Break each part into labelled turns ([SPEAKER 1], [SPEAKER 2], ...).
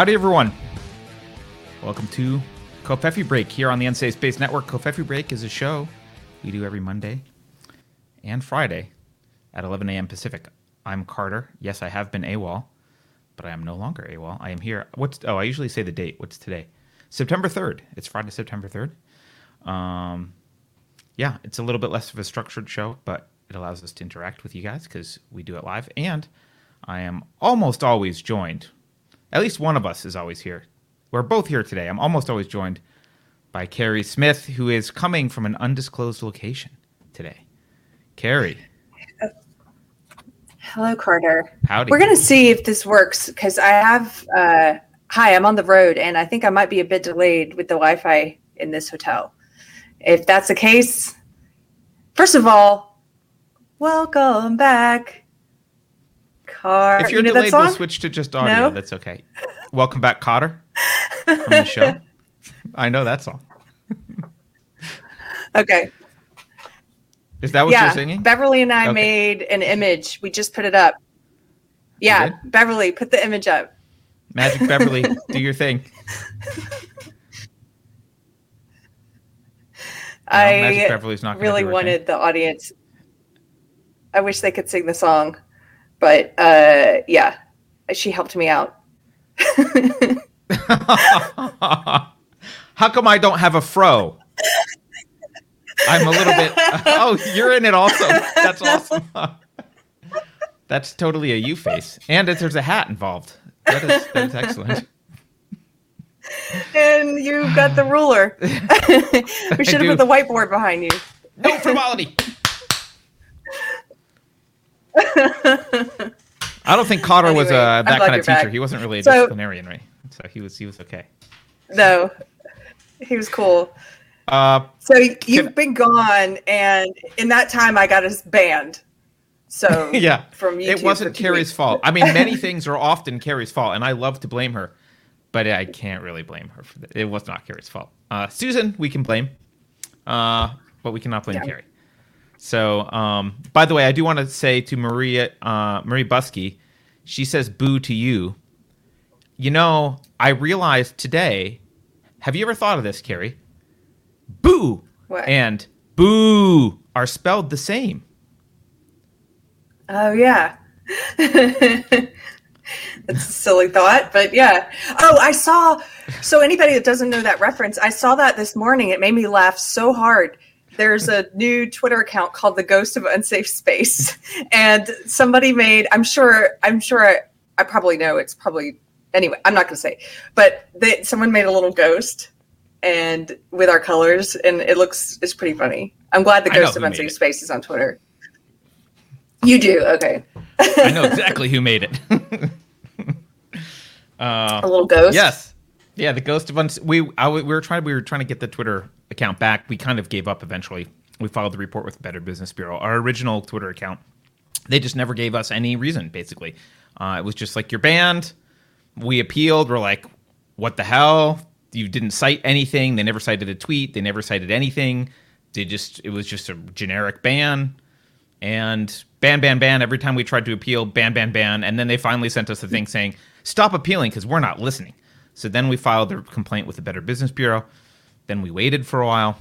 [SPEAKER 1] Howdy, everyone. Welcome to Covfefe Break here on the Unsafe Space Network. Covfefe Break is a show we do every Monday and Friday at 11 a.m. Pacific. I'm Carter. Yes, I have been AWOL, but I am no longer AWOL. I am here. What's oh? I usually say the date. What's today? September 3rd. It's Friday, September 3rd. Um, yeah, it's a little bit less of a structured show, but it allows us to interact with you guys because we do it live. And I am almost always joined. At least one of us is always here. We're both here today. I'm almost always joined by Keri Smith, who is coming from an undisclosed location today. Keri.
[SPEAKER 2] Hello, Carter.
[SPEAKER 1] Howdy.
[SPEAKER 2] We're going to see if this works because I have. Uh, hi, I'm on the road and I think I might be a bit delayed with the Wi Fi in this hotel. If that's the case, first of all, welcome back. Car.
[SPEAKER 1] If you're
[SPEAKER 2] you know
[SPEAKER 1] delayed, we'll switch to just audio.
[SPEAKER 2] No?
[SPEAKER 1] That's okay. Welcome back, Kotter, from the show. I know that song.
[SPEAKER 2] Okay.
[SPEAKER 1] Is that what
[SPEAKER 2] yeah.
[SPEAKER 1] you're singing?
[SPEAKER 2] Beverly and I
[SPEAKER 1] Okay.
[SPEAKER 2] made an image. We just put it up. Yeah. Beverly, put the image up.
[SPEAKER 1] Magic Beverly, do your thing.
[SPEAKER 2] I really wanted the audience. I wish they could sing the song, but uh, yeah, she helped me out.
[SPEAKER 1] How come I don't have a fro? I'm a little bit. Oh, you're in it also. That's awesome. That's totally a you face, and if there's a hat involved. That is, that is excellent.
[SPEAKER 2] and you've got the ruler. we should have put the whiteboard behind you.
[SPEAKER 1] No frivolity. I don't think Kotter was
[SPEAKER 2] Anyway,
[SPEAKER 1] uh,
[SPEAKER 2] I'm
[SPEAKER 1] that kind of teacher.
[SPEAKER 2] back.
[SPEAKER 1] He wasn't really a
[SPEAKER 2] So-
[SPEAKER 1] disciplinarian, right? So he was he was okay.
[SPEAKER 2] No, he was cool.
[SPEAKER 1] Uh,
[SPEAKER 2] So you've
[SPEAKER 1] Can-
[SPEAKER 2] been gone, and in that time, I got us banned. So
[SPEAKER 1] yeah,
[SPEAKER 2] from YouTube
[SPEAKER 1] it wasn't Keri's
[SPEAKER 2] weeks.
[SPEAKER 1] fault. I mean, many things are often Keri's fault, and I love to blame her, but I can't really blame her for that. It was not Keri's fault. Uh, Susan, we can blame, uh, but we cannot blame
[SPEAKER 2] Yeah.
[SPEAKER 1] Keri. So, um, by the way, I do want to say to Maria uh, Marie Busky, she says "boo" to you. You know, I realized today. Have you ever thought of this, Keri? Boo
[SPEAKER 2] What?
[SPEAKER 1] and boo are spelled the same.
[SPEAKER 2] Oh yeah. That's a silly thought, but yeah. Oh, I saw. So anybody that doesn't know that reference, I saw that this morning. It made me laugh so hard. There's a new Twitter account called the Ghost of Unsafe Space, and somebody made. I'm sure. I'm sure. I, I probably know. It's probably anyway. I'm not going to say, but they, someone made a little ghost, and with our colors, and it looks. It's pretty funny. I'm glad the Ghost of Unsafe. Space is on Twitter. You do okay.
[SPEAKER 1] I know exactly who made it.
[SPEAKER 2] a little ghost.
[SPEAKER 1] yes, yeah, the ghost of uns. We I, we were trying we were trying to get the Twitter account back. We kind of gave up eventually. We filed the report with Better Business Bureau. Our original Twitter account, they just never gave us any reason. Basically, uh, it was just like you're banned. We appealed. We're like, what the hell? You didn't cite anything. They never cited a tweet. They never cited anything. They just it was just a generic ban. and ban, ban, ban. Every time we tried to appeal, ban, ban, ban. And then they finally sent us a thing saying, stop appealing because we're not listening. So then we filed the complaint with the Better Business Bureau. Then we waited for a while.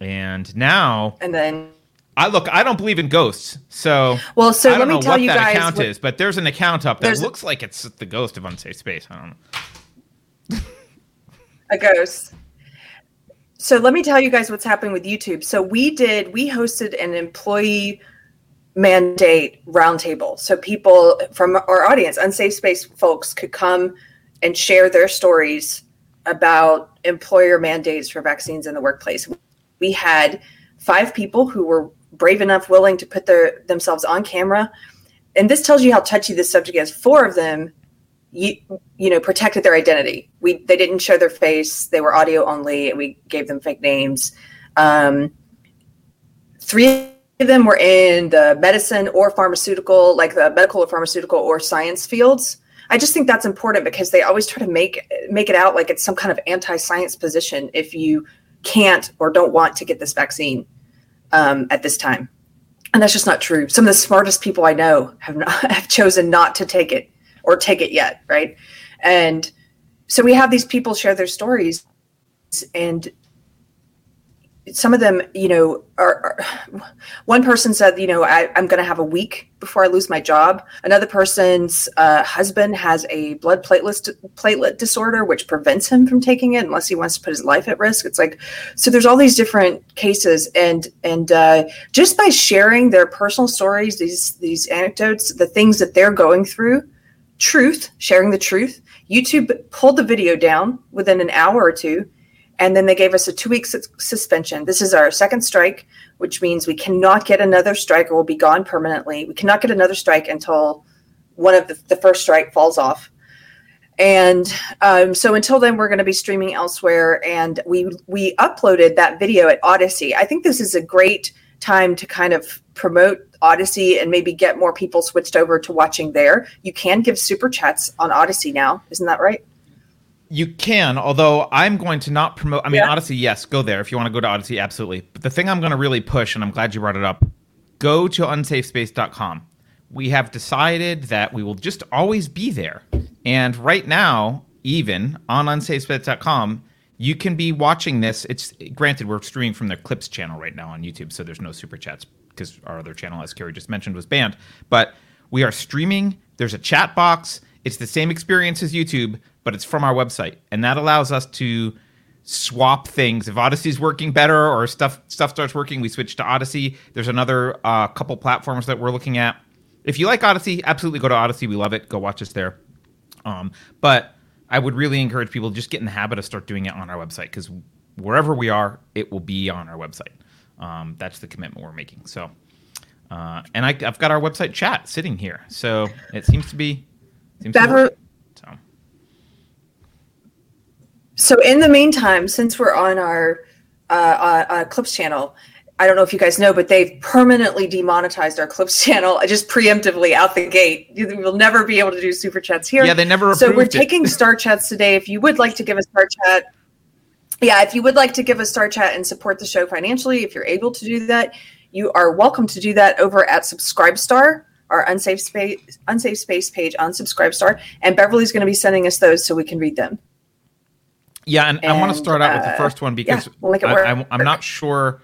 [SPEAKER 1] And now,
[SPEAKER 2] And then,
[SPEAKER 1] I look, I don't believe in ghosts. So,
[SPEAKER 2] well, so
[SPEAKER 1] I don't
[SPEAKER 2] let me
[SPEAKER 1] know
[SPEAKER 2] tell
[SPEAKER 1] what
[SPEAKER 2] you
[SPEAKER 1] that
[SPEAKER 2] guys.
[SPEAKER 1] account
[SPEAKER 2] what-
[SPEAKER 1] is, but there's an account up that looks like it's the ghost of Unsafe Space. I don't know.
[SPEAKER 2] a ghost. So let me tell you guys what's happening with YouTube. So we did, we hosted an employee mandate roundtable. So people from our audience, unsafe space folks, could come and share their stories about employer mandates for vaccines in the workplace. We had five people who were brave enough, willing to put their themselves on camera. And this tells you how touchy this subject is. Four of them you, you know protected their identity we they didn't show their face they were audio only and we gave them fake names um, three of them were in the medicine or pharmaceutical like the medical or pharmaceutical or science fields i just think that's important because they always try to make make it out like it's some kind of anti-science position if you can't or don't want to get this vaccine um, at this time and that's just not true some of the smartest people i know have not have chosen not to take it or take it yet, right? And so we have these people share their stories and some of them, you know, are, are one person said, you know, I, am going to have a week before I lose my job. Another person's uh, husband has a blood platelet platelet disorder, which prevents him from taking it unless he wants to put his life at risk. It's like, so there's all these different cases, and and uh, just by sharing their personal stories, these these anecdotes, the things that they're going through, truth, sharing the truth. YouTube pulled the video down within an hour or two and then they gave us a two week su- suspension. This is our second strike, which means we cannot get another strike or we'll be gone permanently. We cannot get another strike until one of the, the first strike falls off. And um, so until then, we're going to be streaming elsewhere. And we we uploaded that video at Odysee. I think this is a great time to kind of promote Odysee and maybe get more people switched over to watching there. You can give super chats on Odysee now, isn't that right?
[SPEAKER 1] You can, although I'm going to not promote. I mean, yeah. Odysee, yes, go there if you want to go to Odysee, absolutely. But the thing I'm going to really push, and I'm glad you brought it up, go to unsafespace.com. We have decided that we will just always be there. And right now, even on unsafespace.com, you can be watching this. It's granted we're streaming from the Clips channel right now on YouTube, so there's no super chats because our other channel, as Keri just mentioned, was banned. But we are streaming. There's a chat box. It's the same experience as YouTube, but it's from our website, and that allows us to swap things. If Odysee's working better or stuff stuff starts working, we switch to Odysee. There's another uh, couple platforms that we're looking at. If you like Odysee, absolutely go to Odysee. We love it. Go watch us there. Um, but I would really encourage people just get in the habit of start doing it on our website because wherever we are, it will be on our website. Um, that's the commitment we're making. So, uh, and I, have got our website chat sitting here, so it seems to be.
[SPEAKER 2] Seems to So in the meantime, since we're on our uh, uh, uh, Clips channel, I don't know if you guys know, but they've permanently demonetized our Clips channel just preemptively out the gate. You will never be able to do super chats here.
[SPEAKER 1] Yeah, they never.
[SPEAKER 2] So we're
[SPEAKER 1] it.
[SPEAKER 2] taking star chats today. If you would like to give a star chat, yeah, if you would like to give a star chat and support the show financially, if you're able to do that, you are welcome to do that over at Subscribestar, our unsafe space unsafe space page on Subscribestar, and Beverly's going to be sending us those so we can read them.
[SPEAKER 1] Yeah, and, and I want to start out uh, with the uh, first one because yeah, we'll I, am not sure.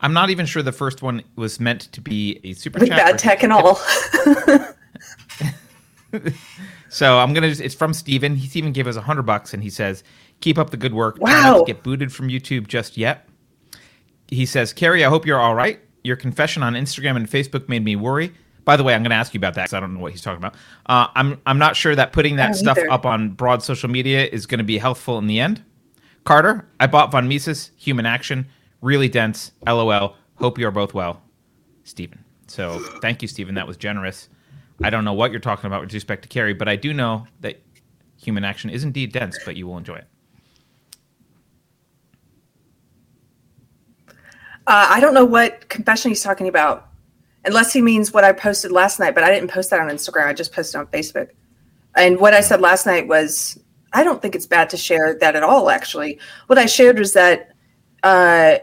[SPEAKER 1] I'm not even sure the first one was meant to be a super
[SPEAKER 2] with chat. Bad tech and all.
[SPEAKER 1] so I'm gonna. Just, it's from Steven. He even gave us a hundred bucks, and he says, "Keep up the good work.
[SPEAKER 2] Wow.
[SPEAKER 1] To get booted from YouTube just yet." He says, "Keri, I hope you're all right. Your confession on Instagram and Facebook made me worry. By the way, I'm going to ask you about that because I don't know what he's talking about. Uh, I'm I'm not sure that putting that stuff either. up on broad social media is going to be helpful in the end. Carter, I bought Von Mises Human Action, really dense. LOL. Hope you are both well, Stephen. So thank you, Stephen. That was generous. I don't know what you're talking about with respect to Keri, but I do know that Human Action is indeed dense, but you will enjoy it.
[SPEAKER 2] Uh, I don't know what confession he's talking about unless he means what I posted last night, but I didn't post that on Instagram. I just posted on Facebook. And what I said last night was, I don't think it's bad to share that at all, actually. What I shared was that uh,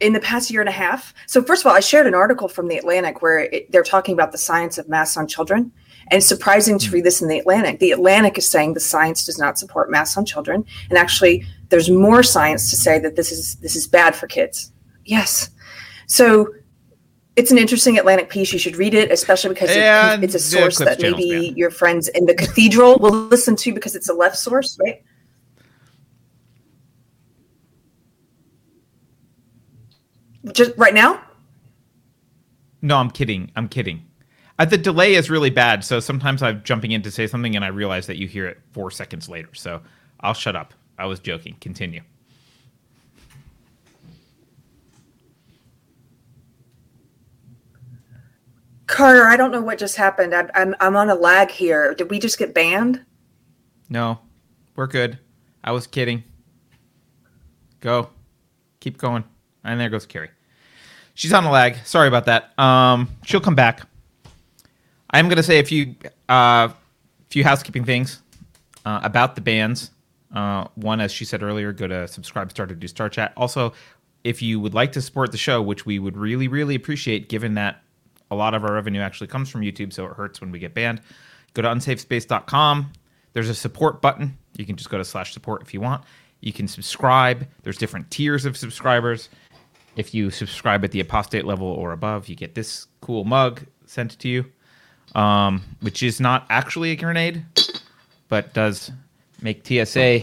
[SPEAKER 2] in the past year and a half, so first of all, I shared an article from The Atlantic where it, they're talking about the science of masks on children. And it's surprising to read this in The Atlantic. The Atlantic is saying the science does not support masks on children. And actually, there's more science to say that this is this is bad for kids. Yes. So it's an interesting Atlantic piece. You should read it, especially because it, it's a source that maybe your friends in the cathedral will listen to because it's a left source, right? Just right now?
[SPEAKER 1] No, I'm kidding. I'm kidding. Uh, the delay is really bad, so sometimes I'm jumping in to say something and I realize that you hear it four seconds later. So I'll shut up. I was joking. Continue.
[SPEAKER 2] Carter, I don't know what just happened. I'm, I'm, I'm on a lag here. Did we just get banned?
[SPEAKER 1] No, we're good. I was kidding. Go, keep going. And there goes Keri. She's on a lag. Sorry about that. Um, she'll come back. I'm gonna say a few, uh, few housekeeping things uh, about the bands. Uh, one, as she said earlier, go to subscribe, start to do Star Chat. Also, if you would like to support the show, which we would really, really appreciate, given that a lot of our revenue actually comes from YouTube, so it hurts when we get banned. Go to unsafespace.com. There's a support button. You can just go to slash support if you want. You can subscribe. There's different tiers of subscribers. If you subscribe at the apostate level or above, you get this cool mug sent to you, um, which is not actually a grenade, but does make TSA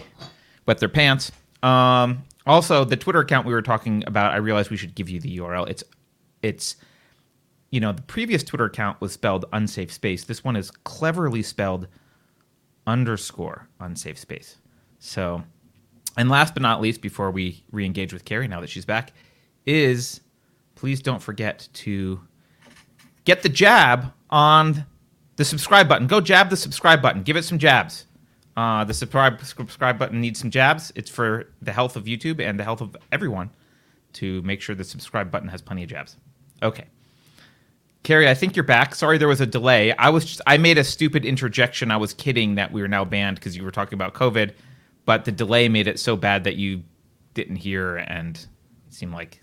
[SPEAKER 1] wet their pants. Um, also, the Twitter account we were talking about, I realized we should give you the URL. It's it's you know the previous Twitter account was spelled unsafe space. This one is cleverly spelled underscore unsafe space. So, and last but not least, before we re-engage with Keri now that she's back, is please don't forget to get the jab on the subscribe button. Go jab the subscribe button. Give it some jabs. Uh, the subscribe subscribe button needs some jabs. It's for the health of YouTube and the health of everyone to make sure the subscribe button has plenty of jabs. Okay. Keri, I think you're back. Sorry there was a delay. I was just, I made a stupid interjection. I was kidding that we were now banned because you were talking about COVID, but the delay made it so bad that you didn't hear and it seemed like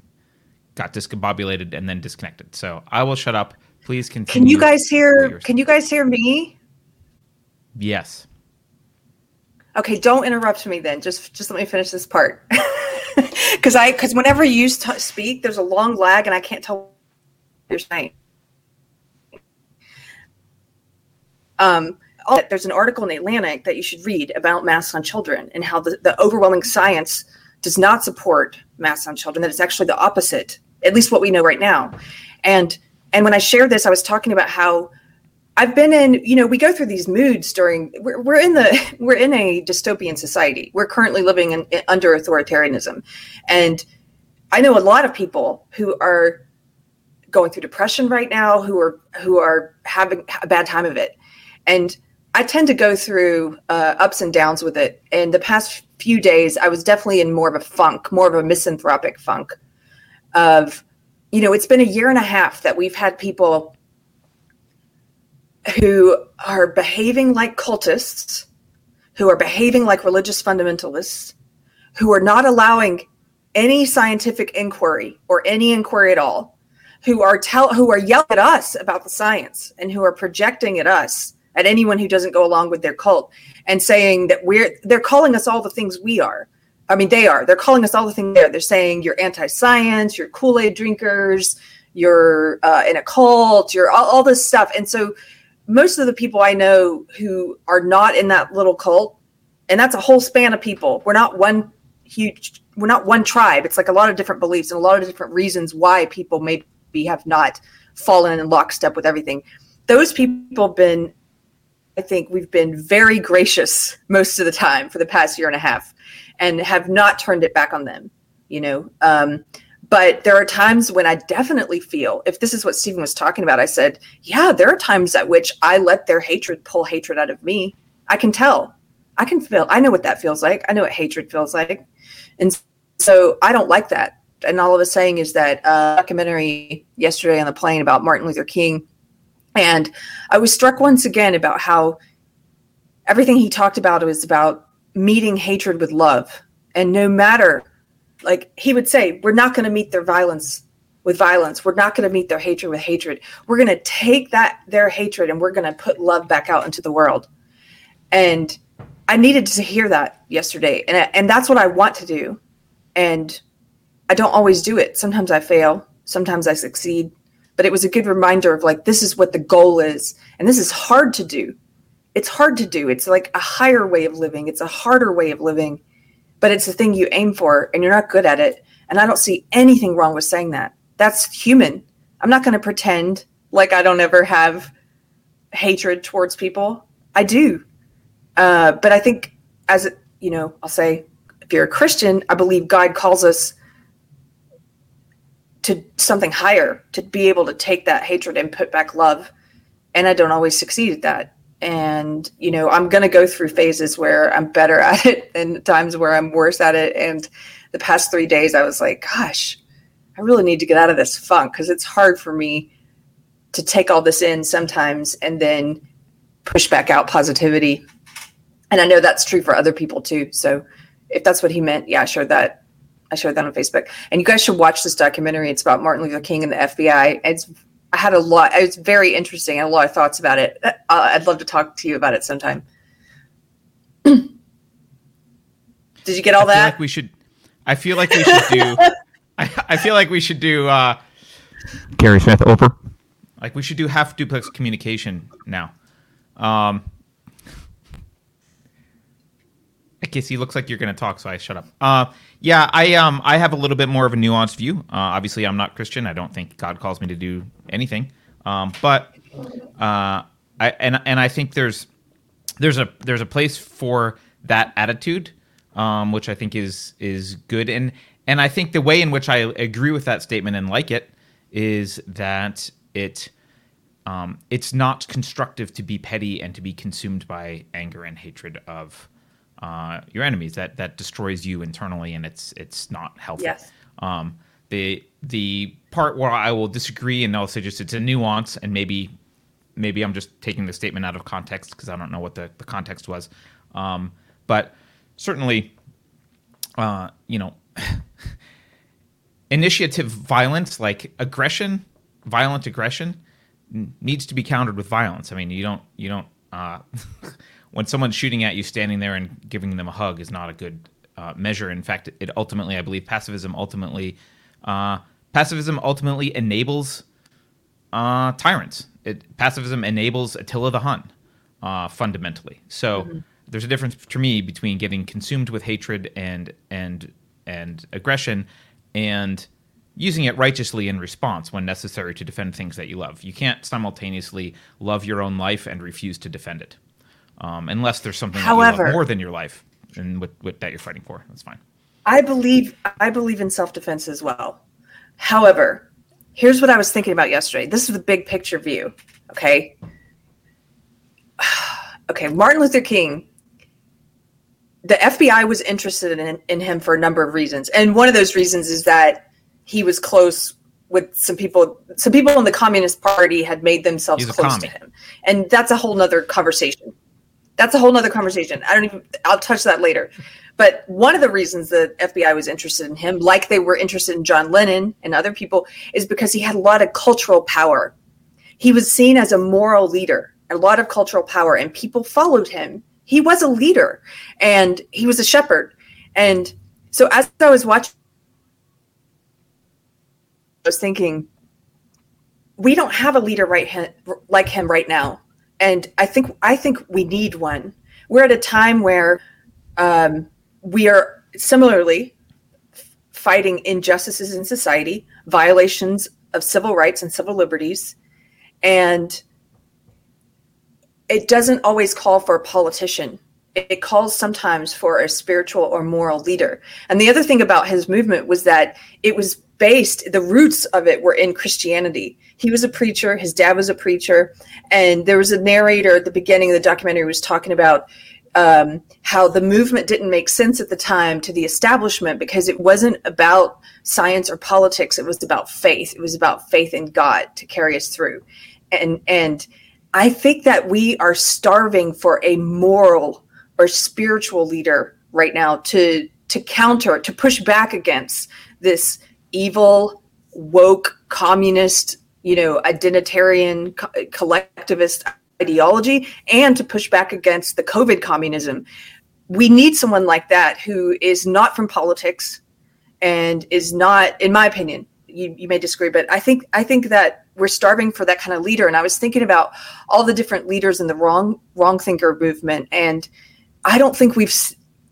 [SPEAKER 1] got discombobulated and then disconnected. So I will shut up. Please continue.
[SPEAKER 2] Can you guys hear? Can you guys hear me?
[SPEAKER 1] Yes.
[SPEAKER 2] Okay, don't interrupt me then. Just just let me finish this part. Because I because whenever you t- speak, there's a long lag, and I can't tell what you're saying. Um, there's an article in the Atlantic that you should read about masks on children and how the, the overwhelming science does not support masks on children. That it's actually the opposite, at least what we know right now. And and when I shared this, I was talking about how I've been in, you know, we go through these moods during we're, we're in the we're in a dystopian society. We're currently living in, in, under authoritarianism. And I know a lot of people who are going through depression right now, who are who are having a bad time of it. And I tend to go through uh, ups and downs with it. And the past few days, I was definitely in more of a funk, more of a misanthropic funk of, you know, it's been a year and a half that we've had people who are behaving like cultists, who are behaving like religious fundamentalists, who are not allowing any scientific inquiry or any inquiry at all, who are tell who are yelling at us about the science and who are projecting at us at anyone who doesn't go along with their cult and saying that we're they're calling us all the things we are. I mean, they are. They're calling us all the things they're. They're saying you're anti-science, you're Kool-Aid drinkers, you're uh, in a cult, you're all, all this stuff. And so most of the people I know who are not in that little cult, and that's a whole span of people. We're not one huge, we're not one tribe. It's like a lot of different beliefs and a lot of different reasons why people maybe have not fallen in lockstep with everything. Those people have been, I think we've been very gracious most of the time for the past year and a half and have not turned it back on them, you know. Um, but there are times when I definitely feel, if this is what Stephen was talking about, I said, yeah, there are times at which I let their hatred pull hatred out of me. I can tell. I can feel, I know what that feels like. I know what hatred feels like. And so I don't like that. And all I was saying is that uh, documentary yesterday on the plane about Martin Luther King. And I was struck once again about how everything he talked about was about meeting hatred with love. And no matter like he would say, we're not going to meet their violence with violence. We're not going to meet their hatred with hatred. We're going to take that their hatred and we're going to put love back out into the world. And I needed to hear that yesterday, and and that's what I want to do. And I don't always do it. Sometimes I fail. Sometimes I succeed. But it was a good reminder of like this is what the goal is, and this is hard to do. It's hard to do. It's like a higher way of living. It's a harder way of living but it's the thing you aim for and you're not good at it. And I don't see anything wrong with saying that. That's human. I'm not going to pretend like I don't ever have hatred towards people. I do. Uh, but I think, as you know, I'll say, if you're a Christian, I believe God calls us to something higher, to be able to take that hatred and put back love. And I don't always succeed at that. And you know i'm going to go through phases where i'm better at it and times where i'm worse at it. And the past three days i was like gosh i really need to get out of this funk because it's hard for me to take all this in sometimes and then push back out positivity. And i know that's true for other people too. So if that's what he meant yeah sure, that i shared that on facebook and you guys should watch this documentary it's about martin luther king and the fbi it's I had a lot. It was very interesting. I had a lot of thoughts about it. Uh, I'd love to talk to you about it sometime. Did you get all
[SPEAKER 1] I feel
[SPEAKER 2] that?
[SPEAKER 1] like we should. I feel like we should do. I, I feel like we should do. uh
[SPEAKER 3] Gary Smith Oprah.
[SPEAKER 1] Like we should do half duplex communication now. Um, I guess he looks like you're going to talk, so I shut up. Uh, yeah, I um I have a little bit more of a nuanced view. Uh, obviously, I'm not Christian. I don't think God calls me to do anything. Um, but uh, I and and I think there's there's a there's a place for that attitude, um, which I think is is good. And and I think the way in which I agree with that statement and like it is that it um, it's not constructive to be petty and to be consumed by anger and hatred of uh, your enemies. That that destroys you internally, and it's it's not healthy.
[SPEAKER 2] Yes.
[SPEAKER 1] Um, the the part where I will disagree, and I'll say just it's a nuance, and maybe maybe I'm just taking the statement out of context because I don't know what the, the context was. Um, but certainly, uh, you know, initiative violence, like aggression, violent aggression, n- needs to be countered with violence. I mean, you don't, you don't, uh, when someone's shooting at you, standing there and giving them a hug is not a good uh, measure. In fact, it ultimately, I believe, pacifism ultimately, uh, pacifism ultimately enables uh, tyrants. It, pacifism enables Attila the Hun, uh, fundamentally. So there's a difference to me between getting consumed with hatred and and and aggression, and using it righteously in response when necessary to defend things that you love. You can't simultaneously love your own life and refuse to defend it, um, unless there's something
[SPEAKER 2] However-
[SPEAKER 1] more than your life and what, what that you're fighting for. That's fine.
[SPEAKER 2] I believe I believe in self defense as well. However, here's what I was thinking about yesterday. This is the big picture view. Okay. Okay, Martin Luther King. The FBI was interested in, in him for a number of reasons, and one of those reasons is that he was close with some people. Some people in the Communist Party had made themselves close to him, and that's a whole nother conversation. That's a whole nother conversation. I don't even. I'll touch that later. But one of the reasons the FBI was interested in him, like they were interested in John Lennon and other people, is because he had a lot of cultural power. He was seen as a moral leader, a lot of cultural power, and people followed him. He was a leader and he was a shepherd. And so as I was watching, I was thinking, we don't have a leader right like him right now. And I think I think we need one. We're at a time where um, we are similarly fighting injustices in society, violations of civil rights and civil liberties, and it doesn't always call for a politician. It it calls sometimes for a spiritual or moral leader. And the other thing about his movement was that it was based, the roots of it were in Christianity. He was a preacher, his dad was a preacher, and there was a narrator at the beginning of the documentary who was talking about um, how the movement didn't make sense at the time to the establishment because it wasn't about science or politics. It was about faith. It was about faith in God to carry us through. And and I think that we are starving for a moral or spiritual leader right now to to counter to push back against this evil woke communist you know identitarian co- collectivist ideology and to push back against the covid communism. We need someone like that who is not from politics and is not in my opinion you, you may disagree but i think i think that we're starving for that kind of leader. And i was thinking about all the different leaders in the wrong wrong thinker movement. And i don't think we've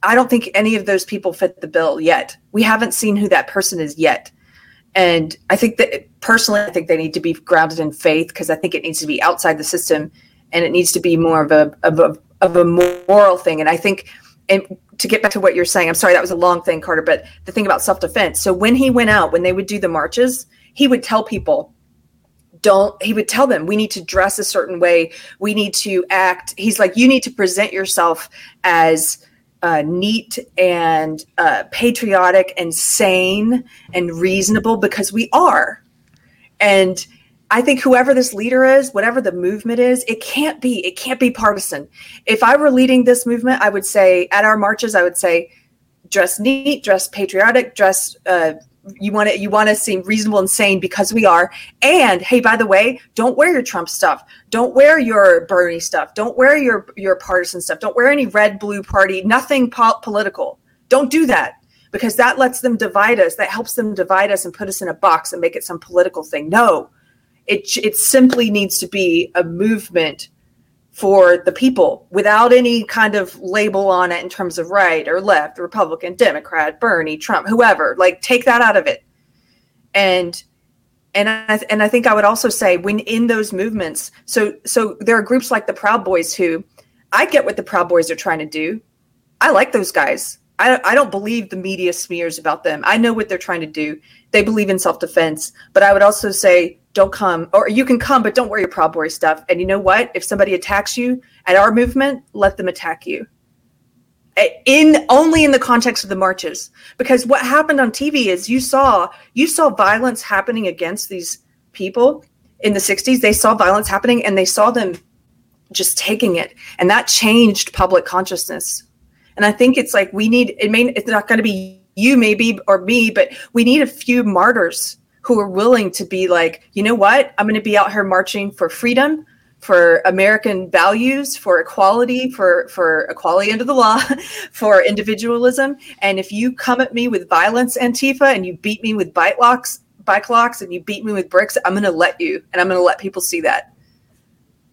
[SPEAKER 2] I don't think any of those people fit the bill yet. We haven't seen who that person is yet. And i think that personally i think they need to be grounded in faith because i think it needs to be outside the system and it needs to be more of a of a, of a moral thing. And i think and to get back to what you're saying i'm sorry that was a long thing carter but the thing about self-defense so when he went out when they would do the marches he would tell people don't he would tell them we need to dress a certain way. We need to act. He's like you need to present yourself as uh, neat and uh, patriotic and sane and reasonable because we are and i think whoever this leader is whatever the movement is it can't be it can't be partisan. If i were leading this movement i would say at our marches i would say dress neat dress patriotic dress uh, you want to you want to seem reasonable and sane because we are. And hey by the way don't wear your trump stuff. Don't wear your bernie stuff. Don't wear your your partisan stuff. Don't wear any red blue party nothing po- political. Don't do that because that lets them divide us. That helps them divide us and put us in a box and make it some political thing. No, it it simply needs to be a movement for the people without any kind of label on it in terms of right or left, Republican, Democrat, Bernie, Trump, whoever. Like take that out of it. And and I and I think I would also say when in those movements, so so there are groups like the Proud Boys who I get what the Proud Boys are trying to do. I like those guys. I, I don't believe the media smears about them. I know what they're trying to do. They believe in self defense. But I would also say, don't come, or you can come, but don't wear your Proud Boy stuff. And you know what? If somebody attacks you at our movement, let them attack you. In only in the context of the marches, because what happened on TV is you saw you saw violence happening against these people in the 60s. They saw violence happening and they saw them just taking it, and that changed public consciousness and I think it's like we need it may it's not going to be you maybe or me, but we need a few martyrs who are willing to be like, you know what? I'm going to be out here marching for freedom, for American values, for equality, for for equality under the law, for individualism. And if you come at me with violence, Antifa, and you beat me with bike locks, bike locks, and you beat me with bricks, I'm going to let you, and I'm going to let people see that.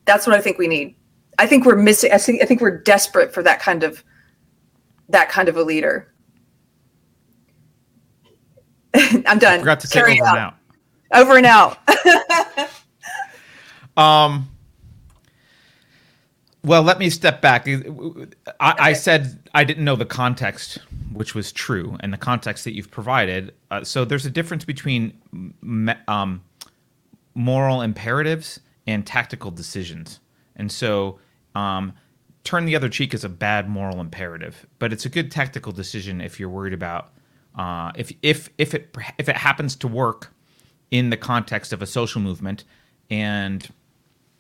[SPEAKER 2] That's what I think we need. I think we're missing. I think I think we're desperate for that kind of that kind of a leader. I'm done. I
[SPEAKER 1] forgot to say Carry over out. and out.
[SPEAKER 2] Over and out.
[SPEAKER 1] um. Well, let me step back. I, I, said I didn't know the context, which was true, and the context that you've provided. Uh, so there's a difference between um, moral imperatives and tactical decisions, and so um, turn the other cheek is a bad moral imperative, but it's a good tactical decision if you're worried about uh, if if if it if it happens to work in the context of a social movement and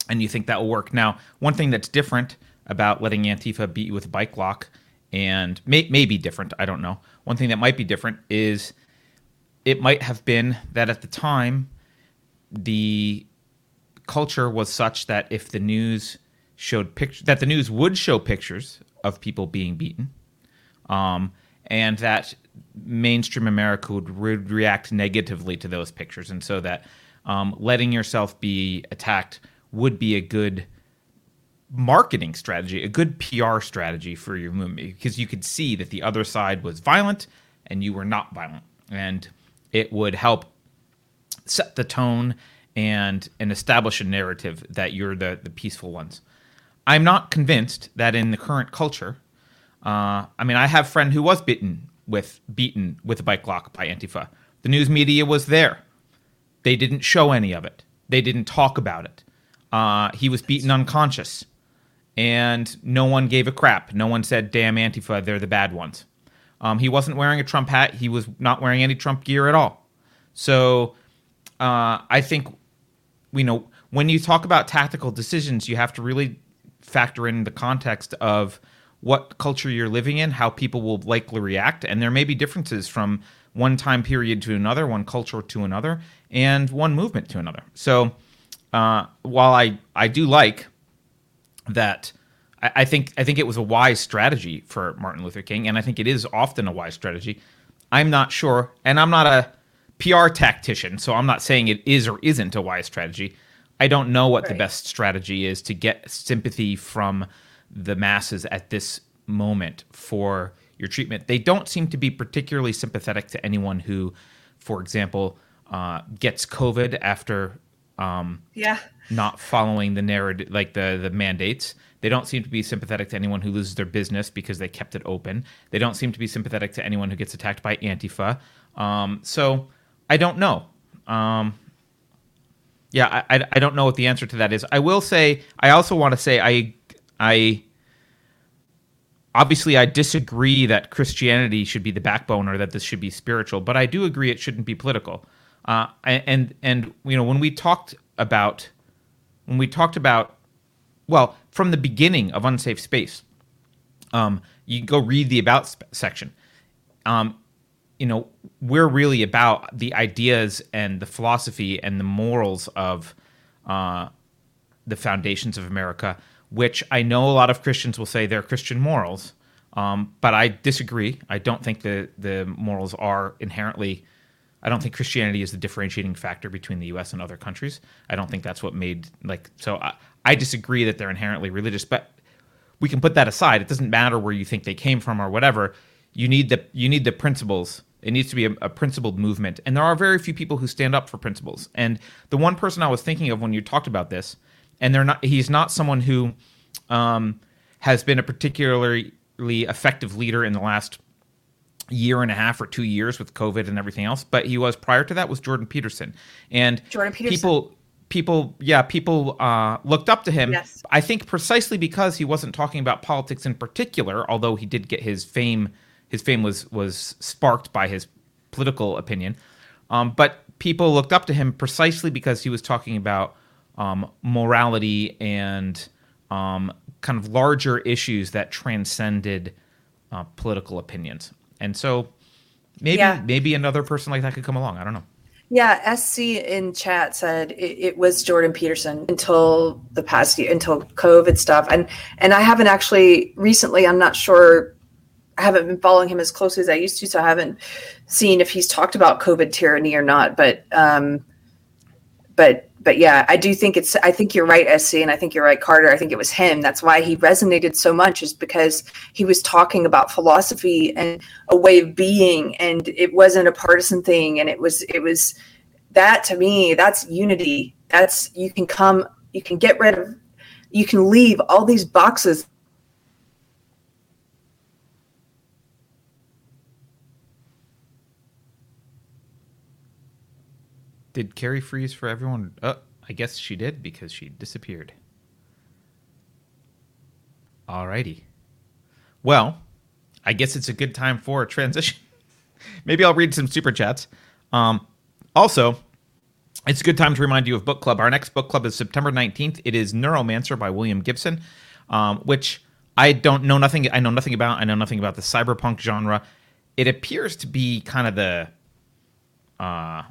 [SPEAKER 1] and you think that will work. Now, one thing that's different about letting Antifa beat you with a bike lock and may, may be different, I don't know. One thing that might be different is it might have been that at the time the culture was such that if the news showed pictures that the news would show pictures of people being beaten, um, and that mainstream America would re- react negatively to those pictures, and so that um, letting yourself be attacked would be a good marketing strategy, a good PR strategy for your movie, because you could see that the other side was violent and you were not violent, and it would help set the tone and and establish a narrative that you're the the peaceful ones. I'm not convinced that in the current culture, uh, I mean, I have a friend who was bitten with beaten with a bike lock by Antifa. The news media was there. They didn't show any of it. They didn't talk about it. Uh, he was beaten unconscious, and no one gave a crap. No one said, "Damn Antifa, they're the bad ones." Um, he wasn't wearing a Trump hat. He was not wearing any Trump gear at all. So uh, I think, you know, when you talk about tactical decisions, you have to really factor in the context of what culture you're living in, how people will likely react, and there may be differences from one time period to another, one culture to another, and one movement to another. So, uh, while I I do like that, I, I, think I think it was a wise strategy for Martin Luther King, and I think it is often a wise strategy. I'm not sure, and I'm not a PR tactician, so I'm not saying it is or isn't a wise strategy. I don't know what right. the best strategy is to get sympathy from the masses at this moment for your treatment. They don't seem to be particularly sympathetic to anyone who, for example, uh, gets COVID after um,
[SPEAKER 2] yeah
[SPEAKER 1] not following the narrative like the the mandates. They don't seem to be sympathetic to anyone who loses their business because they kept it open. They don't seem to be sympathetic to anyone who gets attacked by Antifa. Um, so I don't know. Um, yeah, I, I don't know what the answer to that is. I will say, I also want to say, I, I, obviously, I disagree that Christianity should be the backbone or that this should be spiritual, but I do agree it shouldn't be political. Uh, and and you know, when we talked about, when we talked about, well, from the beginning of Unsafe Space, um, you go read the about section. Um, you know, we're really about the ideas and the philosophy and the morals of uh, the foundations of America, which I know a lot of Christians will say they're Christian morals. Um, but I disagree. I don't think the the morals are inherently. I don't think Christianity is the differentiating factor between the U.S. and other countries. I don't think that's what made like. So I, I disagree that they're inherently religious, but we can put that aside. It doesn't matter where you think they came from or whatever. You need the you need the principles. It needs to be a, a principled movement, and there are very few people who stand up for principles. And the one person I was thinking of when you talked about this, and they're not. He's not someone who um, has been a particularly effective leader in the last year and a half or two years with COVID and everything else. But he was prior to that was Jordan Peterson, and
[SPEAKER 4] Jordan Peterson.
[SPEAKER 1] people people yeah people uh, looked up to him
[SPEAKER 4] Yes.
[SPEAKER 1] i think precisely because he wasn't talking about politics in particular although he did get his fame his fame was was sparked by his political opinion um, but people looked up to him precisely because he was talking about um, morality and um, kind of larger issues that transcended uh, political opinions and so maybe
[SPEAKER 4] Yeah.
[SPEAKER 1] maybe another person like that could come along i don't know
[SPEAKER 4] Yeah, SC in chat said it, it was Jordan Peterson until the past year, until COVID stuff, and and I haven't actually recently. I'm not sure. I haven't been following him as closely as I used to, so I haven't seen if he's talked about COVID tyranny or not. But um, but but yeah, I do think it's. I think you're right, SC, and I think you're right, Carter. I think it was him. That's why he resonated so much, is because he was talking about philosophy and a way of being, and it wasn't a partisan thing, and it was it was that to me. That's unity. That's you can come, you can get rid of, you can leave all these boxes
[SPEAKER 1] Did Keri freeze for everyone? Uh, I guess she did because she disappeared. Alrighty. Well, I guess it's a good time for a transition. Maybe I'll read some super chats. Um, also, it's a good time to remind you of book club. Our next book club is September 19th. It is Neuromancer by William Gibson, um, which I don't know nothing. I know nothing about. I know nothing about the cyberpunk genre. It appears to be kind of the uh,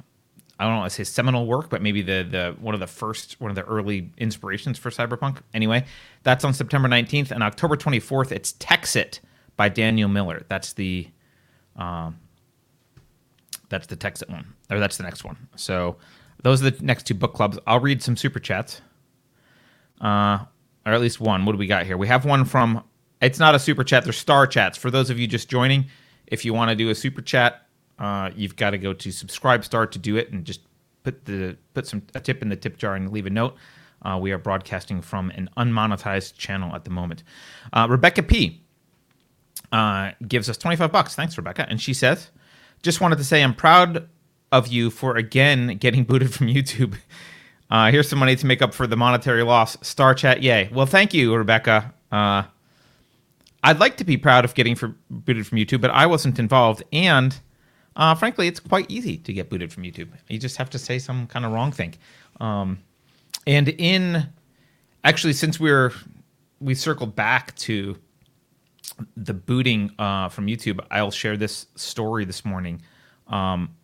[SPEAKER 1] I don't want to say seminal work, but maybe the the one of the first one of the early inspirations for cyberpunk. Anyway, that's on September 19th and October 24th. It's Texit by Daniel Miller. That's the um, that's the Texit one, or that's the next one. So those are the next two book clubs. I'll read some super chats, uh, or at least one. What do we got here? We have one from. It's not a super chat. They're star chats. For those of you just joining, if you want to do a super chat, uh, you've got to go to subscribe star to do it and just put the put some a tip in the tip jar and leave a note. Uh, we are broadcasting from an unmonetized channel at the moment. Uh, Rebecca P uh, gives us 25 bucks. Thanks, Rebecca. And she says, just wanted to say I'm proud of you for again getting booted from YouTube. Uh, here's some money to make up for the monetary loss. Star chat, yay. Well, thank you, Rebecca. Uh, I'd like to be proud of getting for, booted from YouTube, but I wasn't involved. And uh, frankly, it's quite easy to get booted from YouTube. You just have to say some kind of wrong thing. Um, and in actually, since we're we circled back to the booting uh, from YouTube, I'll share this story this morning. Um,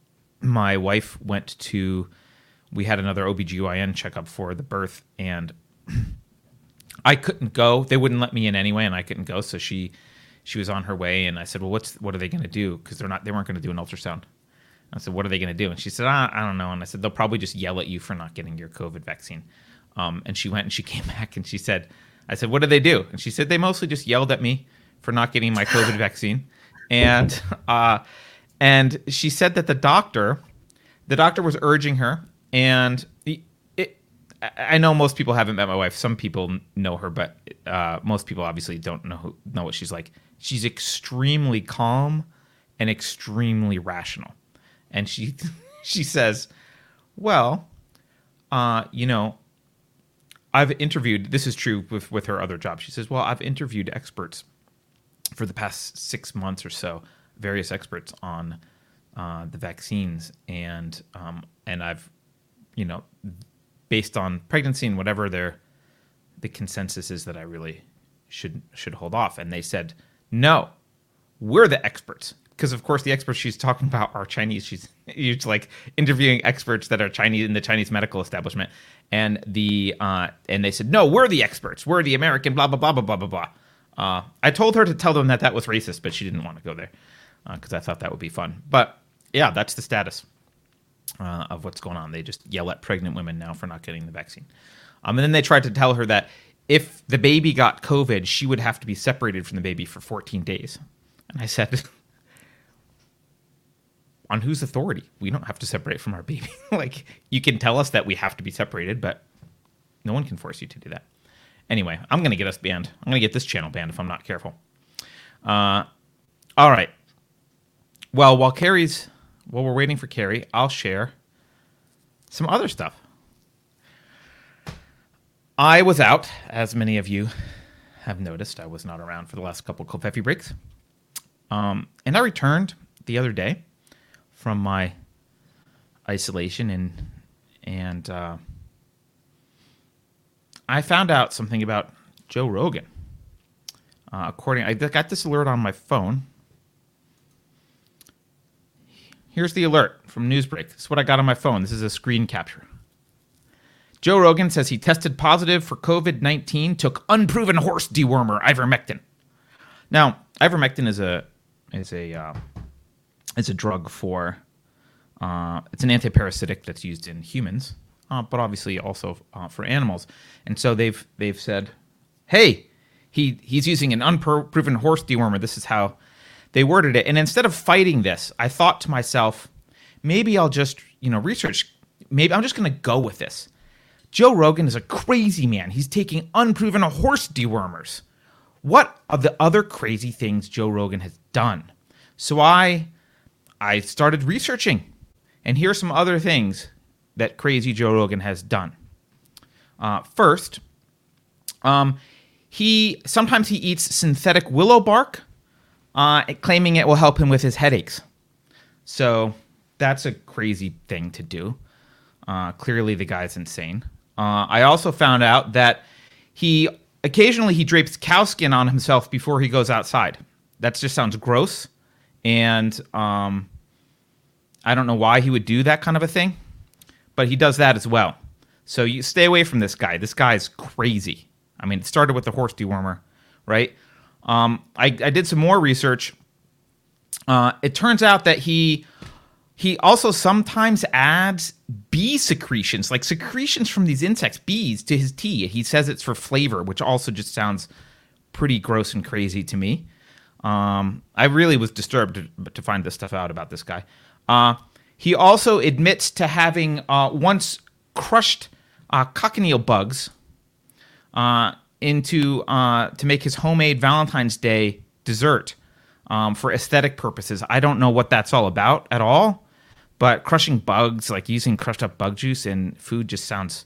[SPEAKER 1] my wife went to, we had another OBGYN checkup for the birth, and I couldn't go. They wouldn't let me in anyway, and I couldn't go. So she, she was on her way, and I said, "Well, what's what are they going to do? Because they're not, they weren't going to do an ultrasound." I said, "What are they going to do?" And she said, I, "I don't know." And I said, "They'll probably just yell at you for not getting your COVID vaccine." Um, and she went and she came back and she said, "I said, what did they do?" And she said, "They mostly just yelled at me for not getting my COVID vaccine." And uh, and she said that the doctor, the doctor was urging her, and the, it, I- I know most people haven't met my wife. Some people know her, but uh, most people obviously don't know who, know what she's like. She's extremely calm and extremely rational, and she she says, "Well, uh, you know, I've interviewed. This is true with with her other job. She says, "Well, I've interviewed experts for the past six months or so, various experts on uh, the vaccines, and um, and I've, you know, based on pregnancy and whatever their the consensus is that I really should should hold off. And they said, no, we're the experts. Because of course the experts she's talking about are Chinese. She's she's like interviewing experts that are Chinese in the Chinese medical establishment, and the uh, and they said no, we're the experts. We're the American blah blah blah blah blah blah blah. Uh, I told her to tell them that that was racist, but she didn't want to go there because uh, I thought that would be fun. But yeah, that's the status uh, of what's going on. They just yell at pregnant women now for not getting the vaccine. Um, and then they tried to tell her that if the baby got COVID, she would have to be separated from the baby for 14 days. And I said, on whose authority? We don't have to separate from our baby. like, you can tell us that we have to be separated, but no one can force you to do that. Anyway, I'm going to get us banned. I'm going to get this channel banned if I'm not careful. Uh, all right. Well, while Keri's, while we're waiting for Keri, I'll share some other stuff. I was out, as many of you have noticed. I was not around for the last couple Covfefe breaks. Um, and I returned the other day from my isolation and and uh, I found out something about Joe Rogan. Uh, according, I got this alert on my phone. Here's the alert from Newsbreak. This is what I got on my phone. This is a screen capture. Joe Rogan says he tested positive for COVID 19, took unproven horse dewormer, ivermectin. Now, ivermectin is a is a uh, is a drug for uh, it's an antiparasitic that's used in humans, uh, but obviously also uh, for animals. And so they've they've said, hey, he he's using an unproven horse dewormer. This is how they worded it. And instead of fighting this, I thought to myself, maybe I'll just you know research. Maybe I'm just going to go with this. Joe Rogan is a crazy man. He's taking unproven horse dewormers. What are the other crazy things Joe Rogan has done? So I I started researching, and here are some other things that crazy Joe Rogan has done. Uh, first, um, he sometimes he eats synthetic willow bark, uh, claiming it will help him with his headaches. So that's a crazy thing to do. Uh, clearly, the guy's insane. Uh, I also found out that he occasionally he drapes cow skin on himself before he goes outside. That just sounds gross, and um, I don't know why he would do that kind of a thing, but he does that as well. So you stay away from this guy. This guy's crazy. I mean, it started with the horse dewormer, right? Um, I, I, did some more research. Uh, it turns out that he he also sometimes adds bee secretions, like secretions from these insects, bees, to his tea. He says it's for flavor, which also just sounds pretty gross and crazy to me. Um, I really was disturbed to, to, find this stuff out about this guy. Uh, he also admits to having uh, once crushed uh, cochineal bugs uh, into uh, to make his homemade Valentine's Day dessert um, for aesthetic purposes. I don't know what that's all about at all. But crushing bugs, like using crushed up bug juice in food, just sounds.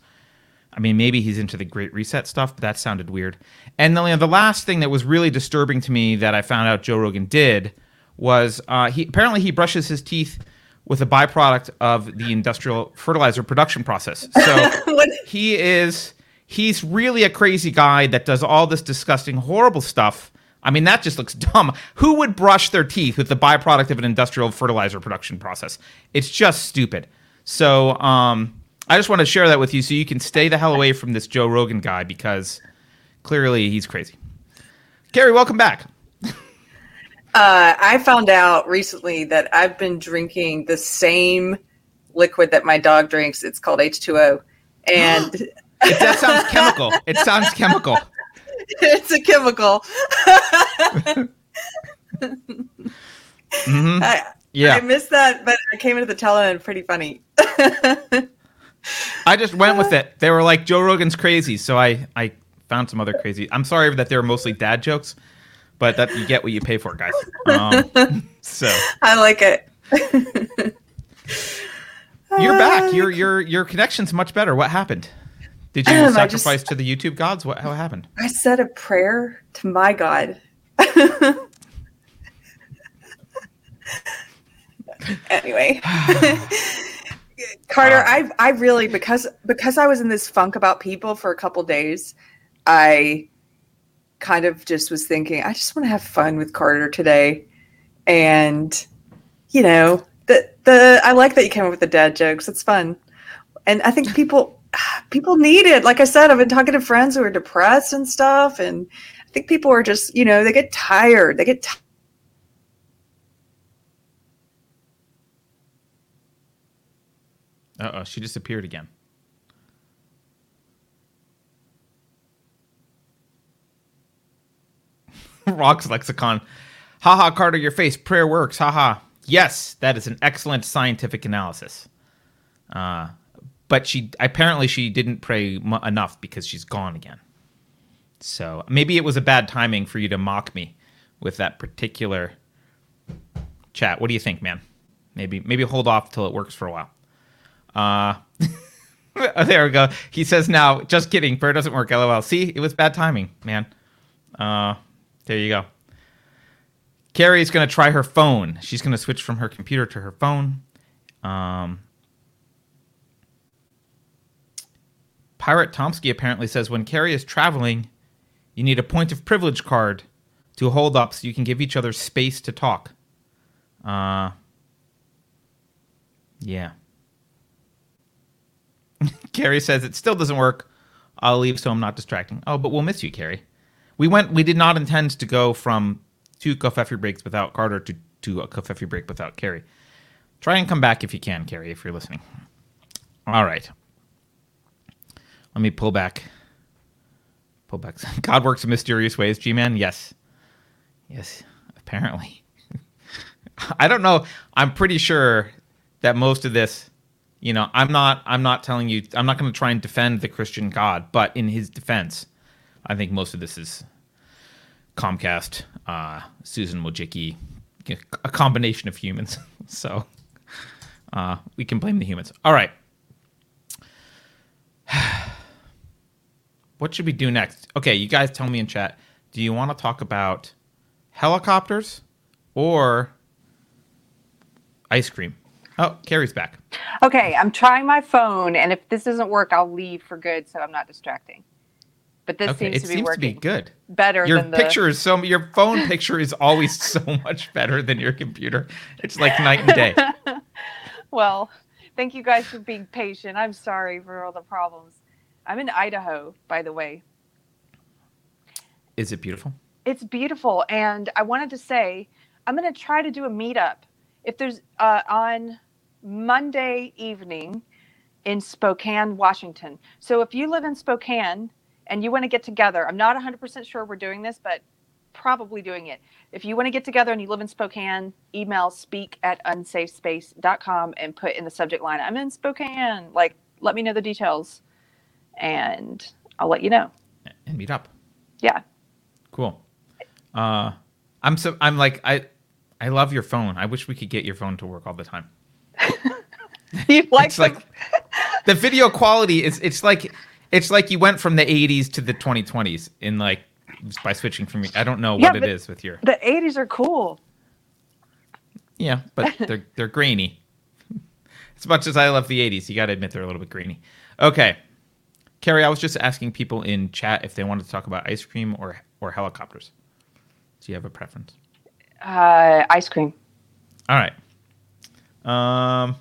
[SPEAKER 1] I mean, maybe he's into the Great Reset stuff, but that sounded weird. And the, the last thing that was really disturbing to me that I found out Joe Rogan did was uh, he apparently he brushes his teeth with a byproduct of the industrial fertilizer production process. So he is he's really a crazy guy that does all this disgusting, horrible stuff I mean, that just looks dumb. Who would brush their teeth with the byproduct of an industrial fertilizer production process? It's just stupid. So, um, I just want to share that with you so you can stay the hell away from this Joe Rogan guy because clearly he's crazy. Keri, welcome back.
[SPEAKER 2] uh, I found out recently that I've been drinking the same liquid that my dog drinks. It's called H2O. And
[SPEAKER 1] it, that sounds chemical. It sounds chemical.
[SPEAKER 2] it's a chemical.
[SPEAKER 1] mm-hmm. I, yeah,
[SPEAKER 2] I missed that, but I came into the tele and pretty funny.
[SPEAKER 1] I just went with it. They were like Joe Rogan's crazy, so I I found some other crazy. I'm sorry that they were mostly dad jokes, but that you get what you pay for, guys. Um, so
[SPEAKER 2] I like it.
[SPEAKER 1] You're back. Your your your connection's much better. What happened? Did you um, sacrifice just, to the YouTube gods? What how happened?
[SPEAKER 2] I said a prayer to my God. anyway. Carter, I I really because because I was in this funk about people for a couple days, I kind of just was thinking I just want to have fun with Carter today. And you know, the the I like that you came up with the dad jokes. It's fun. And I think people people need it. Like I said, I've been talking to friends who are depressed and stuff, and
[SPEAKER 4] I think people are just, you know, they get tired. They get.
[SPEAKER 1] Uh oh, she disappeared again. Rock's lexicon. Haha, Carter, your face. Prayer works. Haha. Yes, that is an excellent scientific analysis. Uh, but she apparently she didn't pray m- enough because she's gone again. So maybe it was a bad timing for you to mock me with that particular chat. What do you think, man? Maybe maybe hold off till it works for a while. Uh, there we go. He says now, just kidding. Prayer doesn't work. LOL. See, it was bad timing, man. Uh, there you go. Keri's to try her phone. She's to switch from her computer to her phone. Um, Pirate Tomsky apparently says when Keri is traveling, you need a point of privilege card to hold up so you can give each other space to talk. Uh, yeah. Keri says it still doesn't work. I'll leave so I'm not distracting. Oh, but we'll miss you, Keri. We went. We did not intend to go from two Covfefe breaks without Carter to to a Covfefe break without Keri. Try and come back if you can, Keri, if you're listening. All right. Let me pull back. Pull back. God works in mysterious ways, G Man. Yes. Yes, apparently. I don't know. I'm pretty sure that most of this, you know, I'm not I'm not telling you I'm not going to try and defend the Christian God, but in his defense, I think most of this is Comcast, uh, Susan Wojcicki, a combination of humans. so uh, we can blame the humans. All right. what should we do next? Okay, you guys tell me in chat. Do you want to talk about helicopters or ice cream? Oh, Keri's back.
[SPEAKER 2] Okay, I'm trying my phone, and if this doesn't work, I'll leave for good, so I'm not distracting. But this
[SPEAKER 1] Okay,
[SPEAKER 2] seems to be
[SPEAKER 1] seems to be good.
[SPEAKER 2] better
[SPEAKER 1] Your
[SPEAKER 2] than the
[SPEAKER 1] picture is so your phone picture is always so much better than your computer. It's like night and day.
[SPEAKER 2] Well, thank you guys for being patient. I'm sorry for all the problems. I'm in Idaho, by the way.
[SPEAKER 1] Is it beautiful?
[SPEAKER 2] It's beautiful, and I wanted to say I'm going to try to do a meetup. If there's uh, on Monday evening in Spokane, Washington. So if you live in Spokane and you want to get together, I'm not 100% sure we're doing this, but probably doing it. If you want to get together and you live in Spokane, email speak at unsafespace.com and put in the subject line, I'm in Spokane. Like, let me know the details and I'll let you know.
[SPEAKER 1] And meet up.
[SPEAKER 2] Yeah.
[SPEAKER 1] Cool. Uh, I'm so I'm like I I love your phone. I wish we could get your phone to work all the time.
[SPEAKER 2] you like,
[SPEAKER 1] It's like the video quality is it's like it's like you went from the 80s to the 2020s in like just by switching from I don't know
[SPEAKER 2] Yeah,
[SPEAKER 1] what it
[SPEAKER 2] but-
[SPEAKER 1] with your
[SPEAKER 2] the 80s are cool.
[SPEAKER 1] Yeah, but they're they're grainy. As much as I love the 80s, you got to admit they're a little bit grainy. Okay. Keri, I was just asking people in chat if they wanted to talk about ice cream or or helicopters. Do you have a preference?
[SPEAKER 2] Uh, ice cream.
[SPEAKER 1] All right. Um,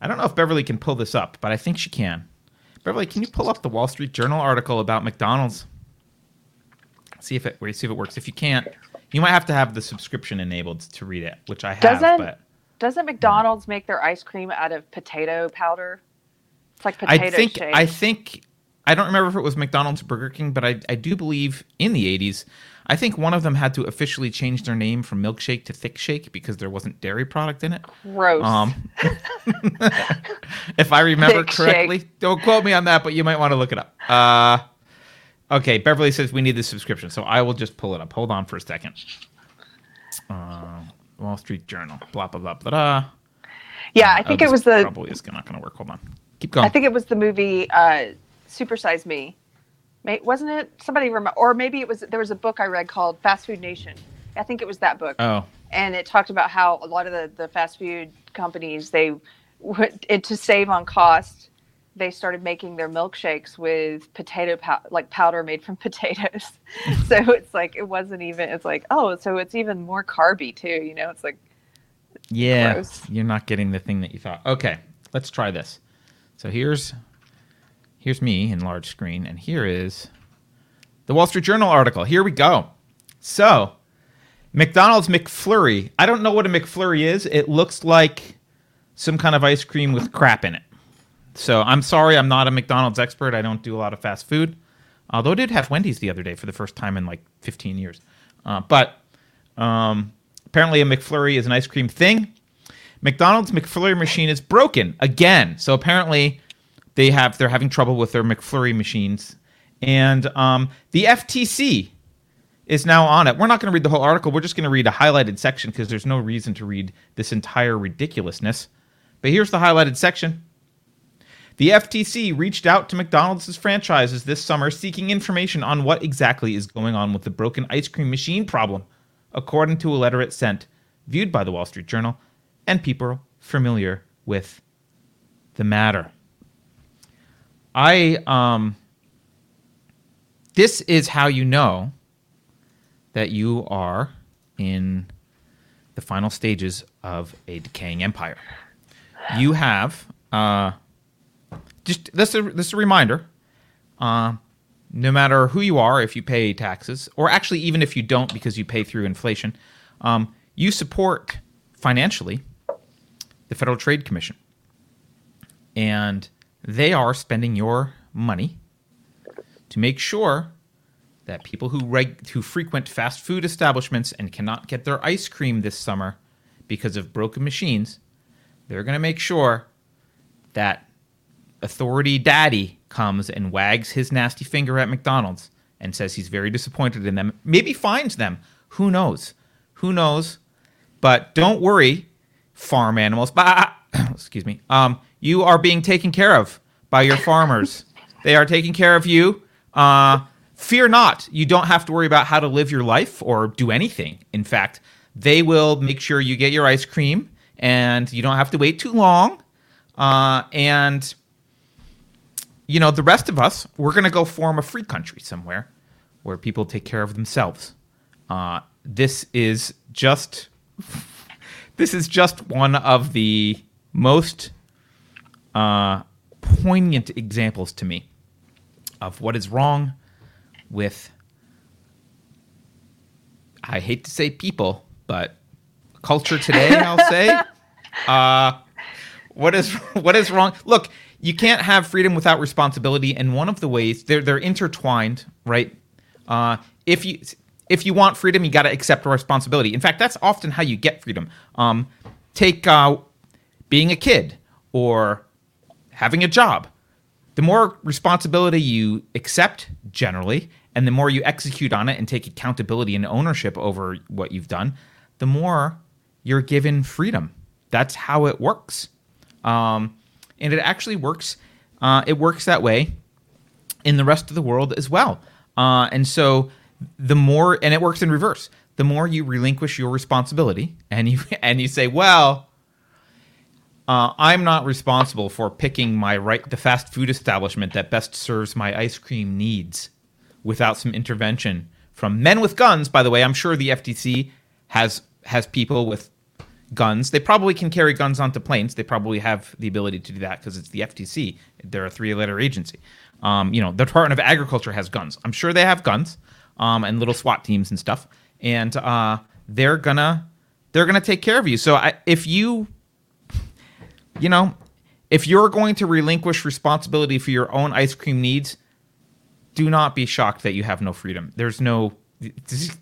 [SPEAKER 1] I don't know if Beverly can pull this up, but I think she can. Beverly, can you pull up the Wall Street Journal article about McDonald's? See if it see if it works. If you can't, you might have to have the subscription enabled to read it, which I have.
[SPEAKER 2] Doesn't- Doesn't McDonald's make their ice cream out of potato powder? It's like potato
[SPEAKER 1] I think
[SPEAKER 2] shake.
[SPEAKER 1] I think I don't remember if it was McDonald's or Burger King, but I I do believe in the 80s, I think one of them had to officially change their name from milkshake to thick shake because there wasn't dairy product in it.
[SPEAKER 2] Gross.
[SPEAKER 1] Um, if I remember
[SPEAKER 2] Thick
[SPEAKER 1] correctly,
[SPEAKER 2] shake.
[SPEAKER 1] don't quote me on that, but you might want to look it up. Uh, okay, Beverly says we need the subscription, so I will just pull it up. Hold on for a second. Uh, Wall Street Journal, blah blah blah blah. blah.
[SPEAKER 2] yeah, I
[SPEAKER 1] Oh,
[SPEAKER 2] think it was the.
[SPEAKER 1] probably is not going to work. Hold on, keep going.
[SPEAKER 2] I think it was the movie uh, Super Size Me. May, wasn't it? Somebody rem- or maybe it was. There was a book I read called Fast Food Nation. I think it was that book.
[SPEAKER 1] oh,
[SPEAKER 2] and it talked about how a lot of the, the fast food companies they would and to save on cost they started making their milkshakes with potato pow- like powder made from potatoes so it's like it wasn't even it's like oh so it's even more carby too you know it's like
[SPEAKER 1] Yeah,
[SPEAKER 2] Gross.
[SPEAKER 1] you're not getting the thing that you thought. Okay, let's try this. So here's here's me in large screen, and here is The Wall Street Journal article. Here we go. So, McDonald's McFlurry. I don't know what a McFlurry is. It looks like some kind of ice cream with crap in it. So, I'm sorry, I'm not a McDonald's expert. I don't do a lot of fast food. Although I did have Wendy's the other day for the first time in like 15 years. Uh, but um, apparently, a McFlurry is an ice cream thing. McDonald's McFlurry machine is broken again. So apparently, they have they're having trouble with their McFlurry machines, and um, the FTC is now on it. We're not going to read the whole article. We're just going to read a highlighted section because there's no reason to read this entire ridiculousness. But here's the highlighted section. The FTC reached out to McDonald's franchises this summer seeking information on what exactly is going on with the broken ice cream machine problem, according to a letter it sent, viewed by the Wall Street Journal and people familiar with the matter. I um this is how you know that you are in the final stages of a decaying empire. You have uh just this is this is a reminder. Uh, no matter who you are, if you pay taxes, or actually even if you don't because you pay through inflation, um, you support financially the Federal Trade Commission, and they are spending your money to make sure that people who reg- who frequent fast food establishments and cannot get their ice cream this summer because of broken machines, they're going to make sure that authority daddy comes and wags his nasty finger at McDonald's and says he's very disappointed in them, maybe fines them. Who knows? Who knows? But don't worry, farm animals. Bah, excuse me. Um, you are being taken care of by your farmers. they are taking care of you. Uh, fear not. You don't have to worry about how to live your life or do anything. In fact, they will make sure you get your ice cream and you don't have to wait too long. Uh, and you know, the rest of us, we're going to go form a free country somewhere where people take care of themselves. Uh, this is just this is just one of the most uh, poignant examples to me of what is wrong with I hate to say people, but culture today, I'll say. Uh, what is what is wrong? Look, you can't have freedom without responsibility, and one of the ways they're they're intertwined, right? Uh, if you if you want freedom, you got to accept responsibility. In fact, that's often how you get freedom. Um, take uh, being a kid or having a job. The more responsibility you accept, generally, and the more you execute on it and take accountability and ownership over what you've done, the more you're given freedom. That's how it works. Um, and it actually works. Uh, it works that way in the rest of the world as well. Uh, and so the more, and it works in reverse. The more you relinquish your responsibility, and you and you say, well. Uh, I'm not responsible for picking my right the fast food establishment that best serves my ice cream needs without some intervention from men with guns. By the way, I'm sure the FTC has has people with guns. They probably can carry guns onto planes. They probably have the ability to do that because it's the FTC. They're a three-letter agency. Um, you know, the Department of Agriculture has guns. I'm sure they have guns um, and little SWAT teams and stuff, and uh, they're gonna they're gonna take care of you. So I, if you you know, if you're going to relinquish responsibility for your own ice cream needs, do not be shocked that you have no freedom. There's no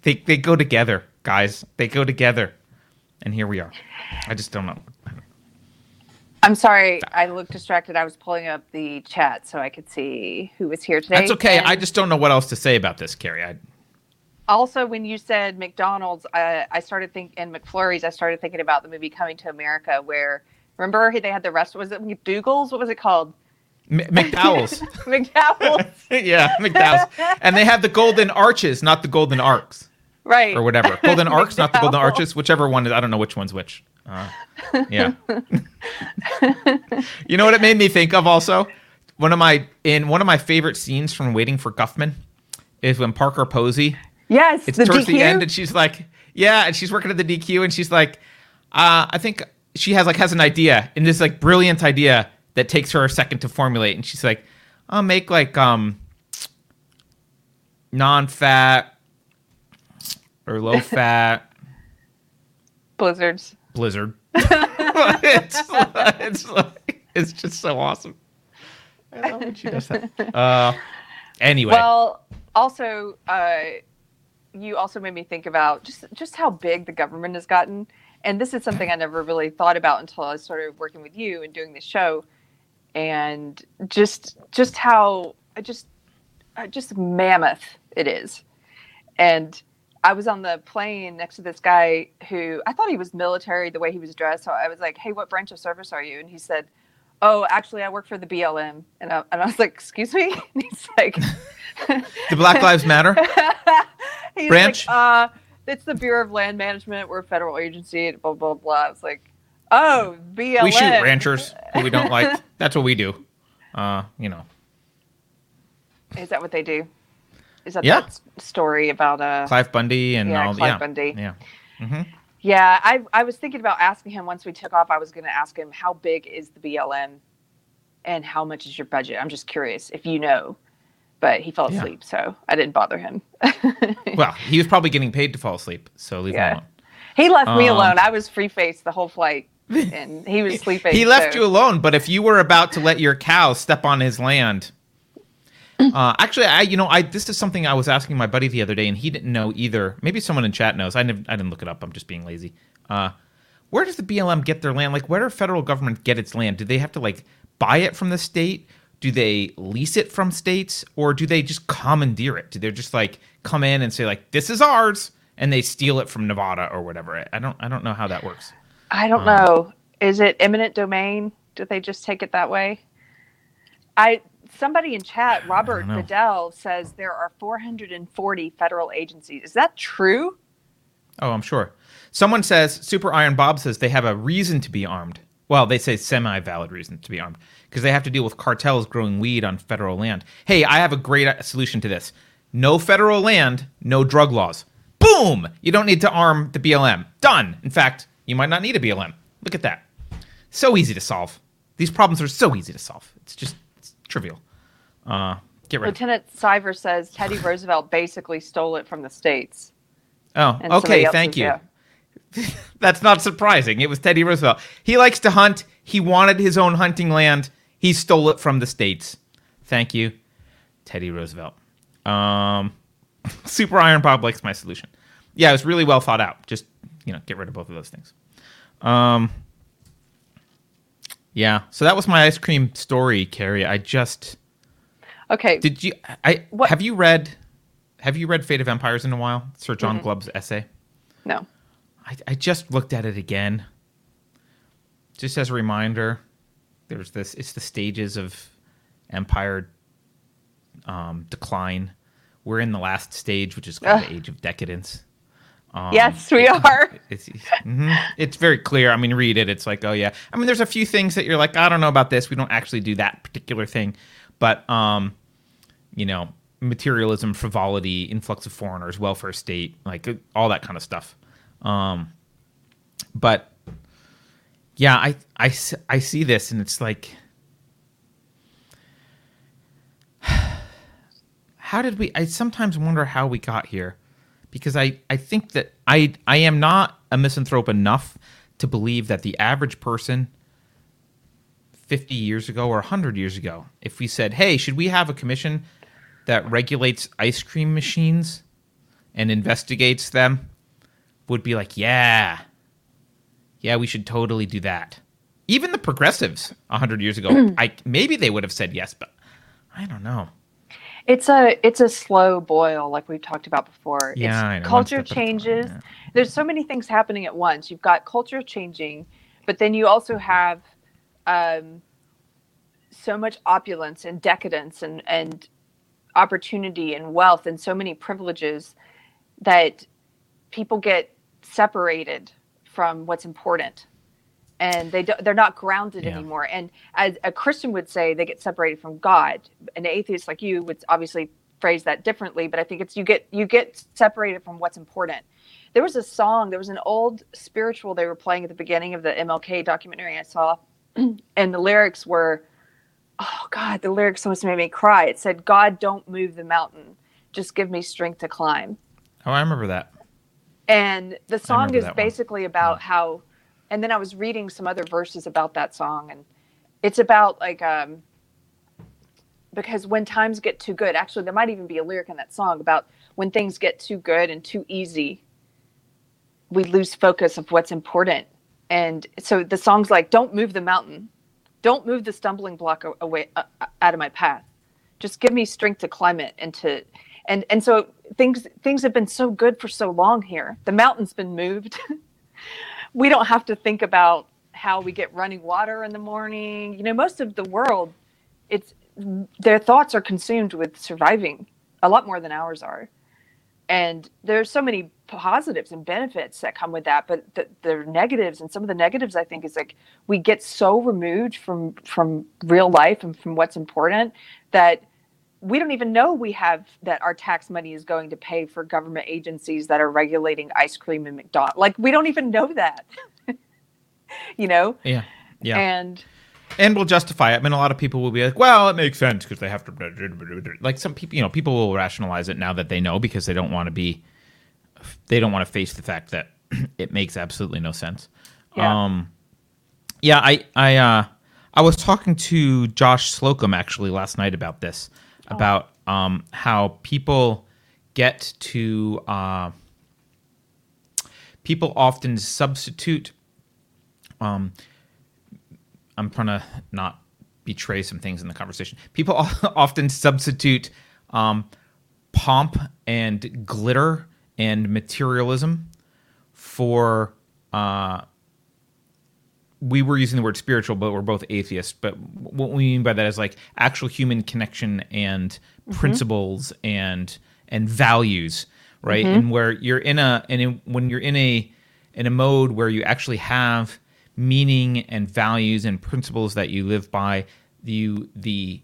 [SPEAKER 1] they they go together, guys. They go together. And here we are. I just don't know.
[SPEAKER 2] I'm sorry, I looked distracted. I was pulling up the chat so I could see who was here today.
[SPEAKER 1] That's okay.
[SPEAKER 2] And
[SPEAKER 1] I just don't know what else to say about this, Keri. I,
[SPEAKER 2] also when you said McDonald's, I, I started thinking and McFlurry's. I started thinking about the movie Coming to America, where remember they had the rest. Was it McDougal's? What was it called?
[SPEAKER 1] M- McDowell's.
[SPEAKER 2] McDowell's.
[SPEAKER 1] yeah, McDowell's. And they have the golden arches, not the golden arcs.
[SPEAKER 2] Right.
[SPEAKER 1] Or whatever. Golden arcs, not the golden arches. Whichever one is. I don't know which one's which. Uh, yeah. you know what it made me think of also? One of my in one of my favorite scenes from Waiting for Guffman is when Parker Posey
[SPEAKER 2] Yes.
[SPEAKER 1] it's
[SPEAKER 2] the
[SPEAKER 1] towards
[SPEAKER 2] DQ?
[SPEAKER 1] the end and she's like yeah and she's working at the dq and she's like uh, i think she has like has an idea and this like brilliant idea that takes her a second to formulate and she's like i'll make like um non-fat or low-fat
[SPEAKER 2] Blizzards.
[SPEAKER 1] Blizzard. it's, it's, like, it's just so awesome. I love when she does that. Uh, anyway,
[SPEAKER 2] Well, also, uh, you also made me think about just just how big the government has gotten, and this is something I never really thought about until I started working with you and doing this show, and just just how just uh, just mammoth it is, and. I was on the plane next to this guy who I thought he was military the way he was dressed. So I was like, "Hey, what branch of service are you?" And he said, "Oh, actually, I work for the BLM." And I, and I was like, "Excuse me?" And he's like,
[SPEAKER 1] the Black Lives Matter. Branch?
[SPEAKER 2] Like, uh, it's the Bureau of Land Management. We're a federal agency. Blah blah blah. It's like, oh, BLM.
[SPEAKER 1] We shoot ranchers who we don't like. That's what we do. Uh, you know.
[SPEAKER 2] Is that what they do? Is that
[SPEAKER 1] Yeah.
[SPEAKER 2] that story about uh?
[SPEAKER 1] Clive Bundy and
[SPEAKER 2] Yeah,
[SPEAKER 1] all
[SPEAKER 2] Clive
[SPEAKER 1] yeah.
[SPEAKER 2] Bundy.
[SPEAKER 1] Yeah. hmm
[SPEAKER 2] Yeah, I I was thinking about asking him once we took off. I was going to ask him how big is the BLM, and how much is your budget. I'm just curious if you know, but he fell
[SPEAKER 1] Yeah.
[SPEAKER 2] asleep, so I didn't bother him.
[SPEAKER 1] Well, he was probably getting paid to fall asleep, so leave
[SPEAKER 2] Yeah.
[SPEAKER 1] him alone.
[SPEAKER 2] he left me
[SPEAKER 1] Um,
[SPEAKER 2] alone. I was free faced the whole flight, and he was sleeping.
[SPEAKER 1] He left
[SPEAKER 2] so-
[SPEAKER 1] you alone, but if you were about to let your cow step on his land, uh, actually, I you know I this is something I was asking my buddy the other day, and he didn't know either. Maybe someone in chat knows. I didn't, I didn't look it up. I'm just being lazy. Uh, where does the BLM get their land? Like, where does federal government get its land? Do they have to like buy it from the state? Do they lease it from states, or do they just commandeer it? Do they just like come in and say like this is ours, and they steal it from Nevada or whatever? I don't I don't know how that works.
[SPEAKER 2] I don't know. Is it eminent domain? Do they just take it that way? I somebody in chat, Robert. Goodell says there are 440 federal agencies. Is that true?
[SPEAKER 1] Oh, I'm sure. Someone says Super Iron Bob says they have a reason to be armed. Well, they say semi-valid reason to be armed because they have to deal with cartels growing weed on federal land. Hey, I have a great uh, solution to this. No federal land, no drug laws. Boom! You don't need to arm the BLM. Done. In fact, you might not need a BLM. Look at that. So easy to solve. These problems are so easy to solve. It's just trivial. Uh, get rid.
[SPEAKER 2] Lieutenant Siver says Teddy Roosevelt basically stole it from the states.
[SPEAKER 1] Oh,
[SPEAKER 2] and
[SPEAKER 1] okay. Thank you. That's not surprising. It was Teddy Roosevelt. He likes to hunt. He wanted his own hunting land. He stole it from the states. Thank you, Teddy Roosevelt. Um, Super Iron Bob likes my solution. Yeah, it was really well thought out. Just you know, get rid of both of those things. Um, yeah. So that was my ice cream story, Keri. I just
[SPEAKER 2] Okay.
[SPEAKER 1] did you. I
[SPEAKER 2] What-
[SPEAKER 1] have you read. Have you read Fate of Empires in a while? Sir John Glubb's essay.
[SPEAKER 2] no.
[SPEAKER 1] I, I just looked at it again. Just as a reminder, there's this. It's the stages of empire um, decline. We're in the last stage, which is called the age of decadence. Um,
[SPEAKER 2] yes, we are.
[SPEAKER 1] It's mhm. it's very clear. I mean, read it. It's like, oh yeah. I mean, there's a few things that you're like, I don't know about this. We don't actually do that particular thing, but um, you know, materialism, frivolity, influx of foreigners, welfare state, like uh, all that kind of stuff. Um, but yeah, I I I see this and it's like, how did we, I sometimes wonder how we got here because I, I think that I, I am not a misanthrope enough to believe that the average person 50 years ago or 100 years ago, if we said, hey, should we have a commission that regulates ice cream machines and investigates them, would be like, yeah, yeah, we should totally do that. Even the progressives 100 years ago, I maybe they would have said yes, but I don't know.
[SPEAKER 2] It's a it's a slow boil, like we've talked about before.
[SPEAKER 1] Yeah,
[SPEAKER 2] it's
[SPEAKER 1] I know,
[SPEAKER 2] culture
[SPEAKER 1] a time,
[SPEAKER 2] changes.
[SPEAKER 1] yeah.
[SPEAKER 2] There's so many things happening at once. You've got culture changing, but then you also have um, so much opulence and decadence and and opportunity and wealth and so many privileges that people get separated from what's important and they do, they're not grounded
[SPEAKER 1] Yeah.
[SPEAKER 2] anymore and as a christian would say they get separated from god an atheist like you would obviously phrase that differently but i think it's you get you get separated from what's important there was a song there was an old spiritual they were playing at the beginning of the mlk documentary i saw and the lyrics were oh god the lyrics almost made me cry it said god don't move the mountain just give me strength to climb.
[SPEAKER 1] Oh, I remember that.
[SPEAKER 2] And the song is
[SPEAKER 1] that one.
[SPEAKER 2] basically about how, and then I was reading some other verses about that song, and it's about like, um, because when times get too good, actually, there might even be a lyric in that song about when things get too good and too easy, we lose focus of what's important. And so the song's like, don't move the mountain, don't move the stumbling block away uh, out of my path. Just give me strength to climb it and to, and and so things things have been so good for so long here. The mountain's been moved. we don't have to think about how we get running water in the morning. You know, most of the world, it's their thoughts are consumed with surviving a lot more than ours are. And there's so many positives and benefits that come with that, but the, the negatives and some of the negatives I think is like we get so removed from from real life and from what's important that we don't even know we have that our tax money is going to pay for government agencies that are regulating ice cream and McDonald's. Like we don't even know that. you know?
[SPEAKER 1] Yeah. Yeah.
[SPEAKER 2] And
[SPEAKER 1] and we'll justify it. I mean, a lot of people will be like, "Well, it makes sense because they have to." Like some people, you know, people will rationalize it now that they know because they don't want to be, they don't want to face the fact that it makes absolutely no sense.
[SPEAKER 2] Yeah.
[SPEAKER 1] Um, yeah, I, I, uh, I was talking to Josh Slocum actually last night about this, about um, how people get to, uh, people often substitute um, I'm trying to not betray some things in the conversation. People often substitute um, pomp and glitter and materialism for. Uh, we were using the word spiritual, but we're both atheists. But what we mean by that is like actual human connection and mm-hmm. principles and and values, right? And mm-hmm. where you're in a and in, when you're in a in a mode where you actually have meaning and values and principles that you live by, you the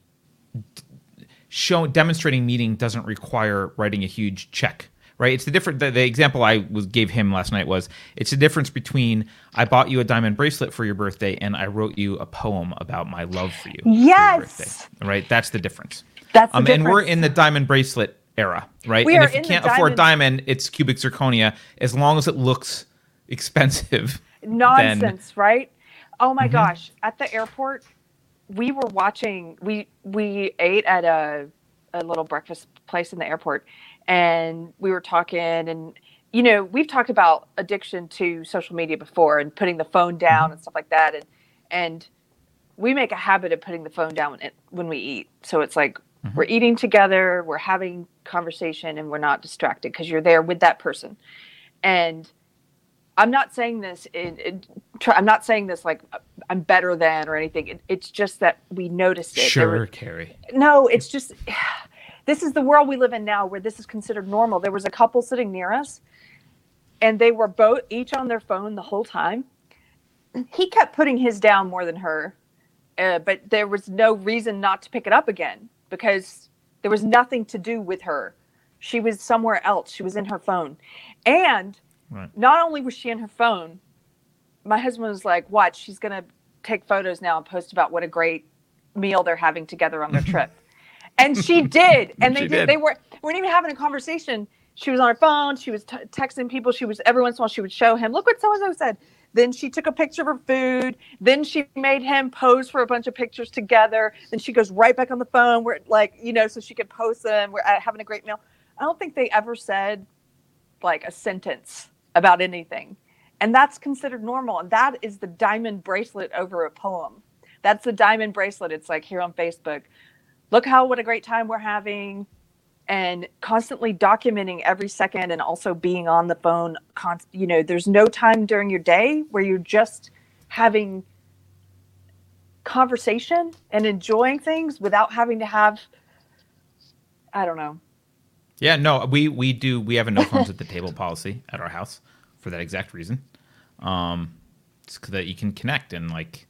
[SPEAKER 1] show demonstrating meaning doesn't require writing a huge check right it's the different the, the example i was gave him last night was it's the difference between i bought you a diamond bracelet for your birthday and i wrote you a poem about my love for you for
[SPEAKER 2] Yes!
[SPEAKER 1] birthday. right that's the difference
[SPEAKER 2] That's the
[SPEAKER 1] um, and we're in the diamond bracelet era right
[SPEAKER 2] We
[SPEAKER 1] and if you can't afford
[SPEAKER 2] diamond-
[SPEAKER 1] diamond it's cubic zirconia as long as it looks expensive
[SPEAKER 2] nonsense, right? Oh
[SPEAKER 1] Mm-hmm.
[SPEAKER 2] my gosh! At the airport, we were watching. We we ate at a a little breakfast place in the airport, and we were talking. And you know, we've talked about addiction to social media before, and putting the phone
[SPEAKER 1] Mm-hmm.
[SPEAKER 2] down and stuff like that. And and we make a habit of putting the phone down when, it, when we eat. So it's like
[SPEAKER 1] Mm-hmm.
[SPEAKER 2] we're eating together, we're having conversation, and we're not distracted because you're there with that person. And I'm not saying this in, in I'm not saying this like I'm better than or anything. It, it's just that we noticed it.
[SPEAKER 1] Sure
[SPEAKER 2] were-
[SPEAKER 1] Keri
[SPEAKER 2] no, it's just this is the world we live in now where this is considered normal. There was a couple sitting near us and they were both each on their phone the whole time. He kept putting his down more than her. Uh, but there was no reason not to pick it up again because there was nothing to do with her. She was somewhere else. She was in her phone. And
[SPEAKER 1] Right.
[SPEAKER 2] not only was she in her phone, my husband was like, Watch, she's going to take photos now and post about what a great meal they're having together on their trip. And she did. And they did.
[SPEAKER 1] did.
[SPEAKER 2] They were weren't even having a conversation. She was on her phone. She was t- texting people. She was every once in a while she would show him, look what so and so said. Then she took a picture of her food. Then she made him pose for a bunch of pictures together. Then she goes right back on the phone where like, you know, so she could post them. We're at, having a great meal. I don't think they ever said like a sentence about anything. And that's considered normal. And that is the diamond bracelet over a poem. That's the diamond bracelet. It's like here on Facebook. Look how what a great time we're having and constantly documenting every second and also being on the phone const- you know there's no time during your day where you're just having conversation and enjoying things without having to have i don't know
[SPEAKER 1] Yeah, no, we we do. We have a no phones at the table policy at our house for that exact reason. Um, 'cause that you can connect and like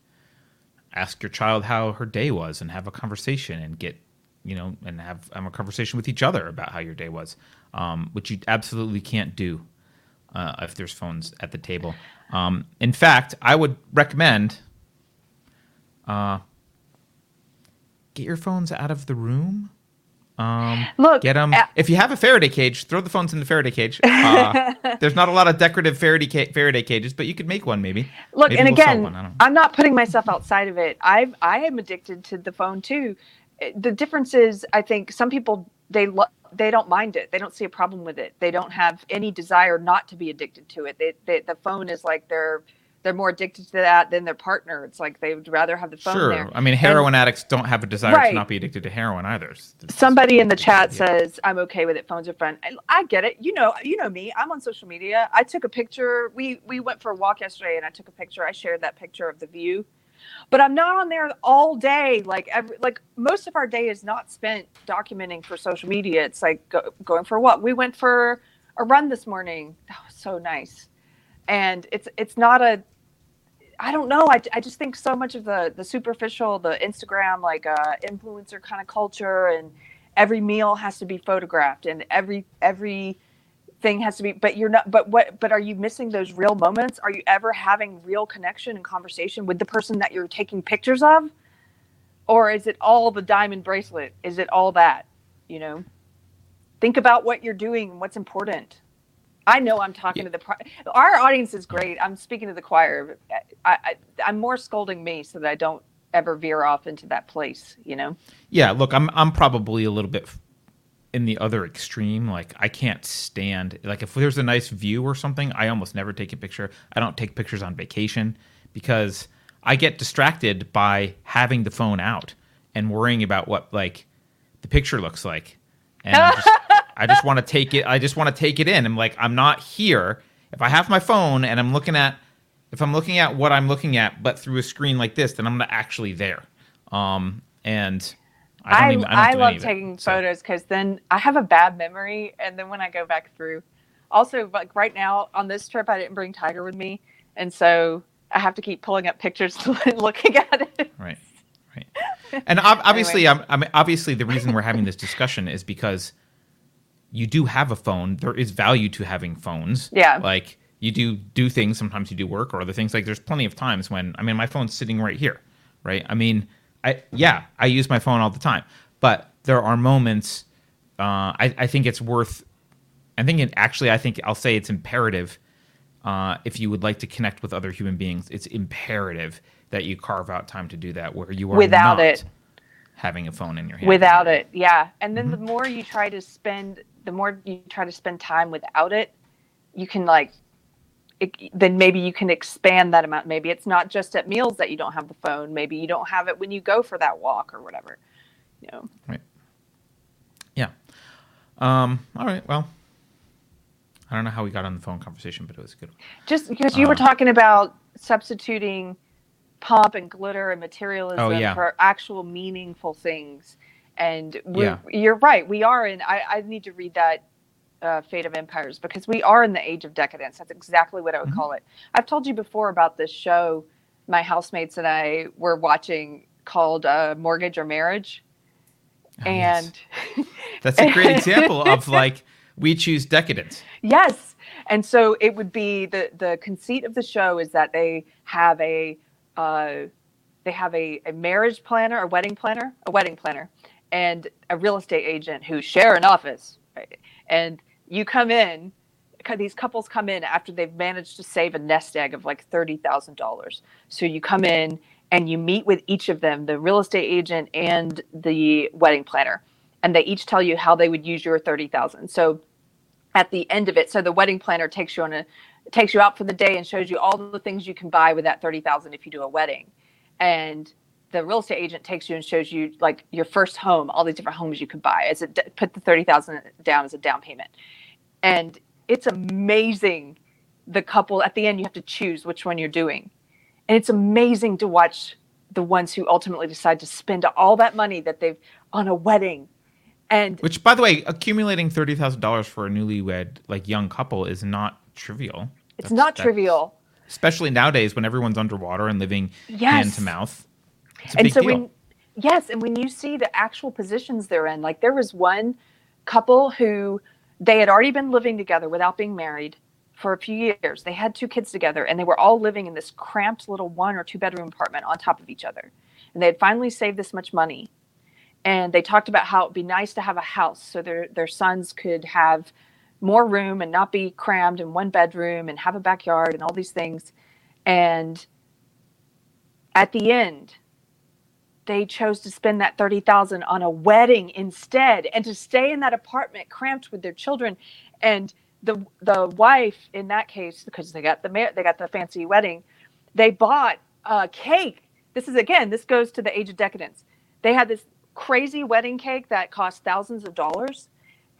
[SPEAKER 1] ask your child how her day was and have a conversation and get you know and have, have a conversation with each other about how your day was, um, which you absolutely can't do uh, if there's phones at the table. Um, in fact, I would recommend uh, get your phones out of the room Um,
[SPEAKER 2] Look,
[SPEAKER 1] get them.
[SPEAKER 2] uh,
[SPEAKER 1] if you have a Faraday cage, throw the phones in the Faraday cage. Uh, there's not a lot of decorative Faraday ca- Faraday cages, but you could make one maybe.
[SPEAKER 2] Look,
[SPEAKER 1] Maybe
[SPEAKER 2] and
[SPEAKER 1] we'll
[SPEAKER 2] again,
[SPEAKER 1] I don't know.
[SPEAKER 2] I'm not putting myself outside of it. I I am addicted to the phone too. Eh, The difference is, I think some people they lo- they don't mind it. They don't see a problem with it. They don't have any desire not to be addicted to it. They, they the phone is like they're they're more addicted to that than their partner. It's like they would rather have the phone
[SPEAKER 1] Sure.
[SPEAKER 2] there.
[SPEAKER 1] I mean, heroin addicts don't have a desire
[SPEAKER 2] Right.
[SPEAKER 1] to not be addicted to heroin either. It's-
[SPEAKER 2] Somebody in the chat
[SPEAKER 1] Yeah.
[SPEAKER 2] says, "I'm okay with it. Phones are fun." I, I get it. You know, you know me. I'm on social media. I took a picture. We we went for a walk yesterday, and I took a picture. I shared that picture of the view, but I'm not on there all day. Like every like most of our day is not spent documenting for social media. It's like go, going for a walk. We went for a run this morning. That was so nice, and it's it's not a I don't know. I, I just think so much of the the superficial, the Instagram like uh, influencer kind of culture, and every meal has to be photographed, and every every thing has to be. But you're not. But what? But are you missing those real moments? Are you ever having real connection and conversation with the person that you're taking pictures of, or is it all the diamond bracelet? Is it all that? You know. Think about what you're doing and what's important. I know I'm talking to the our audience is great. I'm speaking to the choir. I, I I'm more scolding me so that I don't ever veer off into that place. You know.
[SPEAKER 1] Yeah, look, I'm I'm probably a little bit in the other extreme. Like I can't stand like if there's a nice view or something, I almost never take a picture. I don't take pictures on vacation because I get distracted by having the phone out and worrying about what like the picture looks like. And I'm just, I just want to take it I just want to take it in. I'm like I'm not here. If I have my phone and I'm looking at if I'm looking at what I'm looking at but through a screen like this, then I'm not actually there. Um and I even, I,
[SPEAKER 2] I, love
[SPEAKER 1] of it.
[SPEAKER 2] taking photos because then I have a bad memory, and then when I go back through, also like right now on this trip, I didn't bring Tiger with me, and so I have to keep pulling up pictures and looking at it.
[SPEAKER 1] Right. Right. And ob- obviously, I'm, I mean, obviously, the reason we're having this discussion is because you do have a phone. There is value to having phones.
[SPEAKER 2] Yeah.
[SPEAKER 1] Like you do do things. Sometimes you do work or other things. Like there's plenty of times when I mean, my phone's sitting right here. Right. I mean, I yeah, I use my phone all the time. But there are moments. Uh, I, I think it's worth. I think it actually. I think I'll say it's imperative. Uh, if you would like to connect with other human beings, it's imperative that you carve out time to do that. Where you are
[SPEAKER 2] Without it.
[SPEAKER 1] having a phone in your hand.
[SPEAKER 2] without it yeah and then the
[SPEAKER 1] Mm-hmm.
[SPEAKER 2] more you try to spend the more you try to spend time without it you can like it, then maybe you can expand that amount maybe it's not just at meals that you don't have the phone maybe you don't have it when you go for that walk or whatever you know
[SPEAKER 1] Right. Yeah. Um. All right. Well, I don't know how we got on the phone conversation, but it was a good. One.
[SPEAKER 2] just because you were
[SPEAKER 1] Uh.
[SPEAKER 2] talking about substituting pomp and glitter and materialism
[SPEAKER 1] Oh, yeah.
[SPEAKER 2] for actual meaningful things and
[SPEAKER 1] Yeah.
[SPEAKER 2] you're right we are in I, I need to read that uh, fate of empires because we are in the age of decadence that's exactly what i would
[SPEAKER 1] Mhm.
[SPEAKER 2] call it i've told you before about this show my housemates and i were watching called uh, mortgage or marriage
[SPEAKER 1] Oh, yes.
[SPEAKER 2] and
[SPEAKER 1] that's a great example of like we choose decadence.
[SPEAKER 2] Yes. And so it would be the the conceit of the show is that they have a uh, they have a, a marriage planner, a wedding planner, a wedding planner, and a real estate agent who share an office. Right? And you come in, these couples come in after they've managed to save a nest egg of like thirty thousand dollars. So you come in and you meet with each of them, the real estate agent and the wedding planner, and they each tell you how they would use your thirty thousand. So at the end of it so the wedding planner takes you on a takes you out for the day and shows you all the things you can buy with that 30,000 if you do a wedding and the real estate agent takes you and shows you like your first home all these different homes you could buy as it put the 30,000 down as a down payment. And it's amazing the couple at the end you have to choose which one you're doing. And it's amazing to watch the ones who ultimately decide to spend all that money that they've on a wedding. And
[SPEAKER 1] Which, by the way, accumulating thirty thousand dollars for a newlywed like young couple is not trivial.
[SPEAKER 2] it's
[SPEAKER 1] That's-
[SPEAKER 2] not trivial.
[SPEAKER 1] Especially nowadays when everyone's underwater and living hand to mouth. It's
[SPEAKER 2] and so
[SPEAKER 1] deal.
[SPEAKER 2] when yes and when you see the actual positions they're in like there was one couple who they had already been living together without being married for a few years they had two kids together and they were all living in this cramped little one or two bedroom apartment on top of each other and they had finally saved this much money and they talked about how it'd be nice to have a house so their their sons could have more room and not be crammed in one bedroom and have a backyard and all these things. And at the end, they chose to spend that 30,000 on a wedding instead and to stay in that apartment cramped with their children. And the the wife in that case because they got the they got the fancy wedding they bought a cake. This is again this goes to the age of decadence. They had this crazy wedding cake that cost thousands of dollars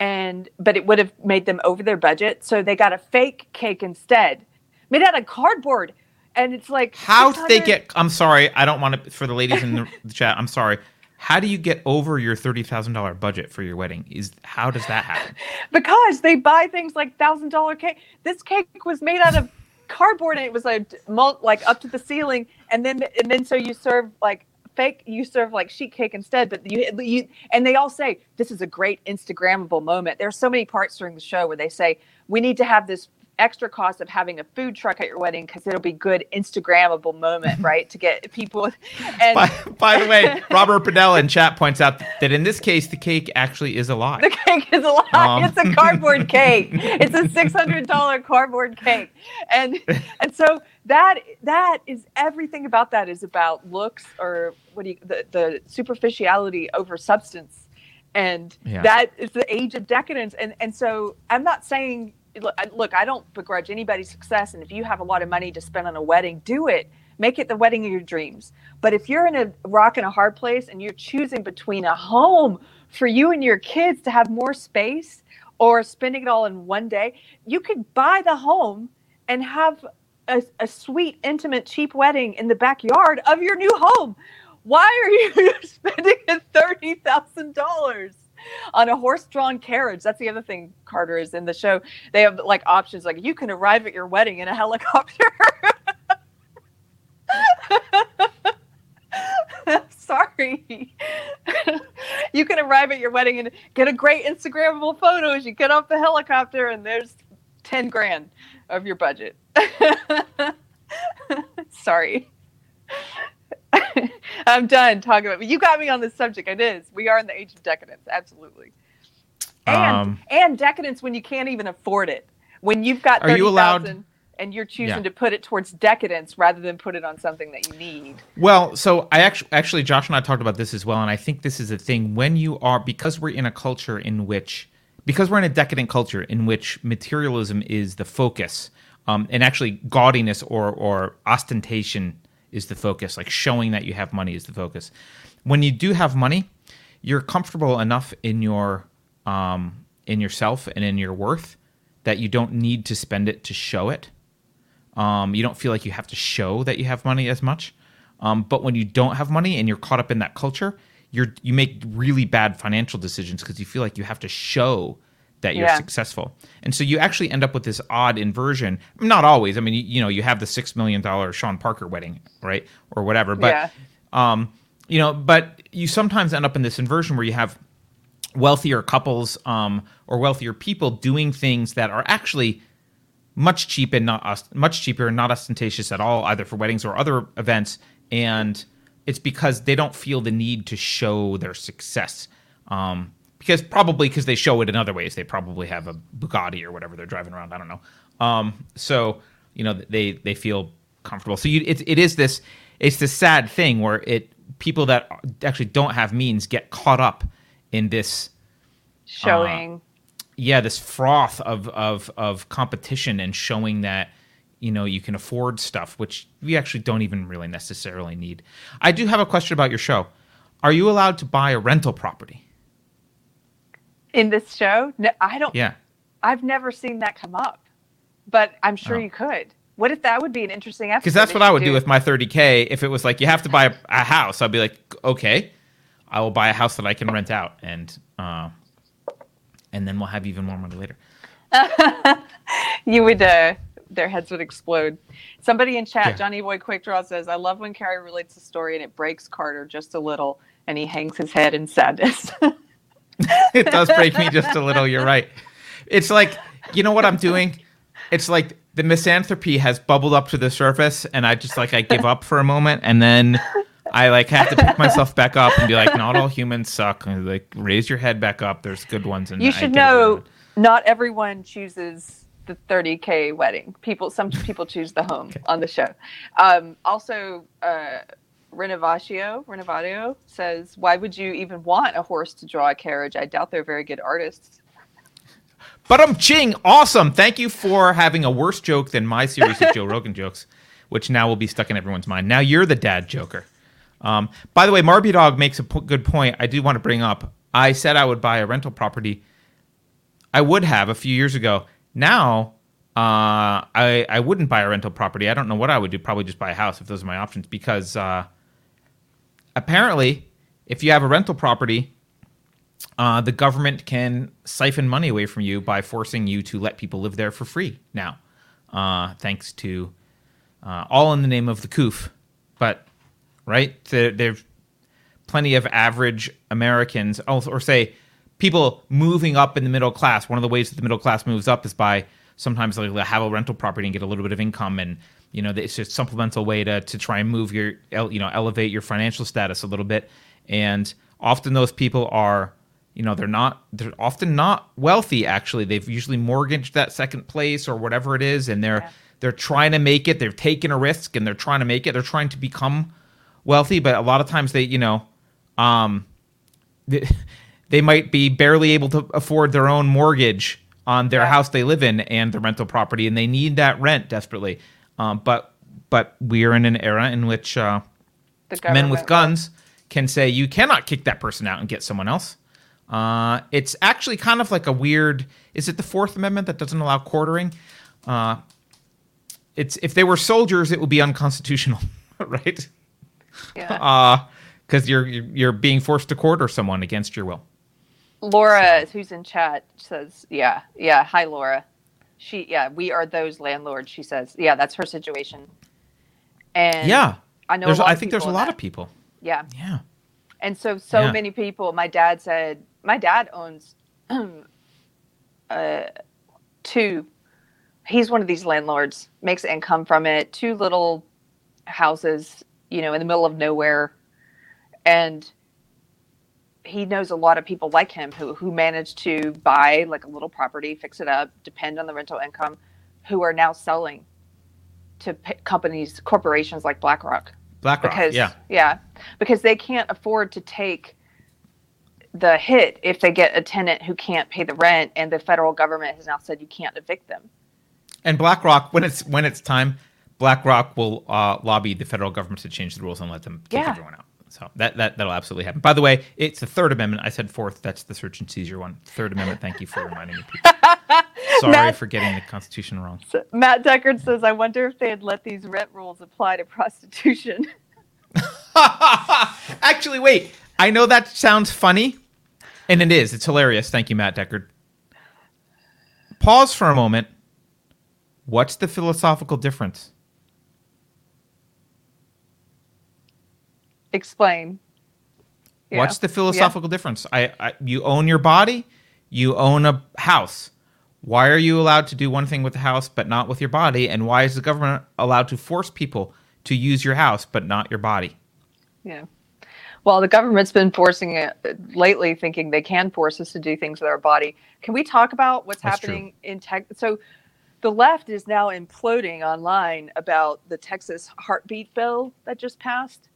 [SPEAKER 2] and but it would have made them over their budget. So they got a fake cake instead. Made out of cardboard and it's like
[SPEAKER 1] how did they get i'm sorry i don't want to for the ladies in the, the chat i'm sorry. How do you get over your $30000 budget for your wedding? Is how does that happen?
[SPEAKER 2] Because they buy things like thousand dollar cake. This cake was made out of cardboard and it was like like up to the ceiling. And then and then so you serve like fake you serve like sheet cake instead but you, you and they all say this is a great instagrammable moment. There's so many parts during the show where they say we need to have this extra cost of having a food truck at your wedding because it'll be good Instagrammable moment, right? to get people.
[SPEAKER 1] And by, by, the way, Robert Padella in chat points out that in this case, the cake actually is a lie.
[SPEAKER 2] The cake is a lie. Um. It's a cardboard cake. It's a six hundred dollar cardboard cake, and and so that that is everything about that is about looks or what do you the the superficiality over substance and yeah. that is the age of decadence and and so i'm not saying look, I don't begrudge anybody's success. And if you have a lot of money to spend on a wedding, do it. Make it the wedding of your dreams. But if you're in a rock and a hard place and you're choosing between a home for you and your kids to have more space or spending it all in one day, you could buy the home and have a, a sweet, intimate, cheap wedding in the backyard of your new home. Why are you spending $30,000? On a horse-drawn carriage. That's the other thing Carter is in the show. They have like options like you can arrive at your wedding in a helicopter. Sorry. you can arrive at your wedding and get a great Instagrammable photo as you get off the helicopter, and there's 10 grand of your budget. Sorry. I'm done talking about. You got me on this subject. It is. We are in the age of decadence. Absolutely. And um, and decadence when you can't even afford it. When you've got thirty thousand and you're choosing yeah. to put it towards decadence rather than put it on something that you need.
[SPEAKER 1] Well, so I actually actually Josh and I talked about this as well, and I think this is a thing when you are because we're in a culture in which because we're in a decadent culture in which materialism is the focus, um, and actually gaudiness or or ostentation is the focus. Like showing that you have money is the focus. When you do have money, you're comfortable enough in your um, in yourself and in your worth that you don't need to spend it to show it. Um, you don't feel like you have to show that you have money as much. Um, but when you don't have money and you're caught up in that culture, you're you make really bad financial decisions because you feel like you have to show that you're yeah. successful. And so you actually end up with this odd inversion. Not always. I mean, you, you know, you have the six million dollar Sean Parker wedding, right, or whatever. But yeah. um, you know, but you sometimes end up in this inversion where you have wealthier couples um, or wealthier people doing things that are actually much cheap and not much cheaper and not ostentatious at all, either for weddings or other events. And it's because they don't feel the need to show their success. Um, because probably because they show it in other ways. They probably have a Bugatti or whatever they're driving around. I don't know. Um, so you know they they feel comfortable. So you, it it is this it's this sad thing where it people that actually don't have means get caught up in this
[SPEAKER 2] showing. Uh,
[SPEAKER 1] yeah, this froth of of of competition and showing that you know you can afford stuff, which we actually don't even really necessarily need. I do have a question about your show. Are you allowed to buy a rental property?
[SPEAKER 2] In this show? No, I don't.
[SPEAKER 1] Yeah.
[SPEAKER 2] I've never seen that come up, but I'm sure oh. you could. What if that would be an interesting episode?
[SPEAKER 1] Because that's what I would do. do. with my 30k. If it was like you have to buy a, a, house, I'd be like, okay, I will buy a house that I can rent out, and uh, and then we'll have even more money later.
[SPEAKER 2] you would. Uh, their heads would explode. Somebody in chat, yeah. Johnny Boy Quick Draw says, "I love when Keri relates the story and it breaks Carter just a little, and he hangs his head in sadness."
[SPEAKER 1] it does break me just a little. You're right. It's like, you know what I'm doing? It's like the misanthropy has bubbled up to the surface, and I just like I give up for a moment, and then I like have to pick myself back up and be like, not all humans suck. And, like raise your head back up. There's good ones. And
[SPEAKER 2] You should know not everyone chooses the 30k wedding. People, some people choose the home on the show. Um, also, uh, Renovatio, Renovatio says, "Why would you even want a horse to draw a carriage? I doubt they're very good artists."
[SPEAKER 1] But I'm ching, awesome. Thank you for having a worse joke than my series of Joe Rogan jokes, which now will be stuck in everyone's mind. Now you're the dad joker. Um, by the way, Marby Dog makes a p- good point. I do want to bring up. I said I would buy a rental property. I would have a few years ago. Now, uh, I I wouldn't buy a rental property. I don't know what I would do. Probably just buy a house if those are my options. Because uh, apparently, if you have a rental property, uh, the government can siphon money away from you by forcing you to let people live there for free now, uh, thanks to uh, all in the name of the coof. But right, there, there's plenty of average Americans, oh, or say people moving up in the middle class. One of the ways that the middle class moves up is by sometimes like have a rental property and get a little bit of income and you know it's just a supplemental way to to try and move your you know elevate your financial status a little bit and often those people are you know they're not they're often not wealthy actually they've usually mortgaged that second place or whatever it is and they're
[SPEAKER 2] Yeah.
[SPEAKER 1] they're trying to make it they're taking a risk and they're trying to make it they're trying to become wealthy but a lot of times they you know um they, they might be barely able to afford their own mortgage on their
[SPEAKER 2] Yeah.
[SPEAKER 1] house they live in and the rental property and they need that rent desperately um, but but we're in an era in which uh, men with guns can say you cannot kick that person out and get someone else. Uh, it's actually kind of like a weird. Is it the Fourth Amendment that doesn't allow quartering? Uh, it's if they were soldiers, it would be unconstitutional, right?
[SPEAKER 2] Yeah.
[SPEAKER 1] Because you're you're being forced to quarter someone against your will.
[SPEAKER 2] Laura, who's in chat, says, "Yeah, yeah. Hi, Laura. She, yeah, we are those landlords." She says, "Yeah, that's her situation." And
[SPEAKER 1] yeah,
[SPEAKER 2] I know.
[SPEAKER 1] I think there's a lot
[SPEAKER 2] that.
[SPEAKER 1] of people.
[SPEAKER 2] Yeah,
[SPEAKER 1] Yeah.
[SPEAKER 2] and so so
[SPEAKER 1] Yeah.
[SPEAKER 2] many people. My dad said, my dad owns uh, two. He's one of these landlords, makes income from it. Two little houses, you know, in the middle of nowhere, and he knows a lot of people like him who who manage to buy like a little property, fix it up, depend on the rental income, who are now selling to p- companies, corporations like BlackRock
[SPEAKER 1] BlackRock.
[SPEAKER 2] because
[SPEAKER 1] yeah.
[SPEAKER 2] yeah because they can't afford to take the hit if they get a tenant who can't pay the rent and the federal government has now said you can't evict them
[SPEAKER 1] And BlackRock, when it's when it's time, BlackRock will uh, lobby the federal government to change the rules and let them kick
[SPEAKER 2] Yeah.
[SPEAKER 1] everyone out. So that, that that'll absolutely happen. By the way, it's the Third Amendment. I said fourth. That's the search and seizure one. Third Amendment. Thank you for reminding me. People. Sorry
[SPEAKER 2] Matt-
[SPEAKER 1] for getting the Constitution wrong.
[SPEAKER 2] matt deckard says i wonder if they had let these rent rules apply to prostitution
[SPEAKER 1] Actually, wait. I know that sounds funny, and it is. It's hilarious. Thank you, Matt Deckard. Pause for a moment. What's the philosophical difference?
[SPEAKER 2] Explain Yeah.
[SPEAKER 1] What's the philosophical difference? I, I you own your body, you own a house. Why are you allowed to do one thing with the house but not with your body? And why is the government allowed to force people to use your house but not your body?
[SPEAKER 2] Yeah. Well, the government's been forcing it lately, thinking they can force us to do things with our body. Can we talk about what's
[SPEAKER 1] That's true.
[SPEAKER 2] happening in tech? So, the left is now imploding online about the Texas heartbeat bill that just passed.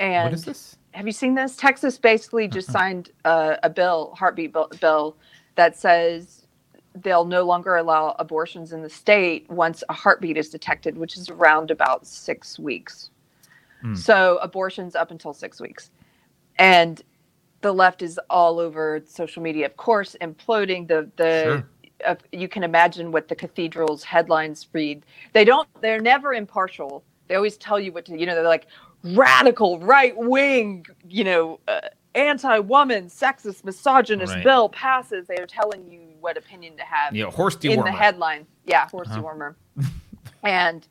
[SPEAKER 2] And
[SPEAKER 1] what is this?
[SPEAKER 2] have you seen this? Texas basically just
[SPEAKER 1] Uh-uh.
[SPEAKER 2] signed a, a bill, heartbeat bill, that says they'll no longer allow abortions in the state once a heartbeat is detected, which is around about six weeks.
[SPEAKER 1] Hmm.
[SPEAKER 2] So abortions up until six weeks, and the left is all over social media, of course, imploding. The the
[SPEAKER 1] Sure.
[SPEAKER 2] uh, you can imagine what the cathedral's headlines read. They don't. They're never impartial. They always tell you what to. You know, they're like radical, right wing. You know, uh, anti-woman, sexist, misogynist
[SPEAKER 1] Right.
[SPEAKER 2] bill passes. They are telling you what opinion to have
[SPEAKER 1] know, horse
[SPEAKER 2] in the headline. Yeah, horse
[SPEAKER 1] Uh-huh.
[SPEAKER 2] dewormer. and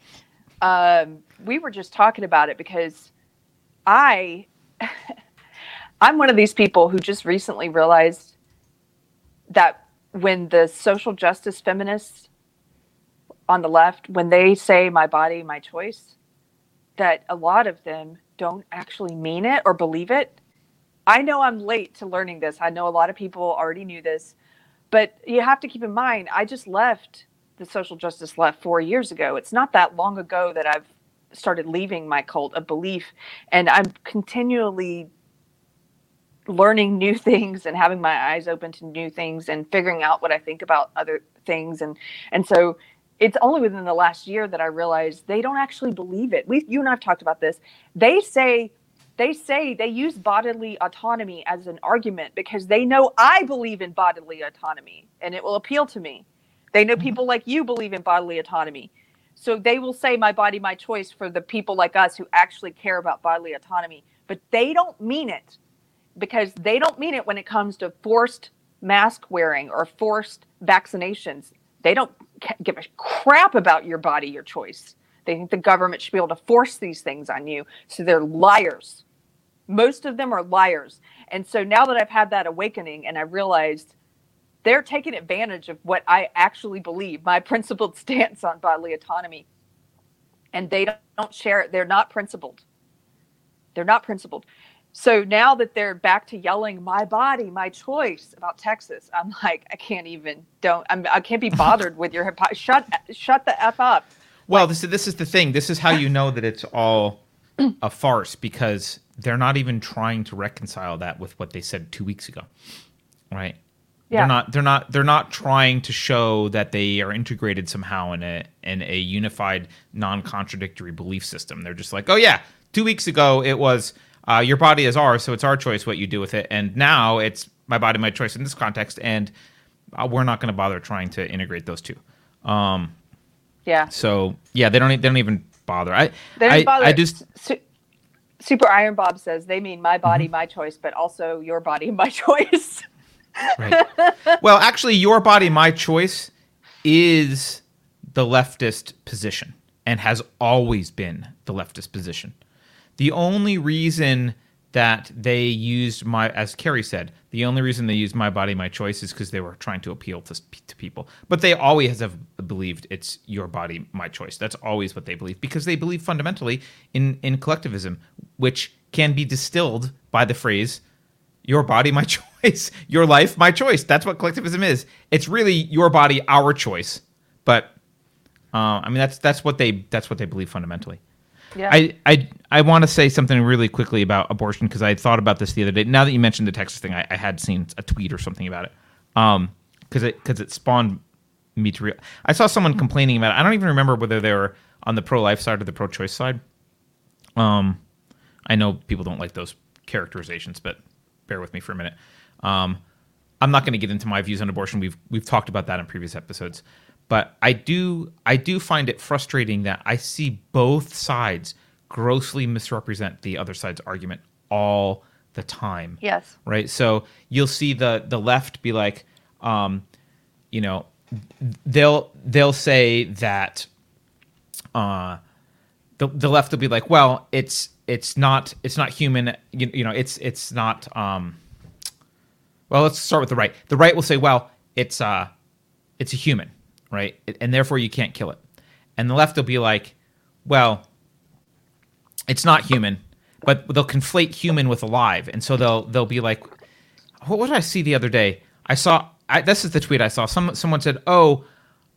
[SPEAKER 2] um, we were just talking about it because I, I'm one of these people who just recently realized that when the social justice feminists on the left, when they say my body, my choice, that a lot of them don't actually mean it or believe it. I know I'm late to learning this. I know a lot of people already knew this, but you have to keep in mind, I just left the social justice left four years ago. It's not that long ago that I've started leaving my cult of belief, and I'm continually learning new things and having my eyes open to new things and figuring out what I think about other things and and so it's only within the last year that I realized they don't actually believe it. We you and I've talked about this. They say they say they use bodily autonomy as an argument because they know I believe in bodily autonomy and it will appeal to me. They know mm-hmm. people like you believe in bodily autonomy. So they will say my body, my choice for the people like us who actually care about bodily autonomy, but they don't mean it because they don't mean it when it comes to forced mask wearing or forced vaccinations. They don't give a crap about your body, your choice. They think the government should be able to force these things on you. So they're liars. Most of them are liars. And so now that I've had that awakening and I realized they're taking advantage of what I actually believe, my principled stance on bodily autonomy. And they don't share it. They're not principled. They're not principled. So now that they're back to yelling "my body, my choice" about Texas, I'm like, I can't even don't I'm, I can't be bothered with your hip- shut shut the f up.
[SPEAKER 1] Well, this is this is the thing. This is how you know that it's all a farce because they're not even trying to reconcile that with what they said two weeks ago, right? Yeah. They're not they're not they're not trying to show that they are integrated somehow in a in a unified non-contradictory belief system. They're just like, "Oh yeah, 2 weeks ago it was uh, your body is ours, so it's our choice what you do with it. And now it's my body, my choice in this context, and uh, we're not going to bother trying to integrate those two. Um,
[SPEAKER 2] yeah.
[SPEAKER 1] So yeah, they don't. They don't even bother. I.
[SPEAKER 2] They
[SPEAKER 1] don't
[SPEAKER 2] I, bother.
[SPEAKER 1] I just.
[SPEAKER 2] Su- Super Iron Bob says they mean my body, mm-hmm. my choice, but also your body, my choice.
[SPEAKER 1] right. Well, actually, your body, my choice is the leftist position and has always been the leftist position. The only reason that they used my, as Keri said, the only reason they used my body, my choice is because they were trying to appeal to, to people. But they always have believed it's your body, my choice. That's always what they believe because they believe fundamentally in in collectivism, which can be distilled by the phrase "your body, my choice," "your life, my choice." That's what collectivism is. It's really your body, our choice. But uh, I mean, that's that's what they that's what they believe fundamentally. I I, I want to say something really quickly about abortion because I thought about this the other day. Now that you mentioned the Texas thing, I, I had seen a tweet or something about it. Um, because it because it spawned me to real. I saw someone complaining about it. I don't even remember whether they were on the pro life side or the pro choice side. Um, I know people don't like those characterizations, but bear with me for a minute. Um, I'm not going to get into my views on abortion. We've we've talked about that in previous episodes but I do I do find it frustrating that I see both sides grossly misrepresent the other side's argument all the time.
[SPEAKER 2] Yes.
[SPEAKER 1] Right. So you'll see the the left be like, um, you know, they'll they'll say that uh, the the left will be like, well, it's it's not it's not human. You, you know, it's it's not. Um, well, let's start with the right. The right will say, well, it's uh, it's a human right? And therefore you can't kill it. And the left will be like, well, it's not human, but they'll conflate human with alive, and so they'll they'll be like, what, what did I see the other day? I saw I, this is the tweet I saw. Some someone said, oh,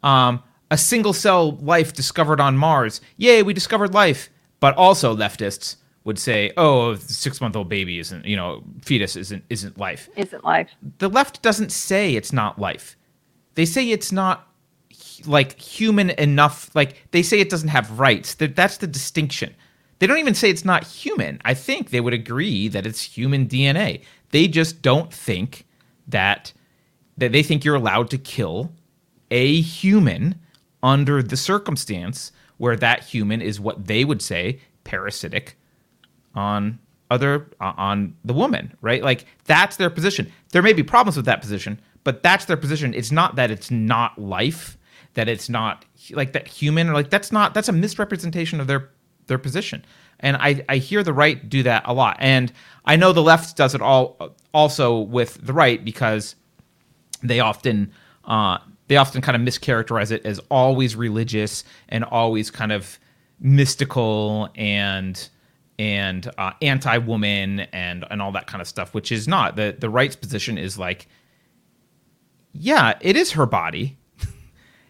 [SPEAKER 1] um, a single cell life discovered on Mars. Yay, we discovered life. But also leftists would say, "Oh, six month old baby isn't, you know, fetus isn't isn't life."
[SPEAKER 2] Isn't life.
[SPEAKER 1] The left doesn't say it's not life. They say it's not like human enough. Like they say it doesn't have rights. That's the distinction. They don't even say it's not human. I think they would agree that it's human DNA. They just don't think that that they think you're allowed to kill a human under the circumstance where that human is what they would say parasitic on other on the woman, right? Like that's their position. There may be problems with that position, but that's their position. It's not that it's not life that it's not like that human or like that's not that's a misrepresentation of their their position. And I, I hear the right do that a lot. And I know the left does it all also with the right because they often uh, they often kind of mischaracterize it as always religious and always kind of mystical and and uh, anti-woman and and all that kind of stuff, which is not the the right's position is like, yeah, it is her body,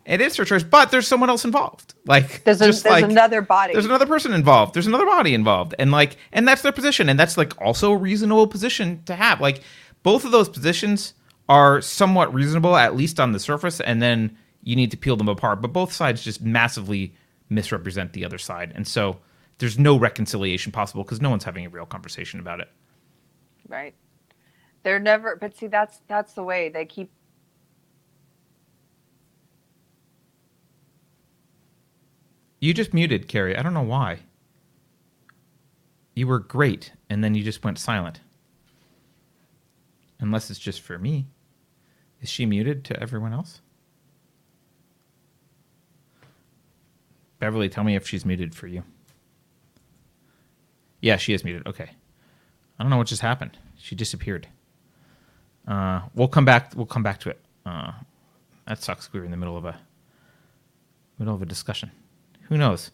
[SPEAKER 1] it is her choice, but there's someone else involved. Like
[SPEAKER 2] There's, a, there's
[SPEAKER 1] like,
[SPEAKER 2] another body.
[SPEAKER 1] there's another person involved there's another body involved and like and that's their position and that's like also a reasonable position to have like both of those positions are somewhat reasonable at least on the surface and then you need to peel them apart but both sides just massively misrepresent the other side and so there's no reconciliation possible because no one's having a real conversation about it
[SPEAKER 2] right. They're never. But see, that's that's the way they keep.
[SPEAKER 1] You just muted Keri. I don't know why. You were great and then you just went silent. Unless it's just for me. Is she muted to everyone else? Beverly tell me if she's muted for you. Yeah she is muted. Okay. I don't know what just happened. She disappeared. Uh, we'll come back we'll come back to it. Uh, that sucks. We were in the middle of a middle of a discussion who knows?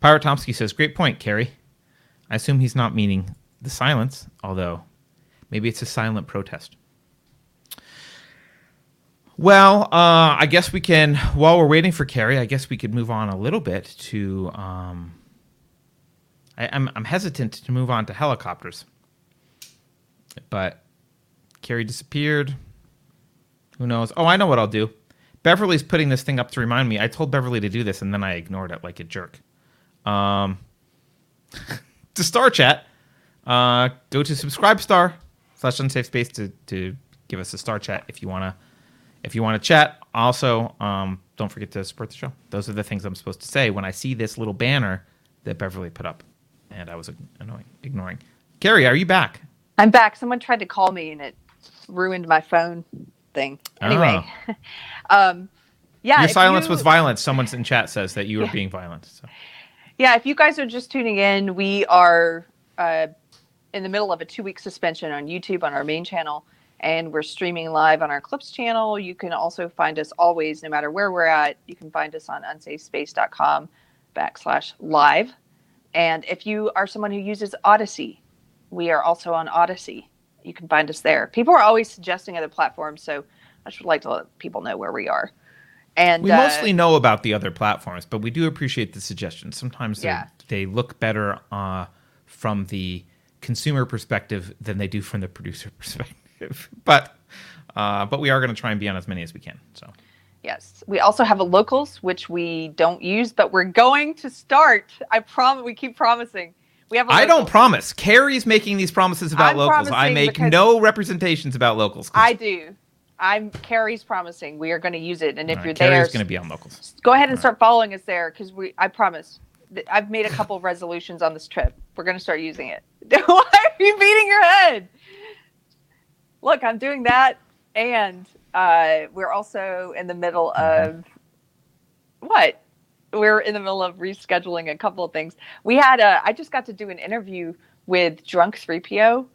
[SPEAKER 1] Pirate Tomsky says, Great point, Keri. I assume he's not meaning the silence, although maybe it's a silent protest. Well, uh, I guess we can, while we're waiting for Keri, I guess we could move on a little bit to. Um, I, I'm, I'm hesitant to move on to helicopters. But Keri disappeared. Who knows? Oh, I know what I'll do. Beverly's putting this thing up to remind me. I told Beverly to do this, and then I ignored it like a jerk. Um, to Star Chat, uh, go to subscribe star slash Unsafe Space to to give us a Star Chat if you wanna if you wanna chat. Also, um, don't forget to support the show. Those are the things I'm supposed to say when I see this little banner that Beverly put up, and I was annoying ignoring. Keri, are you back?
[SPEAKER 2] I'm back. Someone tried to call me and it ruined my phone thing. Anyway, um, yeah.
[SPEAKER 1] Ah. Your silence
[SPEAKER 2] you-
[SPEAKER 1] was violence. Someone in chat says that you were being violent. So.
[SPEAKER 2] Yeah, if you guys are just tuning in, we are uh, in the middle of a two week suspension on YouTube on our main channel, and we're streaming live on our Clips channel. You can also find us always, no matter where we're at. You can find us on unsafespace.com backslash live. And if you are someone who uses Odysee, we are also on Odysee. You can find us there. People are always suggesting other platforms, so I just would like to let people know where we are. And
[SPEAKER 1] We
[SPEAKER 2] uh,
[SPEAKER 1] mostly know about the other platforms, but we do appreciate the suggestions. Sometimes
[SPEAKER 2] Yeah.
[SPEAKER 1] they look better uh, from the consumer perspective than they do from the producer perspective. but uh, but we are going to try and be on as many as we can. So
[SPEAKER 2] Yes. We also have a locals, which we don't use, but we're going to start. I promise. We keep promising. We have.
[SPEAKER 1] I don't promise. Keri's making these promises about
[SPEAKER 2] I'm
[SPEAKER 1] locals. I make no representations about locals.
[SPEAKER 2] I do. I'm Keri's promising. We are going to use it, and if
[SPEAKER 1] All right,
[SPEAKER 2] you're
[SPEAKER 1] Keri's
[SPEAKER 2] there,
[SPEAKER 1] going to be on locals.
[SPEAKER 2] go ahead and start following us there because we. I promise. I've made a couple resolutions on this trip. We're going to start using it. Why are you beating your head? Look, I'm doing that, and uh, we're also in the middle
[SPEAKER 1] Mm-hmm.
[SPEAKER 2] of what? We're in the middle of rescheduling a couple of things. We had a. I just got to do an interview with Drunk 3PO,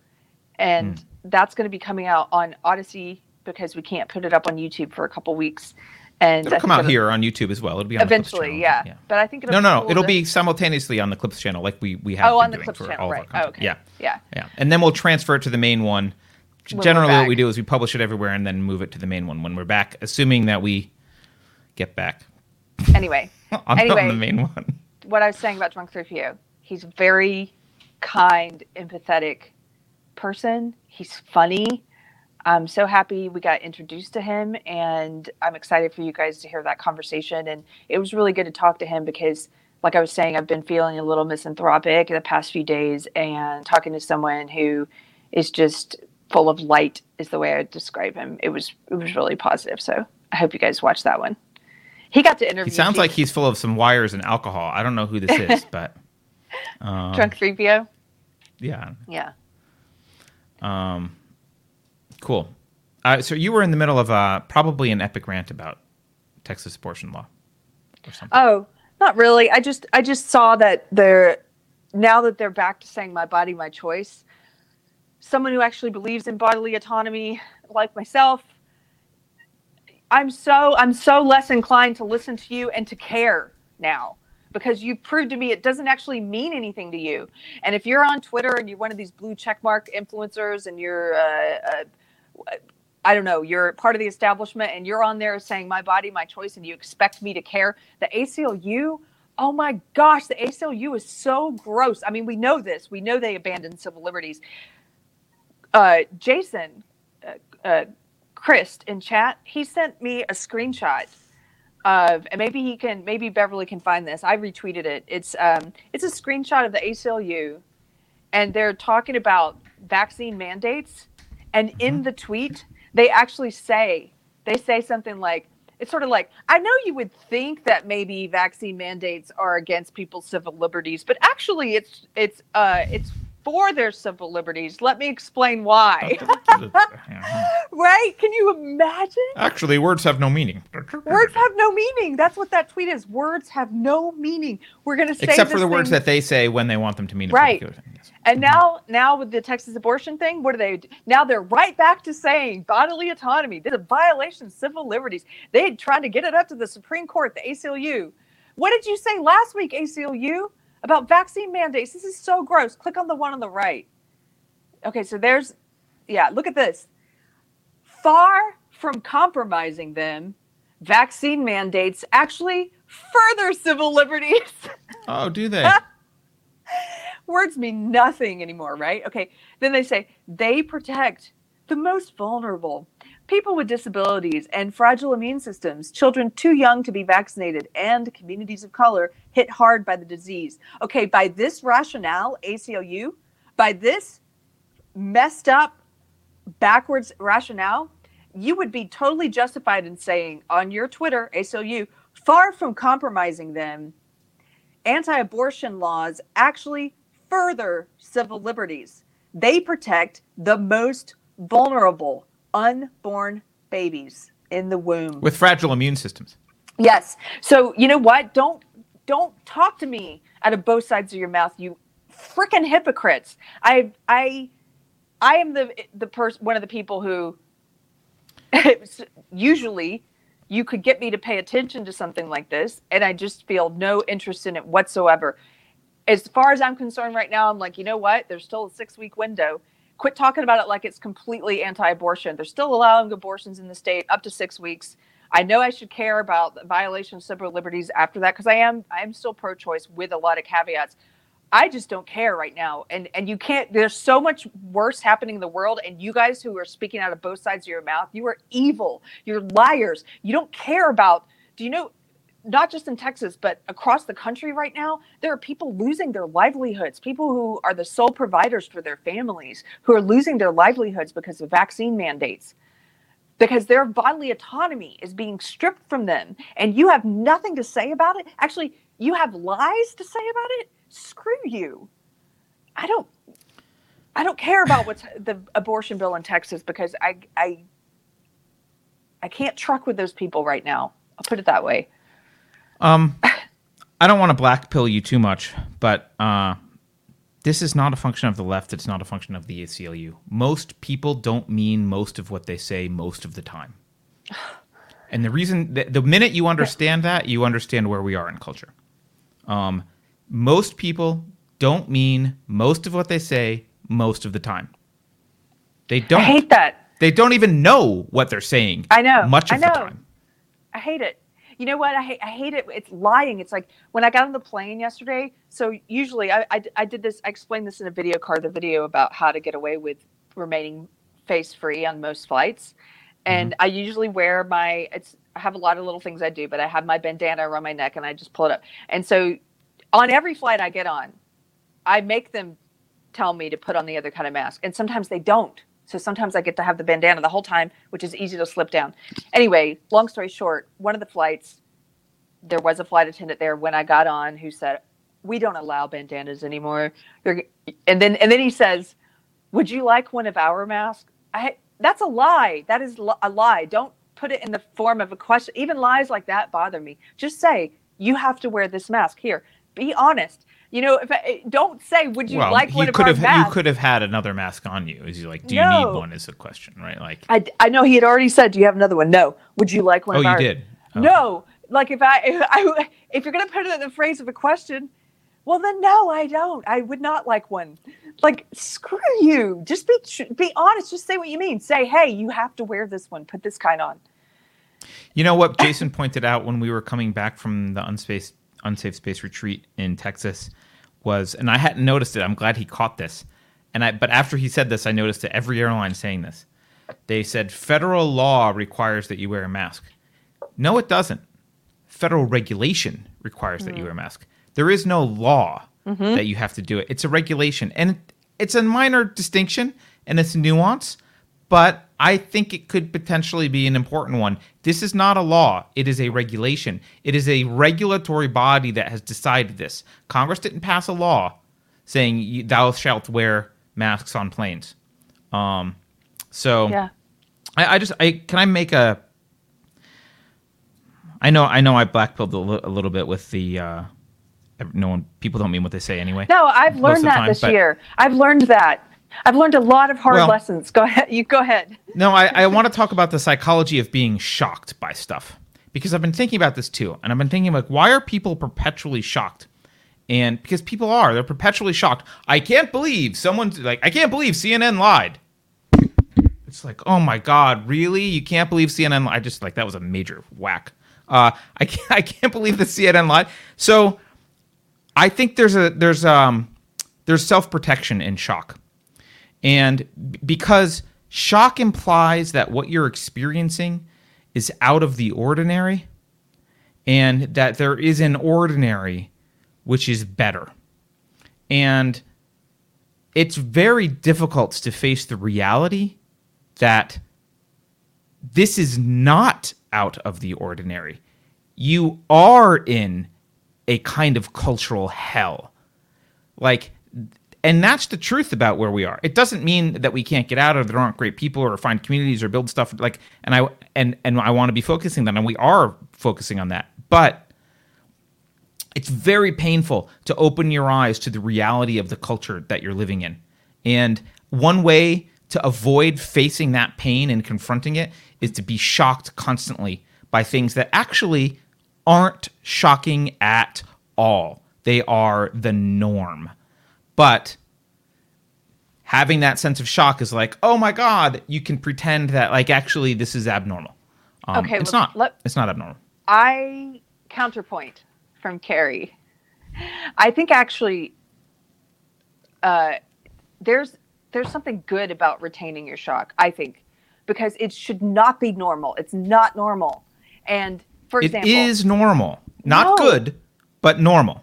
[SPEAKER 2] and
[SPEAKER 1] Hmm.
[SPEAKER 2] that's going to be coming out on Odysee because we can't put it up on YouTube for a couple weeks. And
[SPEAKER 1] It'll come out here on YouTube as well. It'll be on the
[SPEAKER 2] eventually,
[SPEAKER 1] channel.
[SPEAKER 2] yeah. But I think it'll
[SPEAKER 1] No,
[SPEAKER 2] be
[SPEAKER 1] no,
[SPEAKER 2] cool
[SPEAKER 1] it'll
[SPEAKER 2] to-
[SPEAKER 1] be simultaneously on the Clips channel, like we we have
[SPEAKER 2] Oh, on the Clips channel,
[SPEAKER 1] all
[SPEAKER 2] right.
[SPEAKER 1] of our content.
[SPEAKER 2] okay.
[SPEAKER 1] Yeah,
[SPEAKER 2] Yeah.
[SPEAKER 1] yeah, and then we'll transfer it to the main one.
[SPEAKER 2] We're
[SPEAKER 1] Generally, what we do is we publish it everywhere and then move it to the main one when we're back, assuming that we get back
[SPEAKER 2] Anyway,
[SPEAKER 1] on
[SPEAKER 2] Anyway.
[SPEAKER 1] the main one.
[SPEAKER 2] what I was saying about Drunk 3PO, he's a very kind, empathetic person. He's funny. I'm so happy we got introduced to him, and I'm excited for you guys to hear that conversation. And it was really good to talk to him because, like I was saying, I've been feeling a little misanthropic the past few days, and talking to someone who is just full of light is the way I would describe him. It was it was really positive. So I hope you guys watch that one. He got to interview.
[SPEAKER 1] He sounds like he's full of some wires and alcohol. I don't know who this is, but um,
[SPEAKER 2] Drunk 3PO.
[SPEAKER 1] yeah,
[SPEAKER 2] Yeah.
[SPEAKER 1] um, cool. Uh, so you were in the middle of uh, probably an epic rant about Texas abortion law or something.
[SPEAKER 2] Oh, not really. I just I just saw that they're now that they're back to saying my body, my choice. Someone who actually believes in bodily autonomy, like myself, I'm so I'm so less inclined to listen to you and to care now because you've proved to me it doesn't actually mean anything to you. And if you're on Twitter and you're one of these blue checkmark influencers and you're, uh, uh, I don't know, you're part of the establishment and you're on there saying my body, my choice, and you expect me to care, the ACLU, oh my gosh, the ACLU is so gross. I mean, we know this. We know they abandoned civil liberties. Uh, Jason, Christ in chat, he sent me a screenshot of, and maybe he can, maybe Beverly can find this. I retweeted it. It's um, it's a screenshot of the ACLU, and they're talking about vaccine mandates. And in
[SPEAKER 1] Mm-hmm.
[SPEAKER 2] the tweet, they actually say they say something like, it's sort of like I know you would think that maybe vaccine mandates are against people's civil liberties, but actually it's it's uh it's for their civil liberties. Let me explain why. Uh-huh. right? Can you imagine?
[SPEAKER 1] Actually, words have no meaning.
[SPEAKER 2] Words have no meaning. That's what that tweet is. Words have no meaning. We're going to say
[SPEAKER 1] Except for the words that they say when they want them to mean a
[SPEAKER 2] Right.
[SPEAKER 1] particular thing. Yes.
[SPEAKER 2] And now, now with the Texas abortion thing, what do they? do? Now they're right back to saying bodily autonomy. This is a violation of civil liberties. They had tried to get it up to the Supreme Court, the ACLU. What did you say last week, ACLU, about vaccine mandates? This is so gross. Click on the one on the right. Okay, so there's, yeah, look at this. Far from compromising them, vaccine mandates actually further civil liberties.
[SPEAKER 1] Oh, do they?
[SPEAKER 2] words mean nothing anymore, right? Okay. Then they say they protect the most vulnerable people with disabilities and fragile immune systems, children too young to be vaccinated, and communities of color hit hard by the disease. Okay. By this rationale, ACLU, by this messed up, backwards rationale, you would be totally justified in saying on your Twitter, ACLU, far from compromising them, anti abortion laws actually further civil liberties. They protect the most vulnerable unborn babies in the womb.
[SPEAKER 1] With fragile immune systems.
[SPEAKER 2] Yes. So you know what? Don't don't talk to me out of both sides of your mouth, you freaking hypocrites. I I I am the the person one of the people who usually you could get me to pay attention to something like this and I just feel no interest in it whatsoever. As far as I'm concerned right now, I'm like, you know what? There's still a 6-week window. Quit talking about it like it's completely anti-abortion. They're still allowing abortions in the state up to 6 weeks. I know I should care about the violation of civil liberties after that because I am I am still pro-choice with a lot of caveats. I just don't care right now, and and you can't. There's so much worse happening in the world, and you guys who are speaking out of both sides of your mouth, you are evil. You're liars. You don't care about. Do you know? Not just in Texas, but across the country right now, there are people losing their livelihoods. People who are the sole providers for their families, who are losing their livelihoods because of vaccine mandates. Because their bodily autonomy is being stripped from them. And you have nothing to say about it. Actually you have lies to say about it? Screw you. I don't i don't care about what's the abortion bill in texas because i i i can't truck with those people right now. I'll put it that way
[SPEAKER 1] Um, I don't want to black pill you too much, but uh, this is not a function of the left. It's not a function of the ACLU. Most people don't mean most of what they say most of the time. And the reason, the, the minute you understand that, you understand where we are in culture. Um, most people don't mean most of what they say most of the time. They don't.
[SPEAKER 2] i hate that
[SPEAKER 1] They don't even know what they're saying.
[SPEAKER 2] I know.
[SPEAKER 1] Much
[SPEAKER 2] I
[SPEAKER 1] of the
[SPEAKER 2] know.
[SPEAKER 1] time.
[SPEAKER 2] I hate it. You know what? I hate, I hate it. It's lying. It's like when I got on the plane yesterday. So usually I, I, I did this, I explained this in a video card, the video about how to get away with remaining face free on most flights. Mm-hmm. And I usually wear my, it's, I have a lot of little things I do, but I have my bandana around my neck and I just pull it up. And so on every flight I get on, I make them tell me to put on the other kind of mask. And sometimes they don't. So sometimes I get to have the bandana the whole time, which is easy to slip down. Anyway, long story short, one of the flights, there was a flight attendant there when I got on who said, "We don't allow bandanas anymore." And then and then he says, "Would you like one of our masks?" I that's a lie. That is a lie. Don't put it in the form of a question. Even lies like that bother me. Just say you have to wear this mask. Here, be honest. You know, if I, eh, don't say, "Would you
[SPEAKER 1] well,
[SPEAKER 2] like
[SPEAKER 1] you
[SPEAKER 2] one of
[SPEAKER 1] could
[SPEAKER 2] our
[SPEAKER 1] have
[SPEAKER 2] masks?"
[SPEAKER 1] you could have had another mask on you. Is you like, do you
[SPEAKER 2] No.
[SPEAKER 1] need one? Is the question, right? Like,
[SPEAKER 2] I, I know he had already said, "Do you have another one?" No. Would you like one
[SPEAKER 1] oh,
[SPEAKER 2] of
[SPEAKER 1] you
[SPEAKER 2] ours?
[SPEAKER 1] did. Oh.
[SPEAKER 2] No. Like if I if I if you're going to put it in the phrase of a question, well then no, I don't. I would not like one. Like screw you. Just be be honest. Just say what you mean. Say, hey, you have to wear this one. Put this kind on.
[SPEAKER 1] You know what Jason pointed out when we were coming back from the unspace unsafe space retreat in Texas was, and I hadn't noticed it. I'm glad he caught this. And I, but after he said this, I noticed that every airline saying this. They said federal law requires that you wear a mask. No, it doesn't. Federal regulation requires mm-hmm. that you wear a mask. There is no law mm-hmm. that you have to do it. It's a regulation, and it's a minor distinction and it's nuance, but I think it could potentially be an important one. This is not a law, it is a regulation. It is a regulatory body that has decided this. Congress didn't pass a law saying thou shalt wear masks on planes. Um, so
[SPEAKER 2] yeah.
[SPEAKER 1] I, I just I can I make a I know I know I blackpilled a, li- a little bit with the uh, no one people don't mean what they say anyway.
[SPEAKER 2] No, I've learned that time, this year. I've learned that. I've learned a lot of hard well, lessons. Go ahead. You go ahead.
[SPEAKER 1] No, I, I want to talk about the psychology of being shocked by stuff because I've been thinking about this too, and I've been thinking like, why are people perpetually shocked? And because people are, they're perpetually shocked. I can't believe someone's like, I can't believe CNN lied. It's like, oh my god, really? You can't believe CNN? I just like that was a major whack. Uh, I can't, I can't believe the CNN lied. So, I think there's a there's um there's self protection in shock. And because shock implies that what you're experiencing is out of the ordinary and that there is an ordinary which is better. And it's very difficult to face the reality that this is not out of the ordinary. You are in a kind of cultural hell. Like and that's the truth about where we are. It doesn't mean that we can't get out or there aren't great people or find communities or build stuff like and I and and I want to be focusing on that and we are focusing on that. But it's very painful to open your eyes to the reality of the culture that you're living in. And one way to avoid facing that pain and confronting it is to be shocked constantly by things that actually aren't shocking at all. They are the norm. But having that sense of shock is like, oh my god, you can pretend that like actually this is abnormal. Um, okay, it's not. Let, it's not abnormal.
[SPEAKER 2] I counterpoint from Keri. I think actually, uh, there's there's something good about retaining your shock. I think because it should not be normal. It's not normal. And for example,
[SPEAKER 1] it is normal, not no. good, but normal.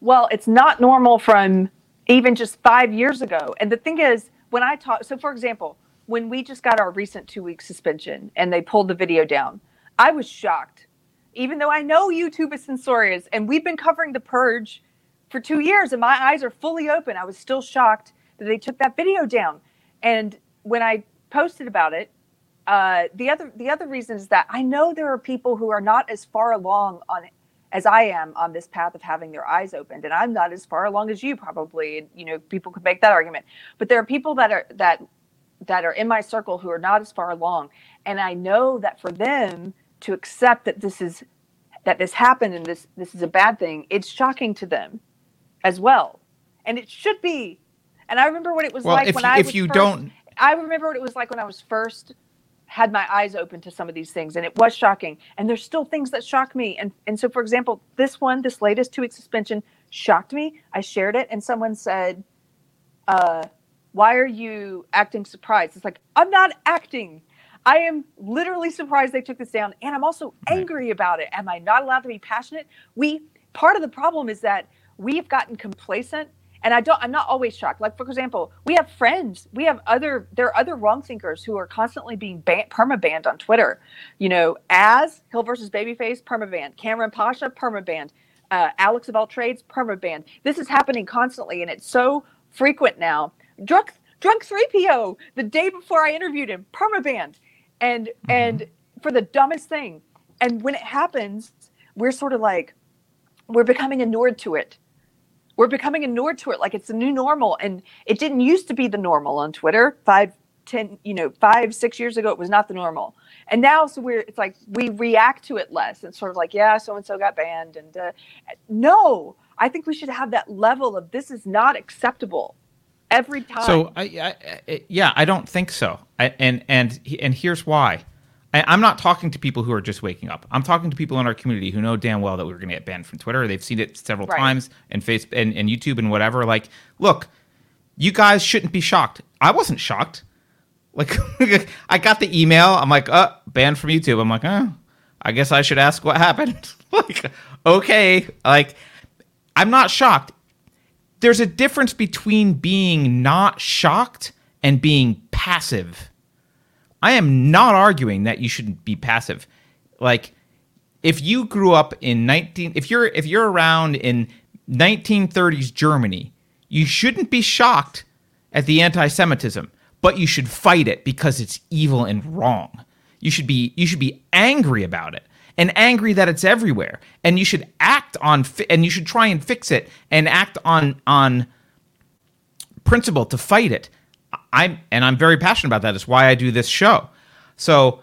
[SPEAKER 2] Well, it's not normal from even just five years ago. And the thing is, when I talk, so for example, when we just got our recent two week suspension and they pulled the video down, I was shocked. Even though I know YouTube is censorious and we've been covering the purge for two years and my eyes are fully open, I was still shocked that they took that video down. And when I posted about it, uh, the other the other reason is that I know there are people who are not as far along on as I am on this path of having their eyes opened. And I'm not as far along as you probably. You know, people could make that argument. But there are people that are that that are in my circle who are not as far along. And I know that for them to accept that this is that this happened and this this is a bad thing, it's shocking to them as well. And it should be. And I remember what it was
[SPEAKER 1] well,
[SPEAKER 2] like
[SPEAKER 1] if,
[SPEAKER 2] when I
[SPEAKER 1] if you
[SPEAKER 2] first,
[SPEAKER 1] don't
[SPEAKER 2] I remember what it was like when I was first had my eyes open to some of these things and it was shocking. And there's still things that shock me. And and so for example this one this latest two week suspension shocked me. I shared it and someone said uh why are you acting surprised? It's like i'm not acting. I am literally surprised they took this down and i'm also angry about it. Am i not allowed to be passionate? We part of the problem is that we've gotten complacent and I don't I'm not always shocked. Like for example, we have friends, we have other there are other wrong thinkers who are constantly being ban- perma banned on Twitter. You know, as Hill versus Babyface perma banned, Cameron Pasha perma banned, uh, Alex of all trades perma banned. This is happening constantly, and it's so frequent now. Drunk drunk three PO the day before I interviewed him perma banned, and mm-hmm. and for the dumbest thing. And when it happens, we're sort of like we're becoming inured to it we're becoming inured to it like it's the new normal and it didn't used to be the normal on twitter five ten you know five six years ago it was not the normal and now so we're it's like we react to it less it's sort of like yeah so and so got banned and uh, no i think we should have that level of this is not acceptable every time
[SPEAKER 1] So I, I, I yeah, I don't think so. I, and and and here's why. I, I'm not talking to people who are just waking up. I'm talking to people in our community who know damn well that we're going to get banned from Twitter. They've seen it several
[SPEAKER 2] Right.
[SPEAKER 1] times and face and, and YouTube and whatever. Like, look, you guys shouldn't be shocked. I wasn't shocked. Like, I got the email. I'm like, uh, banned from YouTube. I'm like, oh, I guess I should ask what happened. like, okay, like, I'm not shocked there's a difference between being not shocked and being passive. I am not arguing that you shouldn't be passive. Like if you grew up in 19 if you're if you're around in 1930s Germany, you shouldn't be shocked at the anti-Semitism, but you should fight it because it's evil and wrong. You should be you should be angry about it and angry that it's everywhere. And you should act on fi- and you should try and fix it and act on on principle to fight it. I'm and I'm very passionate about that. It's why I do this show. So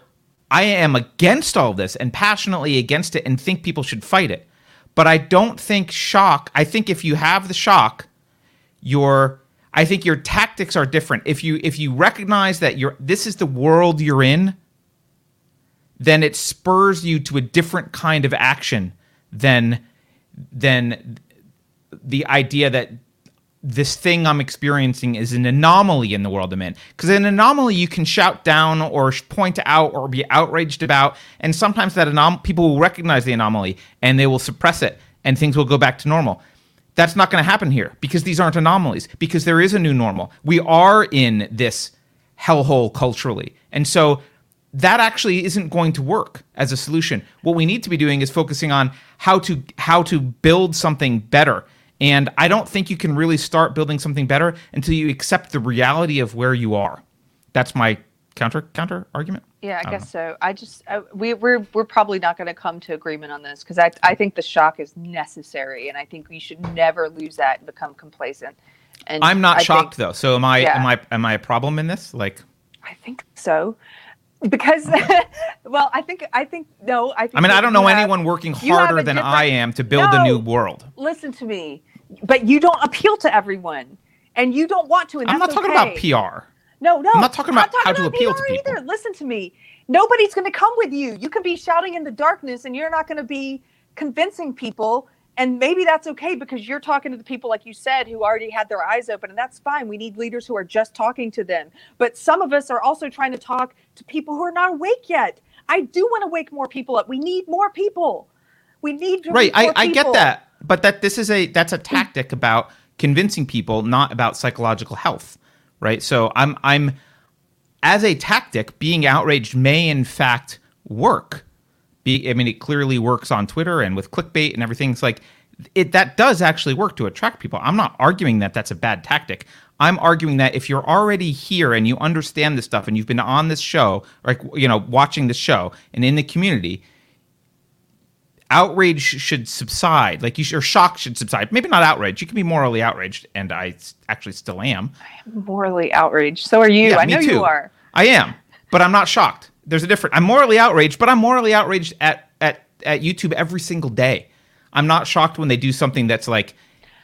[SPEAKER 1] I am against all this and passionately against it and think people should fight it. But I don't think shock. I think if you have the shock, your I think your tactics are different. If you if you recognize that you're this is the world you're in, then it spurs you to a different kind of action than than the idea that this thing I'm experiencing is an anomaly in the world I'm in. Because an anomaly you can shout down or point out or be outraged about, and sometimes that anom- people will recognize the anomaly and they will suppress it, and things will go back to normal. That's not going to happen here because these aren't anomalies. Because there is a new normal. We are in this hellhole culturally, and so that actually isn't going to work as a solution. What we need to be doing is focusing on how to how to build something better. And I don't think you can really start building something better until you accept the reality of where you are. That's my counter counter argument.
[SPEAKER 2] Yeah, I,
[SPEAKER 1] don't
[SPEAKER 2] guess so. I just I, we we're we're probably not going to come to agreement on this because I I think the shock is necessary, and I think we should never lose that and become complacent. And
[SPEAKER 1] I'm not
[SPEAKER 2] I
[SPEAKER 1] shocked
[SPEAKER 2] think-
[SPEAKER 1] though. So am I
[SPEAKER 2] Yeah.
[SPEAKER 1] am I am I a problem in this? Like
[SPEAKER 2] I think so, because well, I think I think no, I think
[SPEAKER 1] I mean, I don't know
[SPEAKER 2] have-
[SPEAKER 1] anyone working harder than I am to build a new world.
[SPEAKER 2] Listen to me, but you don't appeal to everyone, and you don't want to.
[SPEAKER 1] I'm not talking
[SPEAKER 2] okay.
[SPEAKER 1] about PR.
[SPEAKER 2] No, no.
[SPEAKER 1] I'm not talking about how to appeal to people.
[SPEAKER 2] Either. Listen to me. Nobody's going to come with you. You can be shouting in the darkness and you're not going to be convincing people. And maybe that's okay because you're talking to the people, like you said, who already had their eyes open. And that's fine. We need leaders who are just talking to them. But some of us are also trying to talk to people who are not awake yet. I do want to wake more people up. We need more people. We need to
[SPEAKER 1] right I, I get that but that this is a that's a tactic about convincing people not about psychological health right so i'm i'm as a tactic being outraged may in fact work be i mean it clearly works on twitter and with clickbait and everything it's like it that does actually work to attract people i'm not arguing that that's a bad tactic i'm arguing that if you're already here and you understand this stuff and you've been on this show like you know watching this show and in the community outrage should subside. Like you should, or shock should subside. Maybe not outrage. You can be morally outraged, and I s- actually still am.
[SPEAKER 2] Morally outraged. So are you.
[SPEAKER 1] Yeah,
[SPEAKER 2] I
[SPEAKER 1] me
[SPEAKER 2] know
[SPEAKER 1] too.
[SPEAKER 2] you are.
[SPEAKER 1] I am, but I'm not shocked. There's a difference. I'm morally outraged, but I'm morally outraged at at at YouTube every single day. I'm not shocked when they do something that's like,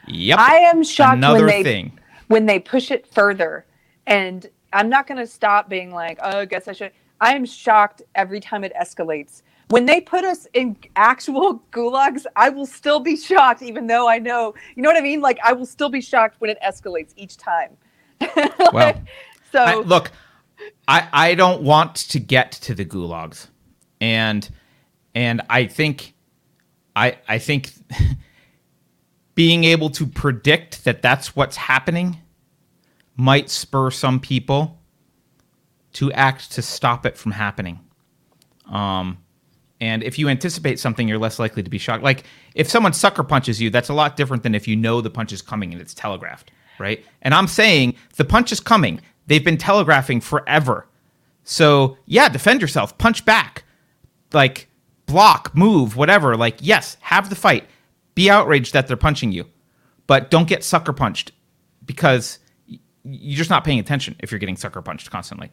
[SPEAKER 1] yep,
[SPEAKER 2] I am shocked
[SPEAKER 1] another
[SPEAKER 2] when they
[SPEAKER 1] thing.
[SPEAKER 2] when they push it further. And I'm not going to stop being like, oh, I guess I should. I am shocked every time it escalates. When they put us in actual gulags, I will still be shocked, even though I know, you know what I mean? Like, I will still be shocked when it escalates each time.
[SPEAKER 1] Well,
[SPEAKER 2] so,
[SPEAKER 1] I, look, I I don't want to get to the gulags, and and I think I I think being able to predict that that's what's happening might spur some people to act to stop it from happening. Um, and if you anticipate something, you're less likely to be shocked. Like if someone sucker punches you, that's a lot different than if you know the punch is coming and it's telegraphed, right? And I'm saying the punch is coming. They've been telegraphing forever. So yeah, defend yourself, punch back, like block, move, whatever. Like yes, have the fight. Be outraged that they're punching you, but don't get sucker punched because you're just not paying attention if you're getting sucker punched constantly.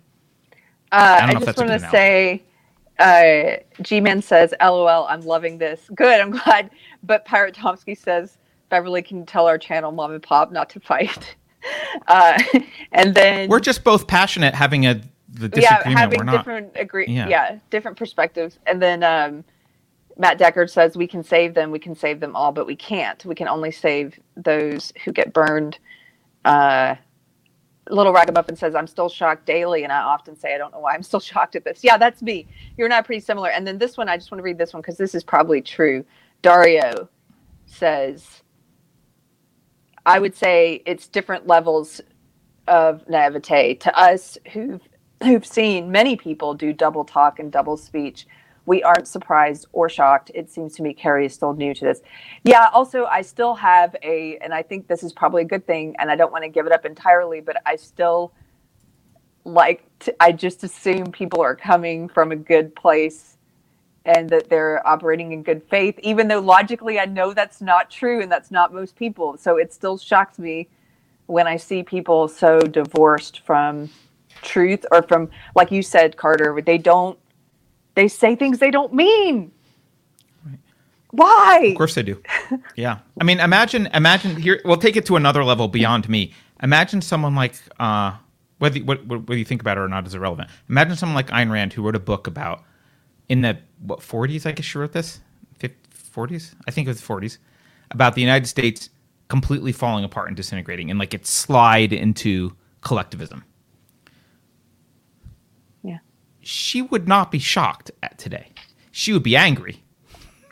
[SPEAKER 2] Uh,
[SPEAKER 1] don't
[SPEAKER 2] I,
[SPEAKER 1] know if
[SPEAKER 2] just want to say, uh, G-Man says, "LOL, I'm loving this. Good, I'm glad." But Pirate Tomsky says, "Beverly, can tell our channel, Mom and Pop, not to fight?" Uh, and then
[SPEAKER 1] We're just both passionate having a the
[SPEAKER 2] yeah, having
[SPEAKER 1] We're not.
[SPEAKER 2] different agree,
[SPEAKER 1] Yeah.
[SPEAKER 2] yeah. different perspectives. And then um, Matt Deckard says, "We can save them. We can save them all, but we can't. We can only save those who get burned." Uh, Little Ragamuffin says, I'm still shocked daily. And I often say, I don't know why I'm still shocked at this. Yeah, that's me. You're not pretty similar. And then this one, I just want to read this one because this is probably true. Dario says, I would say it's different levels of naivete. To us who've, who've seen many people do double talk and double speech, we aren't surprised or shocked. It seems to me Keri is still new to this. Yeah, also, I still have a, and I think this is probably a good thing, and I don't want to give it up entirely, but I still like, to, I just assume people are coming from a good place and that they're operating in good faith, even though logically I know that's not true and that's not most people. So it still shocks me when I see people so divorced from truth or from, like you said, Carter, they don't, they say things they don't mean. Why?
[SPEAKER 1] Of course they do. Yeah. I mean, imagine, imagine here. We'll take it to another level beyond me. Imagine someone like, uh, whether what, you think about it or not is irrelevant. Imagine someone like Ayn Rand who wrote a book about in the what 40s. I guess she wrote this, 50, 40s. I think it was 40s about the United States completely falling apart and disintegrating, and like it slide into collectivism. She would not be shocked at today. She would be angry.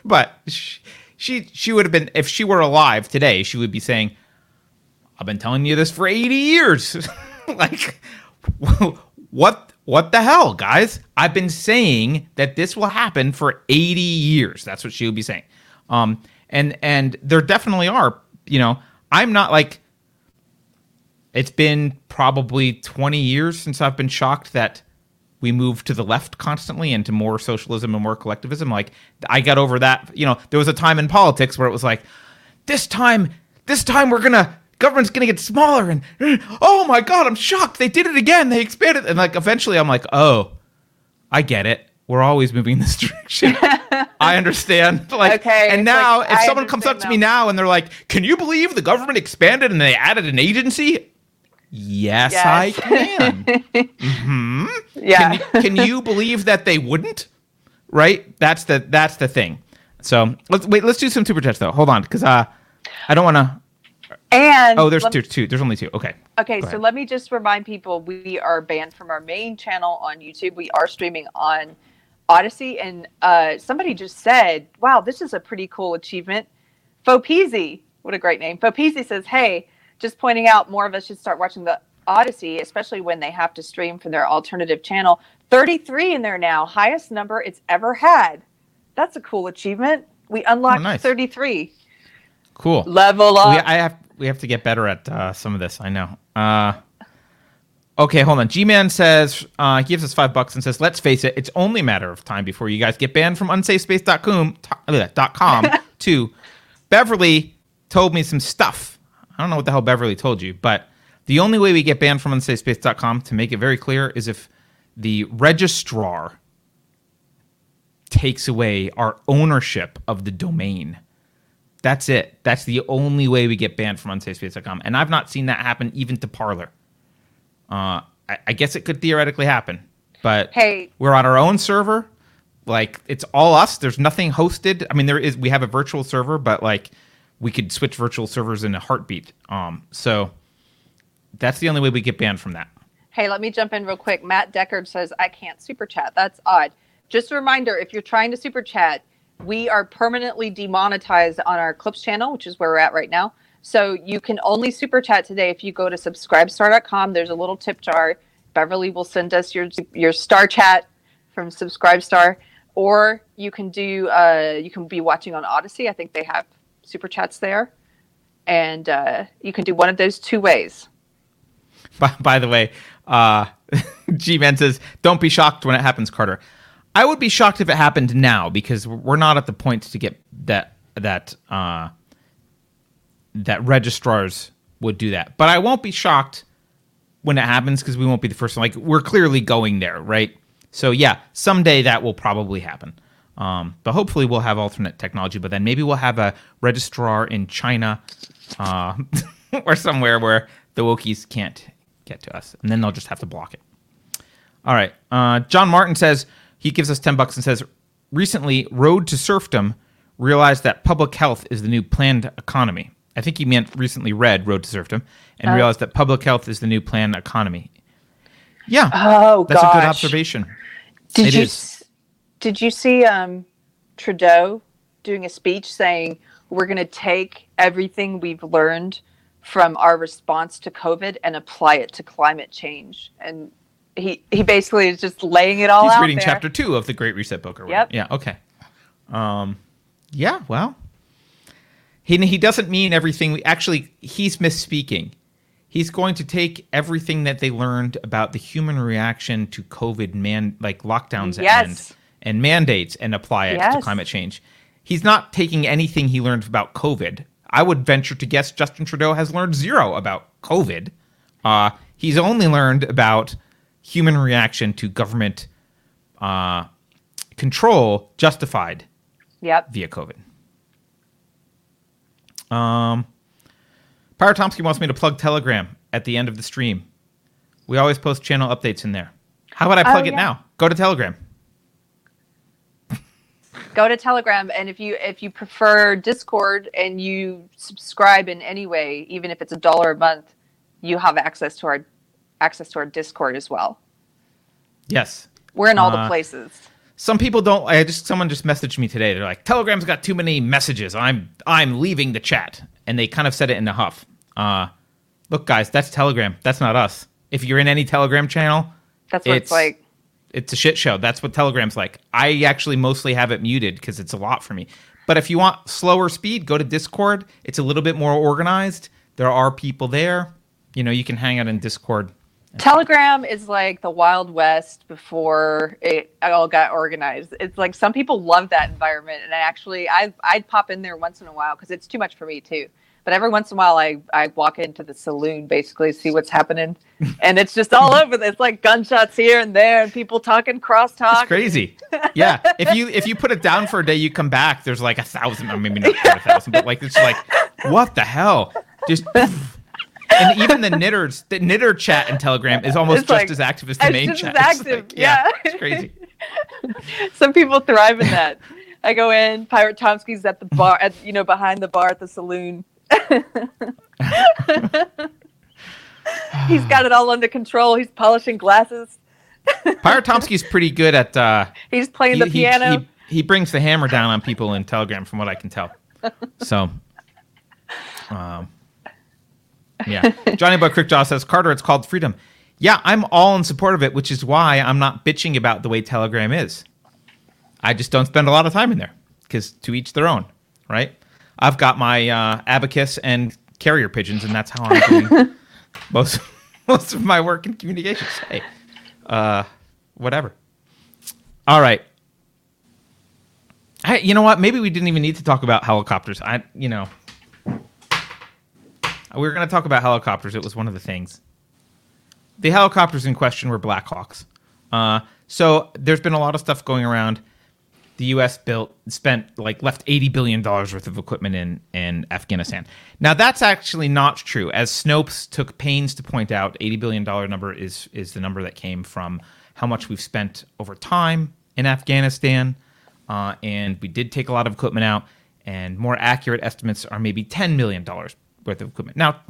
[SPEAKER 1] But she, she she would have been if she were alive today she would be saying i've been telling you this for 80 years. Like what what the hell guys? I've been saying that this will happen for 80 years. That's what she would be saying. Um and and there definitely are you know i'm not like it's been probably 20 years since i've been shocked that we move to the left constantly and to more socialism and more collectivism. Like I got over that. You know, there was a time in politics where it was like, this time, this time we're gonna government's gonna get smaller and uh, oh my god, I'm shocked. They did it again. They expanded and like eventually I'm like, oh, I get it. We're always moving this direction. I understand. Like,
[SPEAKER 2] Okay,
[SPEAKER 1] and now
[SPEAKER 2] like,
[SPEAKER 1] if
[SPEAKER 2] I
[SPEAKER 1] someone comes up to me now and they're like, "Can you believe the government expanded and they added an agency?" Yes,
[SPEAKER 2] Yes.
[SPEAKER 1] I can. hmm
[SPEAKER 2] Yeah.
[SPEAKER 1] can, you- can you believe that they wouldn't? Right? That's the that's the thing. So let's wait. Let's do some super chats though. Hold on, because uh, I don't want to.
[SPEAKER 2] and
[SPEAKER 1] Oh, there's two, two. There's only two. Okay.
[SPEAKER 2] Okay,
[SPEAKER 1] Go
[SPEAKER 2] so
[SPEAKER 1] ahead.
[SPEAKER 2] let me just remind people we are banned from our main channel on YouTube. We are streaming on Odysee, and uh, somebody just said, "Wow, this is a pretty cool achievement." Fopeasy, what a great name! Fopeasy says, "Hey, just pointing out, more of us should start watching the Odysee, especially when they have to stream from their alternative channel. Thirty-three in there now, highest number it's ever had. That's a cool achievement. We unlocked
[SPEAKER 1] Oh, nice.
[SPEAKER 2] thirty-three.
[SPEAKER 1] Cool.
[SPEAKER 2] Level up.
[SPEAKER 1] We, I have we have to get better at uh, some of this. I know. Uh, okay, hold on. G Man says uh, he gives us five bucks and says, "Let's face it, it's only a matter of time before you guys get banned from unsafespace.com." to- uh, dot com. Two, Beverly told me some stuff. I don't know what the hell Beverly told you, but the only way we get banned from unsafespace.com, to make it very clear, is if the registrar takes away our ownership of the domain. That's it. That's the only way we get banned from unsafespace.com. And I've not seen that happen even to Parler. Uh, I, I guess it could theoretically happen, but
[SPEAKER 2] Hey.
[SPEAKER 1] we're on our own server. Like it's all us. There's nothing hosted. I mean, there is. We have a virtual server, but like we could switch virtual servers in a heartbeat. Um, so that's the only way we get banned from that.
[SPEAKER 2] Hey, let me jump in real quick. Matt Deckard says, I can't super chat. That's odd. Just a reminder if you're trying to super chat, we are permanently demonetized on our Clips channel, which is where we're at right now. So you can only super chat today if you go to subscribestar.com. There's a little tip jar. Beverly will send us your your star chat from Subscribestar, or you can do uh, you can be watching on Odysee. I think they have super chats there, and uh, you can do one of those two ways.
[SPEAKER 1] By, by the way, uh, G Man says, "Don't be shocked when it happens, Carter." I would be shocked if it happened now because we're not at the point to get that that uh, that registrars would do that. But I won't be shocked when it happens because we won't be the first one. Like we're clearly going there, right? So yeah, someday that will probably happen. Um, but hopefully we'll have alternate technology. But then maybe we'll have a registrar in China uh, or somewhere where the Wokies can't get to us, and then they'll just have to block it. All right. Uh, John Martin says he gives us ten bucks and says recently Road to Serfdom realized that public health is the new planned economy. I think he meant recently read Road to Serfdom and
[SPEAKER 2] Oh.
[SPEAKER 1] realized that public health is the new planned economy. Yeah,
[SPEAKER 2] Oh,
[SPEAKER 1] that's a good
[SPEAKER 2] gosh.
[SPEAKER 1] observation.
[SPEAKER 2] Did
[SPEAKER 1] It
[SPEAKER 2] you
[SPEAKER 1] is.
[SPEAKER 2] Did you see um, Trudeau doing a speech saying we're going to take everything we've learned from our response to COVID and apply it to climate change? And he he basically is just laying it all
[SPEAKER 1] He's
[SPEAKER 2] out
[SPEAKER 1] reading
[SPEAKER 2] there.
[SPEAKER 1] chapter two of the Great Reset book, or
[SPEAKER 2] Yep.
[SPEAKER 1] Yeah. Okay. Um, yeah. Well, he he doesn't mean everything. We, actually, he's misspeaking. He's going to take everything that they learned about the human reaction to COVID, man, like lockdowns
[SPEAKER 2] Yes.
[SPEAKER 1] And and mandates, and apply it to climate change. He's not taking anything he learned about COVID. I would venture to guess Justin Trudeau has learned zero about COVID. Uh, he's only learned about human reaction to government uh, control justified
[SPEAKER 2] Yep.
[SPEAKER 1] via COVID. Um, Pirate Tomsky wants me to plug Telegram at the end of the stream. We always post channel updates in there. How about I plug
[SPEAKER 2] Oh,
[SPEAKER 1] it now? Go to Telegram.
[SPEAKER 2] Go to Telegram, and if you if you prefer Discord and you subscribe in any way, even if it's a dollar a month, you have access to our access to our Discord as well.
[SPEAKER 1] Yes.
[SPEAKER 2] We're in all
[SPEAKER 1] Uh,
[SPEAKER 2] the places.
[SPEAKER 1] Some people don't. I just someone just messaged me today. They're like, Telegram's got too many messages. I'm I'm leaving the chat, and they kind of said it in a huff. Uh, look, guys, that's Telegram. That's not us. If you're in any Telegram channel,
[SPEAKER 2] That's what it's,
[SPEAKER 1] it's-
[SPEAKER 2] like.
[SPEAKER 1] It's a shit show. That's what Telegram's like. I actually mostly have it muted because it's a lot for me. But if you want slower speed, go to Discord. It's a little bit more organized. There are people there. You know, you can hang out in Discord.
[SPEAKER 2] Telegram is like the Wild West before it all got organized. It's like some people love that environment, and I actually I I'd pop in there once in a while because it's too much for me too. But every once in a while, I I walk into the saloon basically see what's happening, and it's just all over. It's like gunshots here and there, and people talking crosstalk.
[SPEAKER 1] It's crazy. Yeah. If you if you put it down for a day, you come back. There's like a thousand, or maybe not a thousand, but like it's like, what the hell? Just. And even the knitters, the knitter chat in Telegram is almost
[SPEAKER 2] It's
[SPEAKER 1] just
[SPEAKER 2] like-
[SPEAKER 1] as active as the
[SPEAKER 2] it's
[SPEAKER 1] main
[SPEAKER 2] just
[SPEAKER 1] chat.
[SPEAKER 2] active,
[SPEAKER 1] like-
[SPEAKER 2] yeah.
[SPEAKER 1] it's crazy.
[SPEAKER 2] Some people thrive in that. I go in. Pirate Tomsky's at the bar, at you know, behind the bar at the saloon. He's got it all under control. He's polishing glasses.
[SPEAKER 1] Pirate Tomsky's pretty good at uh,
[SPEAKER 2] He's playing
[SPEAKER 1] he,
[SPEAKER 2] the
[SPEAKER 1] he-
[SPEAKER 2] piano.
[SPEAKER 1] He, he brings the hammer down on people in Telegram, from what I can tell. So, um, yeah. Johnny Boy Crickjaw says Carter, it's called freedom. Yeah, I'm all in support of it, which is why I'm not bitching about the way Telegram is. I just don't spend a lot of time in there because to each their own, right? I've got my uh, abacus and carrier pigeons, and that's how I'm doing most most of my work in communications. Hey, uh, whatever. All right. Hey, you know what? Maybe we didn't even need to talk about helicopters. I, you know, we were going to talk about helicopters. It was one of the things. The helicopters in question were Blackhawks. Uh, so there's been a lot of stuff going around. The U.S. built spent like left eighty billion dollars worth of equipment in in Afghanistan. Now that's actually not true, as Snopes took pains to point out. Eighty billion dollar number is is the number that came from how much we've spent over time in Afghanistan, uh, and we did take a lot of equipment out. And more accurate estimates are maybe ten million dollars worth of equipment. Now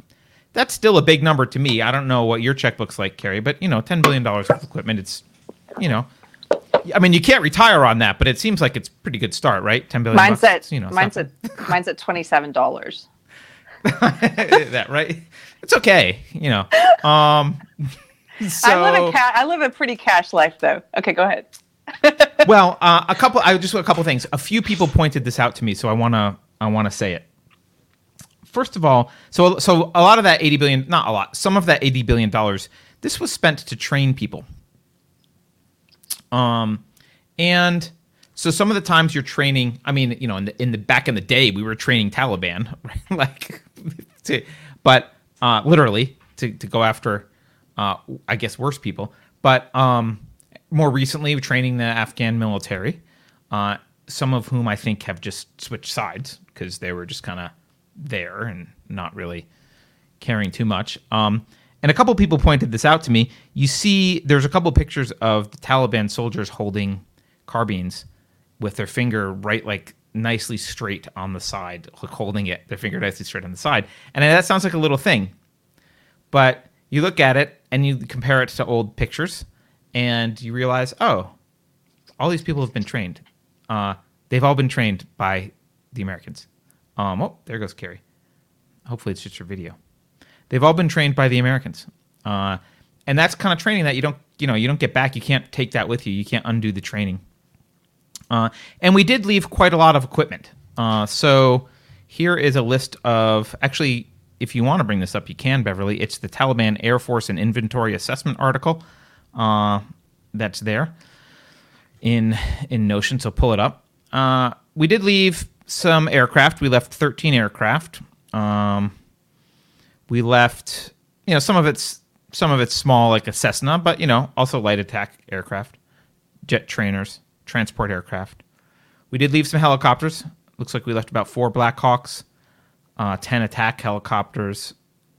[SPEAKER 1] that's still a big number to me. I don't know what your check looks like, Keri, but you know, ten billion dollars worth of equipment. It's you know, I mean, you can't retire on that, but it seems like it's a pretty good start, right? Ten billion.
[SPEAKER 2] mine's
[SPEAKER 1] bucks,
[SPEAKER 2] at
[SPEAKER 1] you know,
[SPEAKER 2] mine's at mine's at twenty seven dollars.
[SPEAKER 1] that right. It's okay, you know. Um, so
[SPEAKER 2] I live a ca- I live a pretty cash life though. Okay, go ahead.
[SPEAKER 1] well, uh, a couple. I just a couple things. A few people pointed this out to me, so I wanna I wanna say it. First of all, so so a lot of that eighty billion, not a lot, some of that eighty billion dollars, this was spent to train people. Um, and so some of the times you're training, I mean, you know, in the in the back in the day, we were training Taliban, right? like, to, but uh, literally to to go after uh, I guess worse people, but um, more recently training the Afghan military, uh, some of whom I think have just switched sides because they were just kind of there and not really caring too much. Um, and a couple people pointed this out to me. You see, there's a couple pictures of the Taliban soldiers holding carbines with their finger right, like nicely straight on the side, like holding it, their finger nicely straight on the side. And that sounds like a little thing, but you look at it and you compare it to old pictures, and you realize, oh, all these people have been trained. Uh, they've all been trained by the Americans. Um, oh, there goes Keri. Hopefully, it's just your video. They've all been trained by the Americans, uh, and that's kind of training that you don't, you know, you don't get back. You can't take that with you. You can't undo the training. Uh, and we did leave quite a lot of equipment. Uh, so here is a list of actually, if you want to bring this up, you can, Beverly. It's the Taliban Air Force and Inventory Assessment article uh, that's there in in Notion. So pull it up. Uh, we did leave some aircraft. We left 13 aircraft. Um, we left, you know, some of it's some of it's small, like a Cessna, but you know, also light attack aircraft, jet trainers, transport aircraft. We did leave some helicopters. Looks like we left about four Blackhawks, uh, 10 attack helicopters,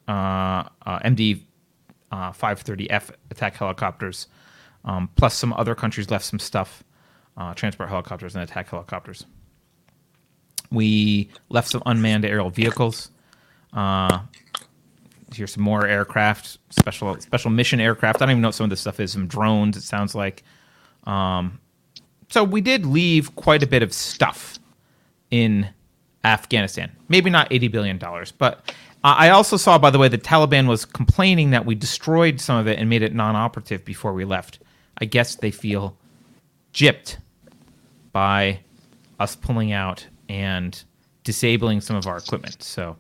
[SPEAKER 1] uh, uh, MD 530F attack helicopters, um, plus some other countries left some stuff, uh, transport helicopters and attack helicopters. We left some unmanned aerial vehicles. Uh, here's some more aircraft, special special mission aircraft. I don't even know what some of this stuff is. Some drones. It sounds like. Um, so we did leave quite a bit of stuff in Afghanistan. Maybe not eighty billion dollars, but I also saw, by the way, the Taliban was complaining that we destroyed some of it and made it non-operative before we left. I guess they feel gypped by us pulling out and disabling some of our equipment. So,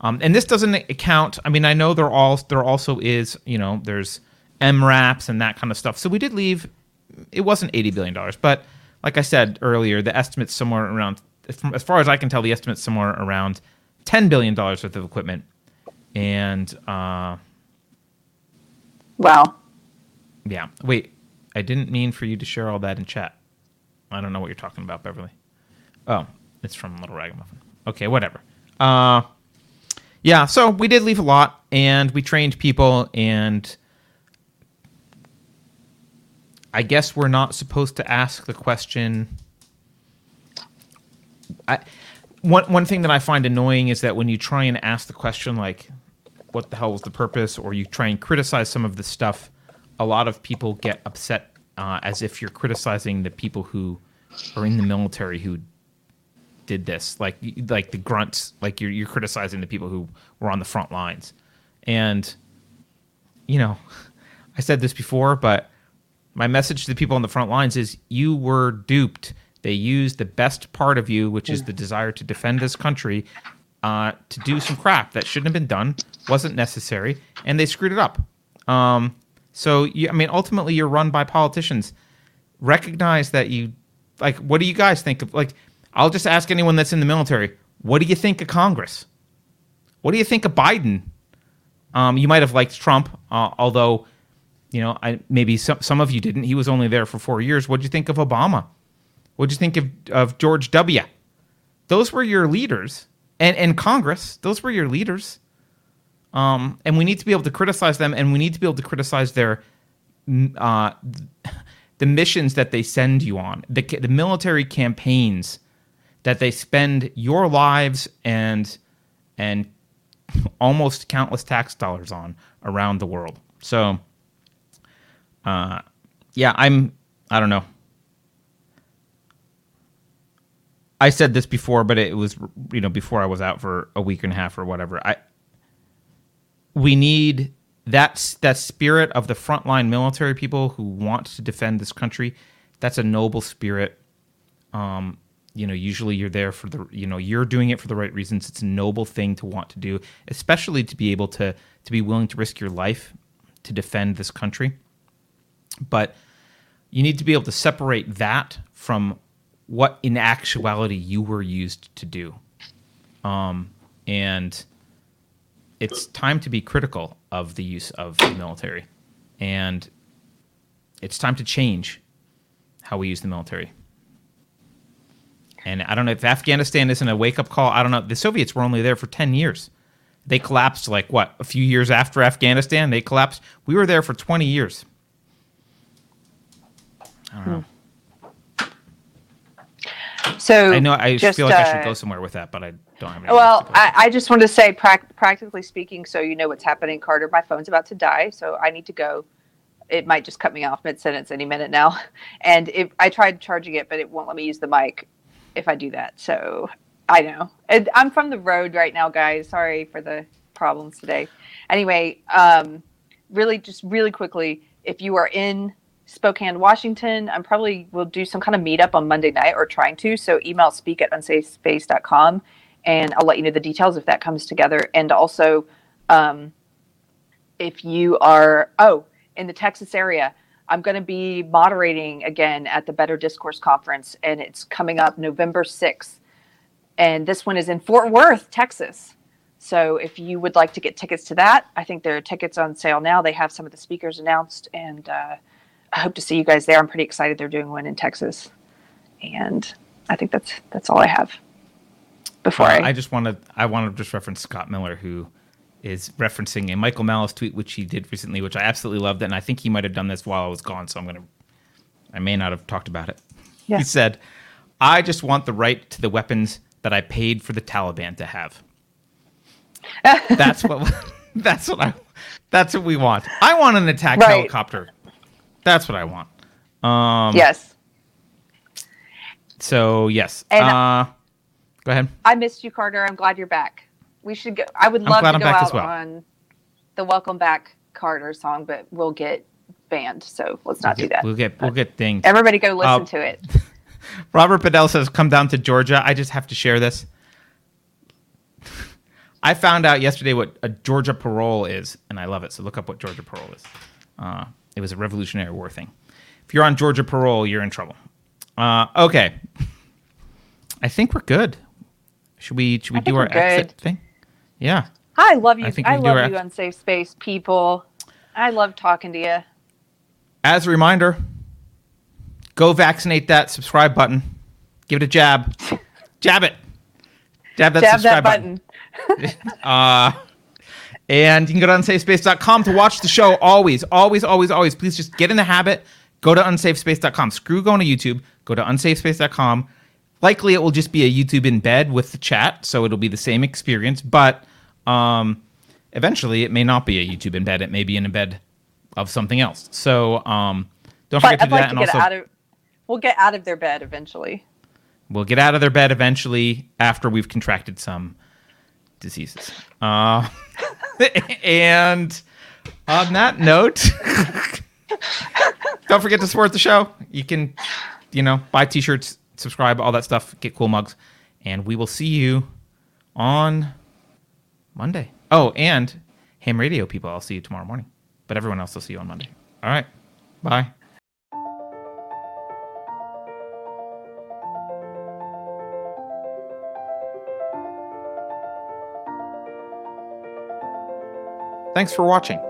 [SPEAKER 1] um, and this doesn't account. I mean, I know there all there also is, you know, there's MRAPs and that kind of stuff. So we did leave. It wasn't eighty billion dollars, but like I said earlier, the estimate's somewhere around. As far as I can tell, the estimate's somewhere around ten billion dollars worth of equipment. And uh,
[SPEAKER 2] Wow.
[SPEAKER 1] yeah, wait, I didn't mean for you to share all that in chat. I don't know what you're talking about, Beverly. Oh, it's from Little Ragamuffin. Okay, whatever. Uh, yeah, so we did leave a lot, and we trained people, and I guess we're not supposed to ask the question. I one one thing that I find annoying is that when you try and ask the question like, "What the hell was the purpose?" or you try and criticize some of the stuff, a lot of people get upset uh, as if you're criticizing the people who are in the military who did this, like like the grunts, like you're you're criticizing the people who were on the front lines, and you know, I said this before, but my message to the people on the front lines is you were duped. They used the best part of you, which is the desire to defend this country, uh, to do some crap that shouldn't have been done, wasn't necessary, and they screwed it up. Um, so, you, I mean, ultimately, you're run by politicians. Recognize that you, like, what do you guys think of? Like, I'll just ask anyone that's in the military, what do you think of Congress? What do you think of Biden? Um, you might have liked Trump, uh, although, you know, I, maybe some, some of you didn't. He was only there for four years. What do you think of Obama? What do you think of, of George W? Those were your leaders, and and Congress. Those were your leaders. Um, and we need to be able to criticize them, and we need to be able to criticize their uh, the missions that they send you on, the the military campaigns that they spend your lives and and almost countless tax dollars on around the world. So, uh, yeah, I'm. I don't know. I said this before, but it was you know before I was out for a week and a half or whatever. I we need that that spirit of the frontline military people who want to defend this country. That's a noble spirit. Um, you know, usually you're there for the you know you're doing it for the right reasons. It's a noble thing to want to do, especially to be able to to be willing to risk your life to defend this country. But you need to be able to separate that from what in actuality you were used to do. Um, and it's time to be critical of the use of the military, and it's time to change how we use the military. And I don't know if Afghanistan isn't a wake up call. I don't know. The Soviets were only there for 10 years. They collapsed like what, a few years after Afghanistan? They collapsed. We were there for 20 years. I don't know.
[SPEAKER 2] So
[SPEAKER 1] I know I
[SPEAKER 2] just,
[SPEAKER 1] feel like I should
[SPEAKER 2] uh,
[SPEAKER 1] go somewhere with that, but I don't have any.
[SPEAKER 2] Well,
[SPEAKER 1] words to put it.
[SPEAKER 2] I, I just wanted to say, prac- practically speaking, so you know what's happening, Carter. My phone's about to die, so I need to go. It might just cut me off mid sentence any minute now. And if I tried charging it, but it won't let me use the mic if I do that. So I know. I'm from the road right now, guys. Sorry for the problems today. Anyway, um, really, just really quickly, if you are in Spokane, Washington, I'm probably will do some kind of meetup on Monday night or trying to. So email speak at unsafespace.com and I'll let you know the details if that comes together. And also, um, if you are, oh, in the Texas area, I'm going to be moderating again at the Better Discourse Conference, and it's coming up November 6th. And this one is in Fort Worth, Texas. So if you would like to get tickets to that, I think there are tickets on sale now. They have some of the speakers announced, and uh, I hope to see you guys there. I'm pretty excited they're doing one in Texas, and I think that's that's all I have. Before
[SPEAKER 1] Uh,
[SPEAKER 2] I,
[SPEAKER 1] I just want to I want to just reference Scott Miller, who is referencing a Michael Malice tweet which he did recently, which I absolutely loved, and I think he might have done this while I was gone, so I'm gonna I may not have talked about it.
[SPEAKER 2] Yeah.
[SPEAKER 1] He said, "I just want the right to the weapons that I paid for the Taliban to have." that's what that's what I that's what we want. I want an attack
[SPEAKER 2] Right.
[SPEAKER 1] helicopter. That's what I want. Um,
[SPEAKER 2] yes,
[SPEAKER 1] So yes.
[SPEAKER 2] And-
[SPEAKER 1] uh, go ahead.
[SPEAKER 2] I missed you, Carter. I'm glad you're back. We should go. I would love to
[SPEAKER 1] I'm
[SPEAKER 2] go out
[SPEAKER 1] well.
[SPEAKER 2] on the Welcome Back Carter song, but we'll get banned, so let's not do that.
[SPEAKER 1] We'll get we'll get dinged.
[SPEAKER 2] Everybody go listen
[SPEAKER 1] Uh,
[SPEAKER 2] to it.
[SPEAKER 1] Robert Bedell says, "Come down to Georgia." I just have to share this. I found out yesterday what a Georgia parole is, and I love it. So look up what Georgia parole is. Uh, it was a Revolutionary War thing. If you're on Georgia parole, you're in trouble. Uh, okay, I think we're good. Should we should we do our exit thing? Yeah.
[SPEAKER 2] I love you.
[SPEAKER 1] I
[SPEAKER 2] I, love you, Unsafe Space people. I love talking to you.
[SPEAKER 1] As a reminder, go vaccinate that subscribe button. Give it a jab. Jab it. Jab that
[SPEAKER 2] Jab
[SPEAKER 1] subscribe
[SPEAKER 2] that button.
[SPEAKER 1] Uh, and you can go to unsafespace.com to watch the show always, always, always, always. Please just get in the habit. Go to unsafespace.com. Screw going to YouTube. Go to unsafespace.com. Likely it will just be a YouTube embed with the chat, so it'll be the same experience. But um, eventually it may not be a YouTube embed; It may be an embed of something else. So um, don't forget
[SPEAKER 2] But
[SPEAKER 1] to
[SPEAKER 2] I'd
[SPEAKER 1] do that.
[SPEAKER 2] to
[SPEAKER 1] and
[SPEAKER 2] get
[SPEAKER 1] also,
[SPEAKER 2] out of. We'll get out of their bed eventually.
[SPEAKER 1] We'll get out of their bed eventually after we've contracted some diseases. Uh, and on that note, don't forget to support the show. You can, you know, buy t shirts, subscribe, all that stuff, get cool mugs. And we will see you on Monday. Oh, and ham radio people, I'll see you tomorrow morning. But everyone else will see you on Monday. All right. Bye. Thanks for watching.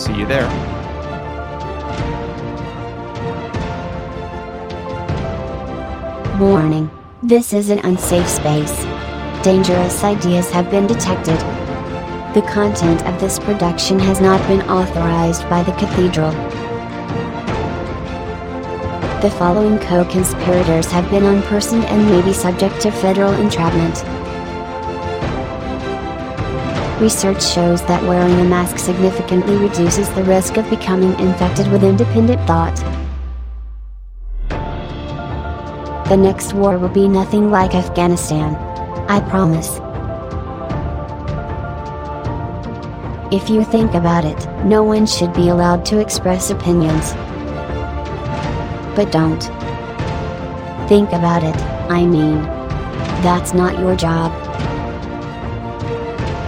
[SPEAKER 1] See you there.
[SPEAKER 5] Warning. This is an unsafe space. Dangerous ideas have been detected. The content of this production has not been authorized by the Cathedral. The following co-conspirators have been unpersoned and may be subject to federal entrapment. Research shows that wearing a mask significantly reduces the risk of becoming infected with independent thought. The next war will be nothing like Afghanistan. I promise. If you think about it, no one should be allowed to express opinions. But don't. Think about it, I mean. That's not your job.